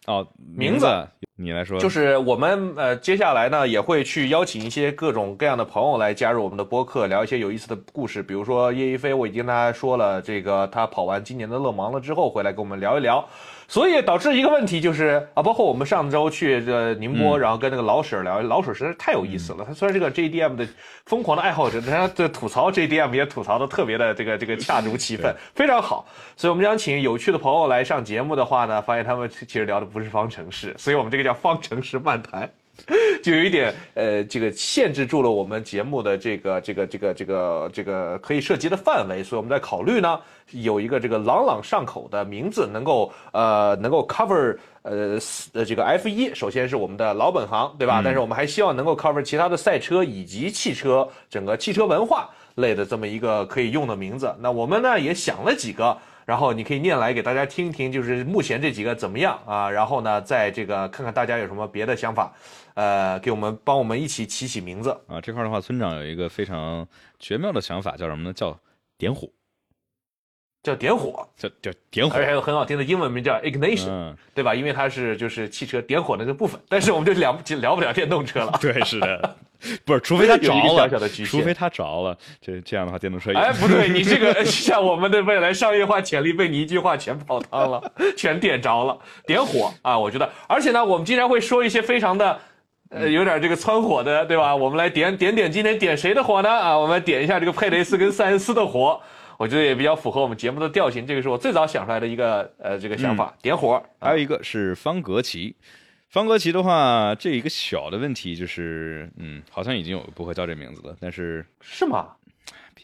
哦，名字字你来说，就是我们呃接下来呢也会去邀请一些各种各样的朋友来加入我们的播客，聊一些有意思的故事。比如说叶一飞，我已经跟他说了，这个他跑完今年的勒芒了之后回来跟我们聊一聊。所以导致一个问题就是啊，包括我们上周去这宁波，然后跟那个老婶聊，老婶实在是太有意思了。他虽然是个 JDM 的疯狂的爱好者，但他的吐槽 JDM 也吐槽的特别的这个这个恰如其分，非常好。所以我们想请有趣的朋友来上节目的话呢，发现他们其实聊的不是方程式，所以我们这个叫方程式漫谈。就有一点呃，这个限制住了我们节目的这个这个这个这个这个可以涉及的范围，所以我们在考虑呢，有一个这个朗朗上口的名字，能够呃能够 cover 呃呃这个 F 一，首先是我们的老本行，对吧？但是我们还希望能够 cover 其他的赛车以及汽车整个汽车文化类的这么一个可以用的名字。那我们呢也想了几个。然后你可以念来给大家听听，就是目前这几个怎么样啊？然后呢，在这个看看大家有什么别的想法，呃，给我们帮我们一起起起名字。啊，这块儿的话，村长有一个非常绝妙的想法，叫什么呢？叫点火。叫点火，叫叫点火而且，还有很好听的英文名叫 ignition，、嗯，对吧？因为它是就是汽车点火的那个部分。但是我们就聊不聊不了电动车了。对，是的，不是，除非它 着了，小小的除非它着了，这这样的话，电动车也哎，不对，你这个像我们的未来商业化潜力被你一句话全泡汤了，全点着了，点火啊！我觉得，而且呢，我们经常会说一些非常的。呃，有点这个蹿火的，对吧？我们来点点点，今天点谁的火呢？啊，我们来点一下这个佩雷斯跟塞恩斯的火，我觉得也比较符合我们节目的调性。这个是我最早想出来的一个呃这个想法，点火。还有一个是方格奇，方格奇的话，这一个小的问题就是，嗯，好像已经有不会叫这名字了，但是是吗？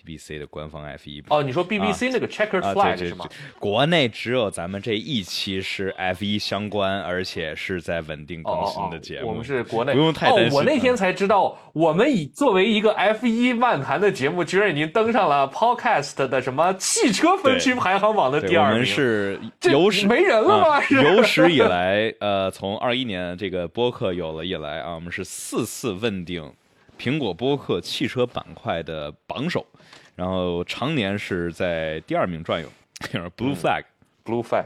BBC 的官方 F 一哦，你说 BBC 那个 checkered 啊，flag 对对是吗对？，国内只有咱们这一期是 F 一相关，而且是在稳定更新的节目。我们是国内，不用太担心哦，我那天才知道，我们以作为一个 F 一漫谈的节目，居然已经登上了 Podcast 的什么汽车分区排行榜的第二名。是这有史没人了吗有史以来，呃，从二一年这个播客有了以来啊，我们是四次问鼎苹果播客汽车板块的榜首，然后常年是在第二名转悠。Blue Flag，Blue Flag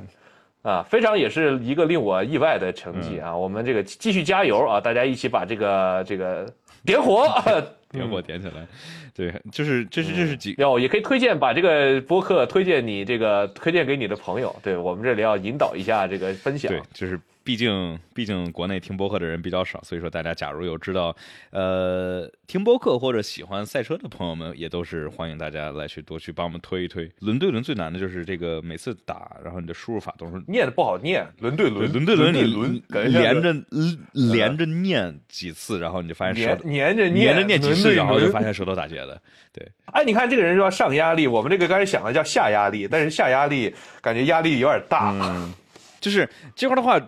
啊，非常也是一个令我意外的成绩嗯啊！我们这个继续加油啊！大家一起把这个这个点火。点火点起来，对，就是这是这是几要也可以推荐把这个播客推荐你这个推荐给你的朋友，对我们这里要引导一下这个分享。对，就是毕竟毕竟国内听播客的人比较少，所以说大家假如有知道呃听播客或者喜欢赛车的朋友们，也都是欢迎大家来去多去帮我们推一推。轮对轮最难的就是这个每次打，然后你的输入法都是。念的不好念，轮对轮，轮对轮，你轮，连着连着念几次，然后你就发现舌粘粘着念，连着念几次，然后就发现舌头打结了。对，哎，你看这个人说上压力，我们这个刚才想的叫下压力，但是下压力感觉压力有点大。嗯，就是这块的话，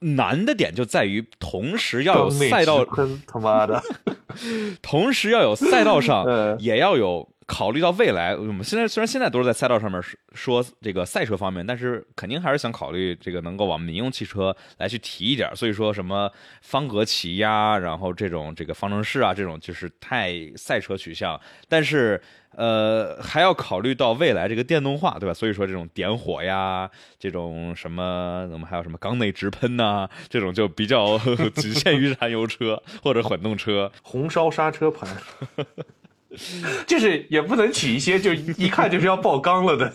难的点就在于同时要有赛道，他妈的，同时要有赛道上 嗯，也要有考虑到未来。我们现在虽然现在都是在赛道上面说说这个赛车方面，但是肯定还是想考虑这个能够往民用汽车来去提一点。所以说什么方格旗呀，然后这种这个方程式啊，这种就是太赛车取向，但是。呃，还要考虑到未来这个电动化，对吧？所以说这种点火呀，这种什么，我们还有什么缸内直喷呐、这种就比较 仅限于燃油车 或者混动车。红烧刹车盘，就是也不能取一些就一看就是要爆缸了的。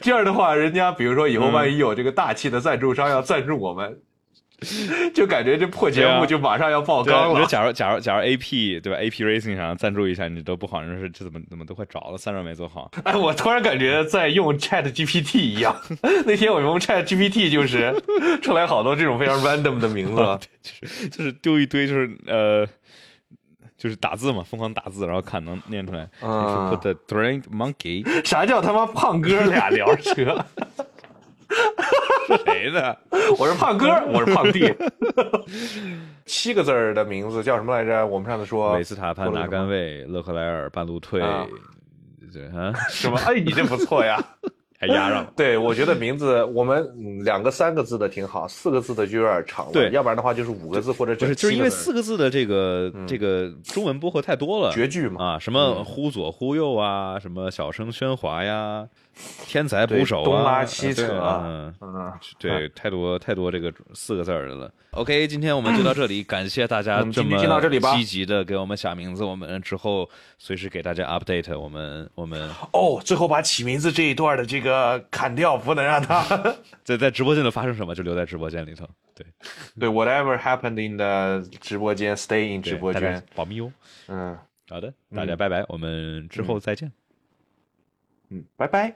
这样的话，人家比如说以后万一有这个大气的赞助商要赞助我们，就感觉这破节目就马上要爆缸了 你说。假如假如假如 A P 对吧？A P Racing 上赞助一下，你都不好，你说这怎么怎么都快着了，散热没做好。哎，我突然感觉在用 Chat GPT 一样。那天我用 Chat GPT 就是出来好多这种非常 random 的名字。就是就是丢一堆，就是呃，就是打字嘛，疯狂打字，然后看能念出来。嗯 Put the trained monkey 啥叫他妈胖哥俩聊车？谁呢？我是胖哥，我是胖弟。七个字儿的名字叫什么来着？我们上次说维斯塔潘拿杆位，勒克莱尔半路退，啊对啊，什么？哎，你这不错呀。还压上了。对，我觉得名字我们嗯两个三个字的挺好，四个字的就有点长了。对要不然的话就是五个字或者就是，就是因为四个个字的这个这个中文播客太多了，绝句嘛。啊，什么忽左忽右啊，什么小声喧哗呀，天才捕手啊，东拉西扯对嗯，嗯，对，太多太多这个四个字儿的了。OK，今天我们就到这里，感谢大家这么积极的给我们想名字，我们之后随时给大家 update。我们我们哦，最后把起名字这一段的这个砍掉，不能让他。在在直播间里发生什么，就留在直播间里头。对，对，whatever happened in the 直播间，stay in 对大家直播间。保密哦。嗯好的，大家拜拜，我们之后再见。嗯，拜拜。